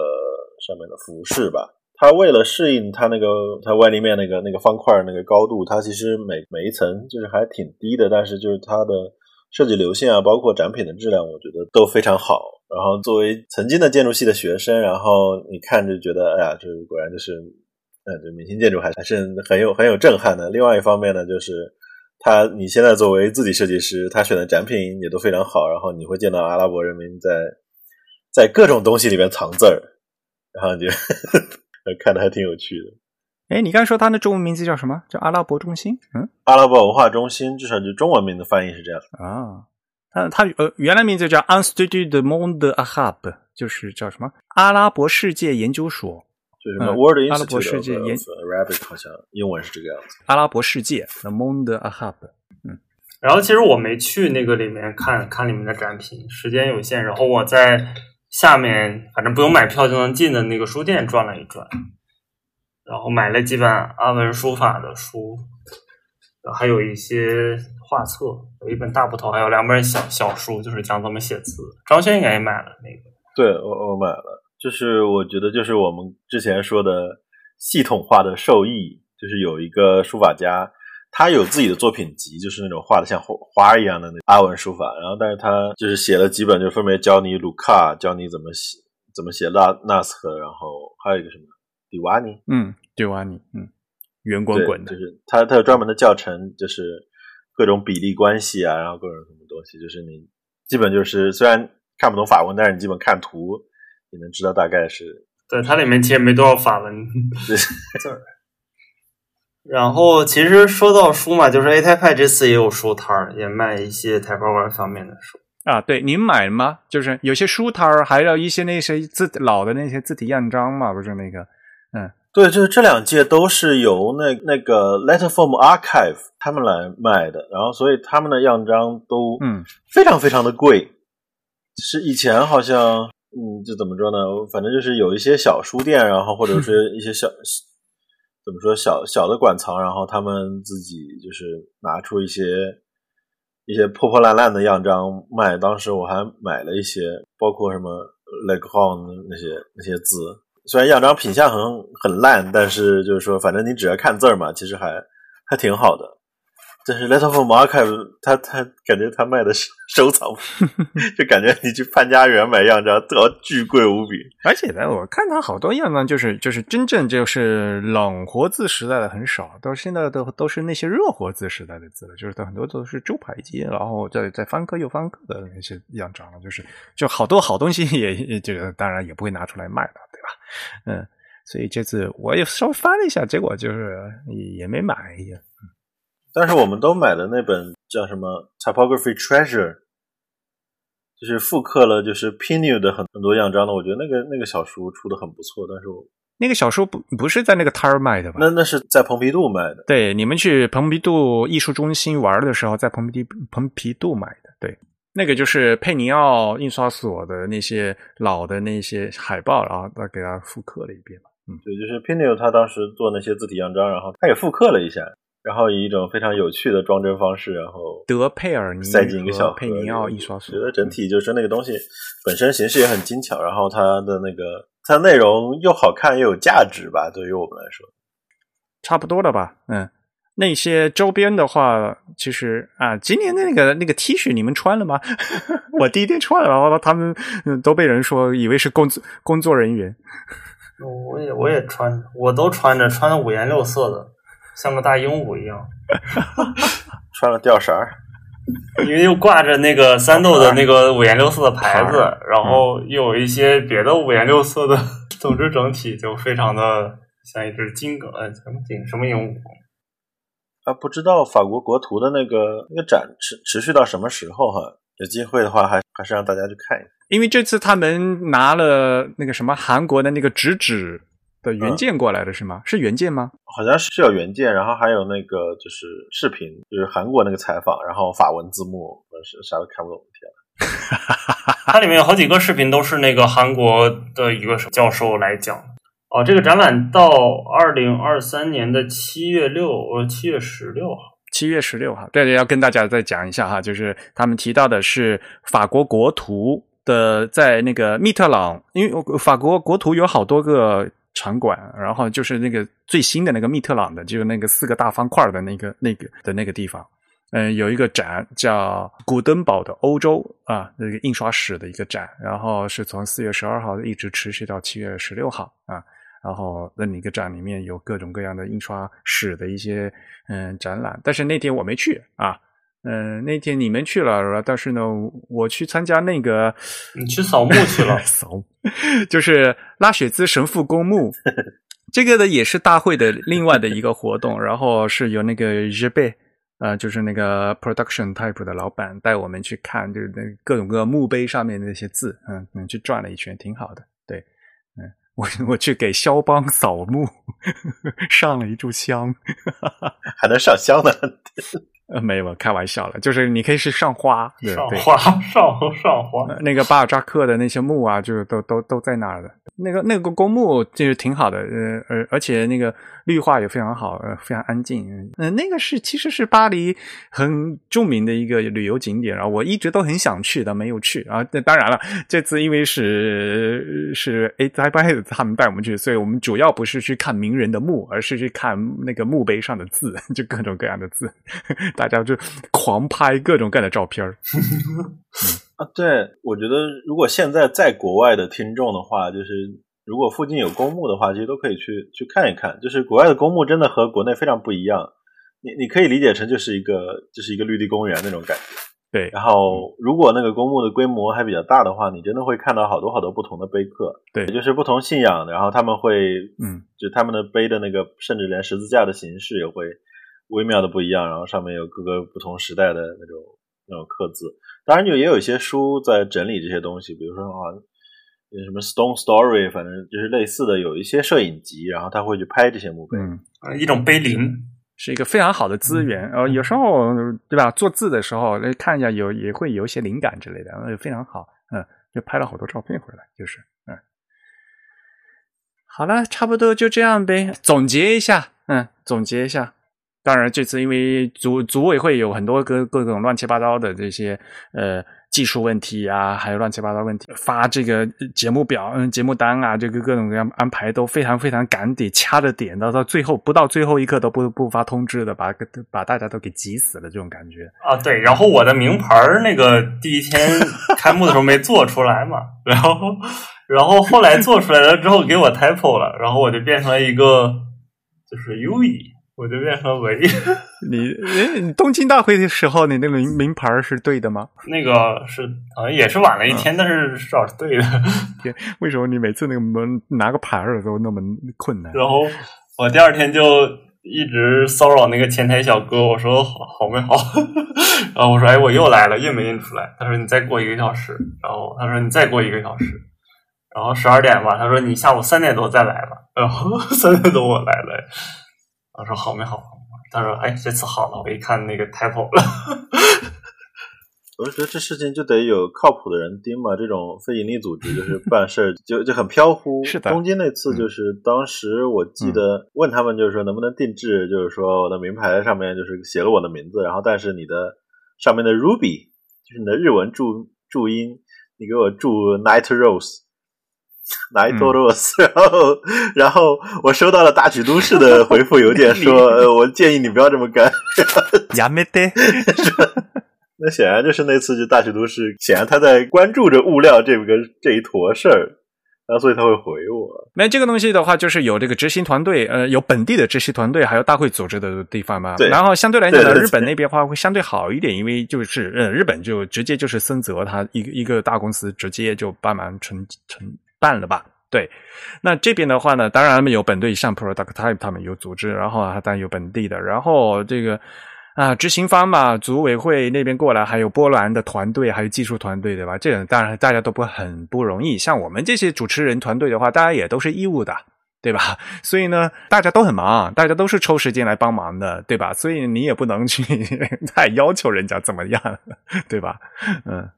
上面的服饰吧。它为了适应它那个它外立面那个那个方块那个高度，它其实每每一层就是还挺低的，但是就是它的设计流线啊，包括展品的质量，我觉得都非常好。然后作为曾经的建筑系的学生，然后你看就觉得，哎呀，这果然就是，呃，这明星建筑还还是很有很有震撼的。另外一方面呢，就是。他，你现在作为字体设计师，他选的展品也都非常好。然后你会见到阿拉伯人民在在各种东西里面藏字儿，然后就 看的还挺有趣的。哎，你刚才说他的中文名字叫什么？叫阿拉伯中心？嗯，阿拉伯文化中心，至少就中文名的翻译是这样啊。他他呃，原来名字叫 Institut de Monde Arabe，就是叫什么阿拉伯世界研究所。就什么 World Institute 阿拉伯世界研 Arabic 好像英文是这个样子。阿拉伯世界，The Monde Arab。嗯，然后其实我没去那个里面看看里面的展品，时间有限。然后我在下面，反正不用买票就能进的那个书店转了一转，然后买了几本阿文书法的书，还有一些画册，有一本大部头，还有两本小小书，就是讲怎么写字。张轩应该也买了那个。对，我我买了。就是我觉得，就是我们之前说的系统化的受益，就是有一个书法家，他有自己的作品集，就是那种画的像花花一样的那阿文书法。然后，但是他就是写了几本，就分别教你卢卡，教你怎么写怎么写拉纳斯克，然后还有一个什么迪瓦尼，嗯，迪瓦尼，嗯，圆滚滚的，就是他他有专门的教程，就是各种比例关系啊，然后各种什么东西，就是你基本就是虽然看不懂法文，但是你基本看图也能知道大概是。对，它里面其实没多少法文字儿。然后，其实说到书嘛，就是 A 泰派这次也有书摊儿，也卖一些台湾玩方面的书啊。对，您买吗？就是有些书摊儿，还有一些那些字老的那些字体样章嘛，不是那个，嗯，对，就是这两届都是由那那个 Letterform Archive 他们来卖的，然后所以他们的样章都嗯非常非常的贵，是以前好像嗯，就怎么说呢？反正就是有一些小书店，然后或者是一些小。怎么说小小的馆藏，然后他们自己就是拿出一些一些破破烂烂的样章卖。当时我还买了一些，包括什么 Leghorn 那些那些字。虽然样章品相很很烂，但是就是说，反正你只要看字儿嘛，其实还还挺好的。但是 Letter from Archive，他他感觉他卖的是收藏，就感觉你去潘家园买样张都要巨贵无比。而且呢，我看他好多样张，就是就是真正就是冷活字时代的很少，到现在都都是那些热活字时代的字了，就是很多都是周排机，然后再再翻刻又翻刻的那些样张了，就是就好多好东西也这个当然也不会拿出来卖了，对吧？嗯，所以这次我也稍微翻了一下，结果就是也没买。但是我们都买的那本叫什么《Typography Treasure》，就是复刻了就是 Pinu 的很很多样章的。我觉得那个那个小书出的很不错。但是我那个小书不不是在那个摊儿卖的吧？那那是在蓬皮杜卖的。对，你们去蓬皮杜艺术中心玩的时候，在蓬皮蓬皮杜买的。对，那个就是佩尼奥印刷所的那些老的那些海报，然后他给他复刻了一遍嗯，对，就是 Pinu 他当时做那些字体样章，然后他也复刻了一下。然后以一种非常有趣的装帧方式，然后德佩尔尼塞进一个小佩尼奥一刷所，觉得整体就是那个东西本身形式也很精巧，然后它的那个它内容又好看又有价值吧，对于我们来说，差不多了吧？嗯，那些周边的话，其实啊，今年的那个那个 T 恤你们穿了吗？我第一天穿了，然后他们都被人说以为是工作工作人员。我也我也穿，我都穿着，穿的五颜六色的。像个大鹦鹉一样，穿了吊绳儿，因为又挂着那个三豆的那个五颜六色的牌子，然后又有一些别的五颜六色的，总之整体就非常的像一只金鸽，什么金什么鹦鹉啊？不知道法国国图的那个那个展持持续到什么时候哈？有机会的话，还还是让大家去看一下。因为这次他们拿了那个什么韩国的那个直指。的原件过来的是吗？是原件吗？好像是有原件，然后还有那个就是视频，就是韩国那个采访，然后法文字幕，我是啥都看不懂。天它里面有好几个视频都是那个韩国的一个教授来讲。哦，这个展览到二零二三年的七月六，呃，七月十六号，七月十六号。对对，要跟大家再讲一下哈，就是他们提到的是法国国图的，在那个密特朗，因为法国国图有好多个。场馆，然后就是那个最新的那个密特朗的，就是那个四个大方块的那个那个的那个地方，嗯，有一个展叫古登堡的欧洲啊，那个印刷史的一个展，然后是从四月十二号一直持续到七月十六号啊，然后那一个展里面有各种各样的印刷史的一些嗯展览，但是那天我没去啊。嗯，那天你们去了，但是呢，我去参加那个，你去扫墓去了，扫，就是拉雪兹神父公墓，这个呢也是大会的另外的一个活动，然后是由那个日贝，呃，就是那个 production type 的老板带我们去看，就是那各种各样墓碑上面的那些字，嗯嗯，去转了一圈，挺好的，对，嗯，我我去给肖邦扫墓，上了一炷香，还能上香呢。呃，没有，开玩笑了，就是你可以是上花，上花，上上花。那个巴尔扎克的那些墓啊，就是都都都在那儿的。那个那个公墓就是挺好的，呃，而而且那个绿化也非常好，呃，非常安静。嗯、那个是其实是巴黎很著名的一个旅游景点，然后我一直都很想去的，没有去啊。那当然了，这次因为是是 A 在巴他们带我们去，所以我们主要不是去看名人的墓，而是去看那个墓碑上的字，就各种各样的字，大家就狂拍各种各样的照片。啊，对，我觉得如果现在在国外的听众的话，就是如果附近有公墓的话，其实都可以去去看一看。就是国外的公墓真的和国内非常不一样，你你可以理解成就是一个就是一个绿地公园那种感觉。对，然后如果那个公墓的规模还比较大的话，你真的会看到好多好多不同的碑刻，对也就是不同信仰的，然后他们会，嗯，就他们的碑的那个，甚至连十字架的形式也会微妙的不一样，然后上面有各个不同时代的那种那种刻字。当然，就也有一些书在整理这些东西，比如说啊，有什么 Stone Story，反正就是类似的，有一些摄影集，然后他会去拍这些墓碑。嗯。呃一种碑林。是一个非常好的资源，呃，有时候对吧？做字的时候来看一下，有也会有一些灵感之类的，呃，非常好，嗯，就拍了好多照片回来，就是，嗯，好了，差不多就这样呗。总结一下，嗯，总结一下。当然，这次因为组组委会有很多各各种乱七八糟的这些呃技术问题啊，还有乱七八糟问题，发这个节目表、嗯节目单啊，这个各种各样安排都非常非常赶得掐着点，到到最后不到最后一刻都不不发通知的，把把大家都给急死了，这种感觉。啊，对，然后我的名牌儿那个第一天开幕的时候没做出来嘛，然后然后后来做出来了之后给我 typo 了，然后我就变成了一个就是 U 以，我就变成维。你诶你东京大会的时候，你那个名名牌是对的吗？那个是好像也是晚了一天，但是至少是对的。为什么你每次那个门拿个牌儿的时候那么困难？然后我第二天就一直骚扰那个前台小哥，我说好好没好，然后我说哎我又来了，印没印出来？他说你再过一个小时，然后他说你再过一个小时，然后十二点吧，他说你下午三点多再来吧，然后 三点多我来了，我说好没好？他说哎这次好了，我一看那个 typo 了。我就觉得这事情就得有靠谱的人盯嘛，这种非盈利组织就是办事儿就就很飘忽。是的东京那次就是当时我记得问他们就是说能不能定制，就是说我的名牌上面就是写了我的名字，然后但是你的上面的 Ruby 就是你的日文注注音，你给我注 Night Rose。Night Rose，、然后，然后我收到了大曲都市的回复邮件说，呃，我建议你不要这么干。呀没得，那显然就是那次就大学都市，显然他在关注着物料这个这一坨事儿，然后所以他会回我。那这个东西的话，就是有这个执行团队，呃，有本地的执行团队，还有大会组织的地方嘛。对然后相对来讲日本那边的话会相对好一点，因为就是呃，日本就直接就是森泽他一个一个大公司直接就帮忙承承办了吧。对，那这边的话呢，当然他们有本队，像 Product Type 他们有组织，然后还，当然有本地的，然后这个啊，执行方嘛，组委会那边过来，还有波兰的团队，还有技术团队，对吧？这个当然大家都不很不容易。像我们这些主持人团队的话，大家也都是义务的，对吧？所以呢，大家都很忙，大家都是抽时间来帮忙的，对吧？所以你也不能去 太要求人家怎么样，对吧？嗯，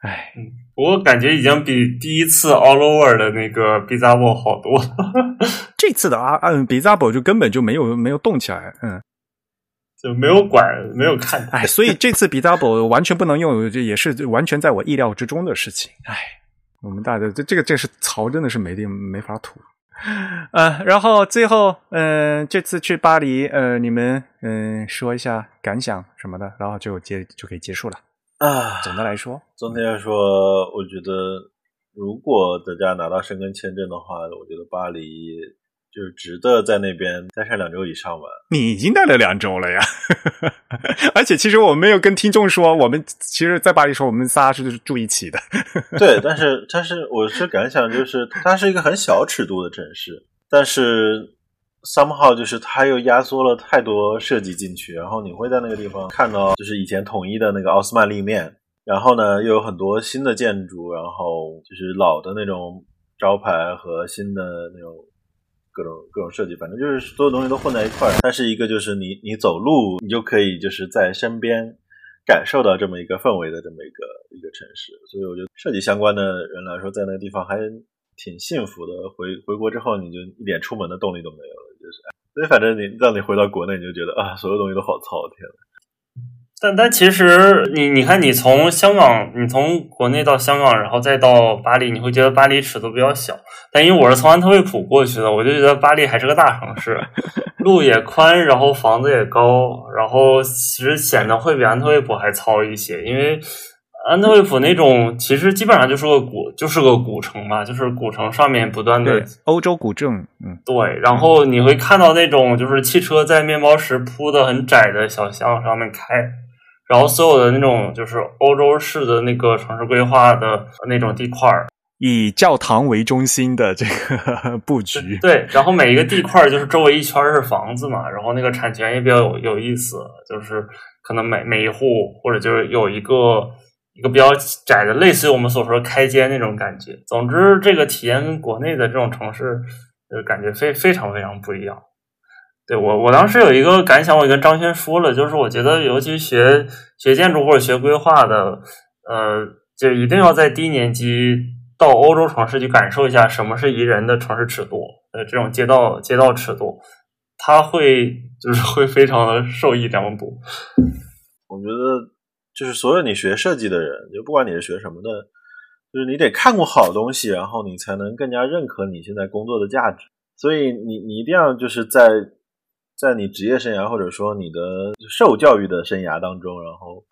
哎，我感觉已经比第一次 All Over 的那个 b i z a b o 好多了，这次的啊，嗯 b i z a b o 就根本就没有没有动起来，嗯。就没有管，没有看。哎，所以这次 b i z a b o 完全不能用，这也是完全在我意料之中的事情。哎，我们大家这这个这是槽，真的是没地没法吐。呃，然后最后，嗯、这次去巴黎，呃，你们嗯、说一下感想什么的，然后就结就可以结束了。啊，总的来说，总体来说，我觉得如果大家拿到申根签证的话，我觉得巴黎就是值得在那边待上两周以上吧。你已经待了两周了呀，而且其实我没有跟听众说，我们其实，在巴黎时候，我们仨是住一起的。对，但是但是我是感想就是，它是一个很小尺度的城市，但是 somehow 就是它又压缩了太多设计进去，然后你会在那个地方看到就是以前统一的那个奥斯曼立面，然后呢又有很多新的建筑，然后就是老的那种招牌和新的那种。各种各种设计，反正就是所有东西都混在一块儿。它是一个，就是你你走路，你就可以就是在身边感受到这么一个氛围的这么一个一个城市。所以我觉得设计相关的人来说，在那个地方还挺幸福的。回回国之后，你就一点出门的动力都没有了。就是，所以反正你让你回到国内，你就觉得啊，所有东西都好糙，天呐。但但其实你你看，你从香港，你从国内到香港，然后再到巴黎，你会觉得巴黎尺度比较小。但因为我是从安特卫普过去的，我就觉得巴黎还是个大城市，路也宽，然后房子也高，然后其实显得会比安特卫普还糙一些。因为安特卫普那种其实基本上就是个古，就是个古城嘛，就是古城上面不断的对欧洲古镇，嗯，对，然后你会看到那种就是汽车在面包石铺的很窄的小巷上面开，然后所有的那种就是欧洲式的那个城市规划的那种地块儿，以教堂为中心的这个布局，对，然后每一个地块儿就是周围一圈儿是房子嘛，然后那个产权也比较有有意思，就是可能每每一户或者就是有一个一个比较窄的，类似于我们所说的开间那种感觉。总之，这个体验跟国内的这种城市，呃，感觉非非常非常不一样。对我，我当时有一个感想，我跟张轩说了，就是我觉得，尤其学学建筑或者学规划的，呃，就一定要在低年级到欧洲城市去感受一下什么是宜人的城市尺度，呃，这种街道街道尺度，他会就是会非常的受益良多。我觉得就是所有你学设计的人，就不管你是学什么的，就是你得看过好东西，然后你才能更加认可你现在工作的价值。所以你你一定要就是在在你职业生涯或者说你的受教育的生涯当中，然后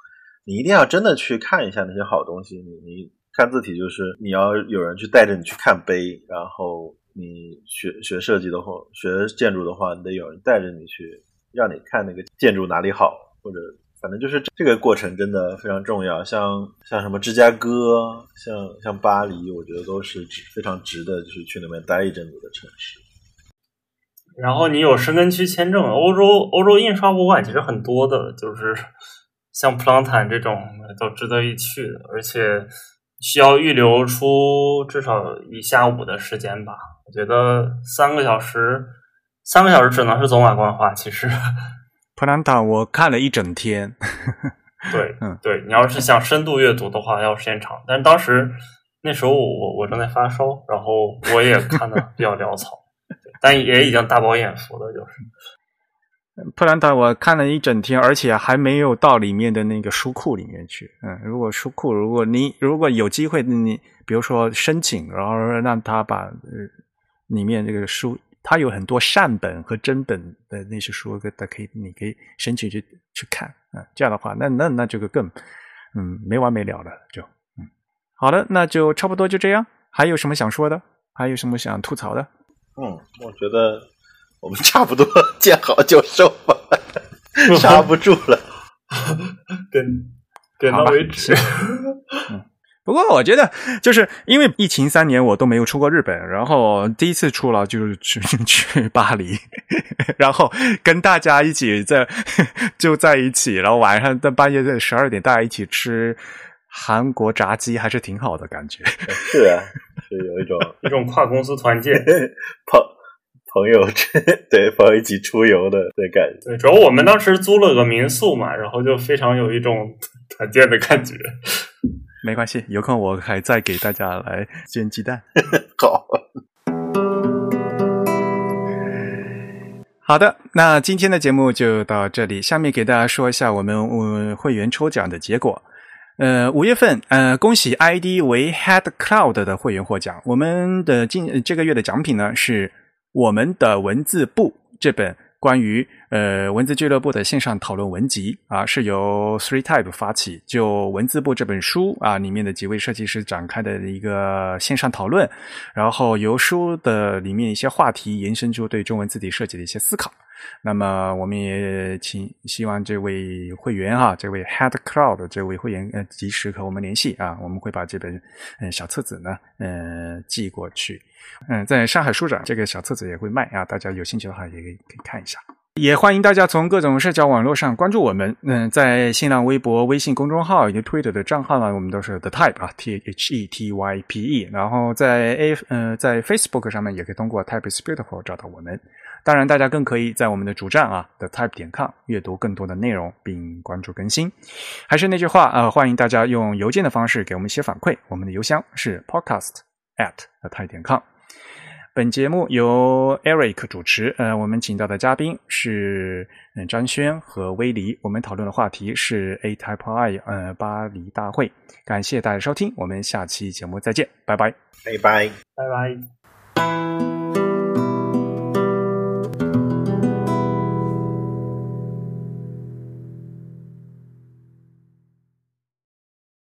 你一定要真的去看一下那些好东西。你你看字体就是你要有人去带着你去看碑，然后你学学设计的话，学建筑的话，你得有人带着你去让你看那个建筑哪里好，或者反正就是这个过程真的非常重要。像像什么芝加哥，像像巴黎，我觉得都是值非常值得就是去那边待一阵子的城市。然后你有申根区签证，欧洲欧洲印刷博物馆其实很多的，就是像普朗坦这种都值得一去的，而且需要预留出至少一下午的时间吧。我觉得三个小时，三个小时只能是走马观花。其实，普兰塔我看了一整天，对，嗯对你要是想深度阅读的话，要时间长。但是当时那时候我我我正在发烧，然后我也看的比较潦草。但也已经大饱眼福了，就是。普兰塔我看了一整天，而且还没有到里面的那个书库里面去。嗯，如果书库，如果你如果有机会，你比如说申请，然后让他把呃里面这个书，它有很多善本和真本的那些书，的可以你可以申请去去看。啊，这样的话，那那那这个更嗯没完没了了，就嗯好的，那就差不多就这样。还有什么想说的？还有什么想吐槽的？嗯，我觉得我们差不多见好就收吧，刹不住了。点点到为止。不过我觉得，就是因为疫情三年我都没有出过日本，然后第一次出了就是去去巴黎，然后跟大家一起在就在一起，然后晚上在半夜在十二点大家一起吃韩国炸鸡，还是挺好的感觉。是啊，是有一种 一种跨公司团建，朋朋友对朋友一起出游的的感觉。对，主要我们当时租了个民宿嘛，然后就非常有一种团建的感觉。没关系，有空我还再给大家来煎鸡蛋。好，好的，那今天的节目就到这里。下面给大家说一下我们呃会员抽奖的结果。呃，五月份，呃，恭喜 ID 为 Head Cloud 的会员获奖。我们的今这个月的奖品呢，是我们的文字部这本关于呃文字俱乐部的线上讨论文集啊，是由 Three Type 发起，就文字部这本书啊里面的几位设计师展开的一个线上讨论，然后由书的里面一些话题延伸出对中文字体设计的一些思考。那么我们也请希望这位会员哈，这位 Head Cloud 这位会员呃及时和我们联系啊，我们会把这本嗯、小册子呢呃寄过去。嗯，在上海书展这个小册子也会卖啊，大家有兴趣的话也可以可以看一下。也欢迎大家从各种社交网络上关注我们。嗯，在新浪微博、微信公众号以及 Twitter 的账号呢，我们都是 The Type 啊，T H E T Y P E。然后在 A 呃在 Facebook 上面也可以通过 Type is Beautiful 找到我们。当然，大家更可以在我们的主站啊 The Type 点 com 阅读更多的内容，并关注更新。还是那句话啊、呃，欢迎大家用邮件的方式给我们写反馈，我们的邮箱是 podcast at The Type 点 com。本节目由 Eric 主持，呃，我们请到的嘉宾是嗯张轩和威黎，我们讨论的话题是 A Type I 呃巴黎大会。感谢大家收听，我们下期节目再见，拜拜，拜拜。拜拜。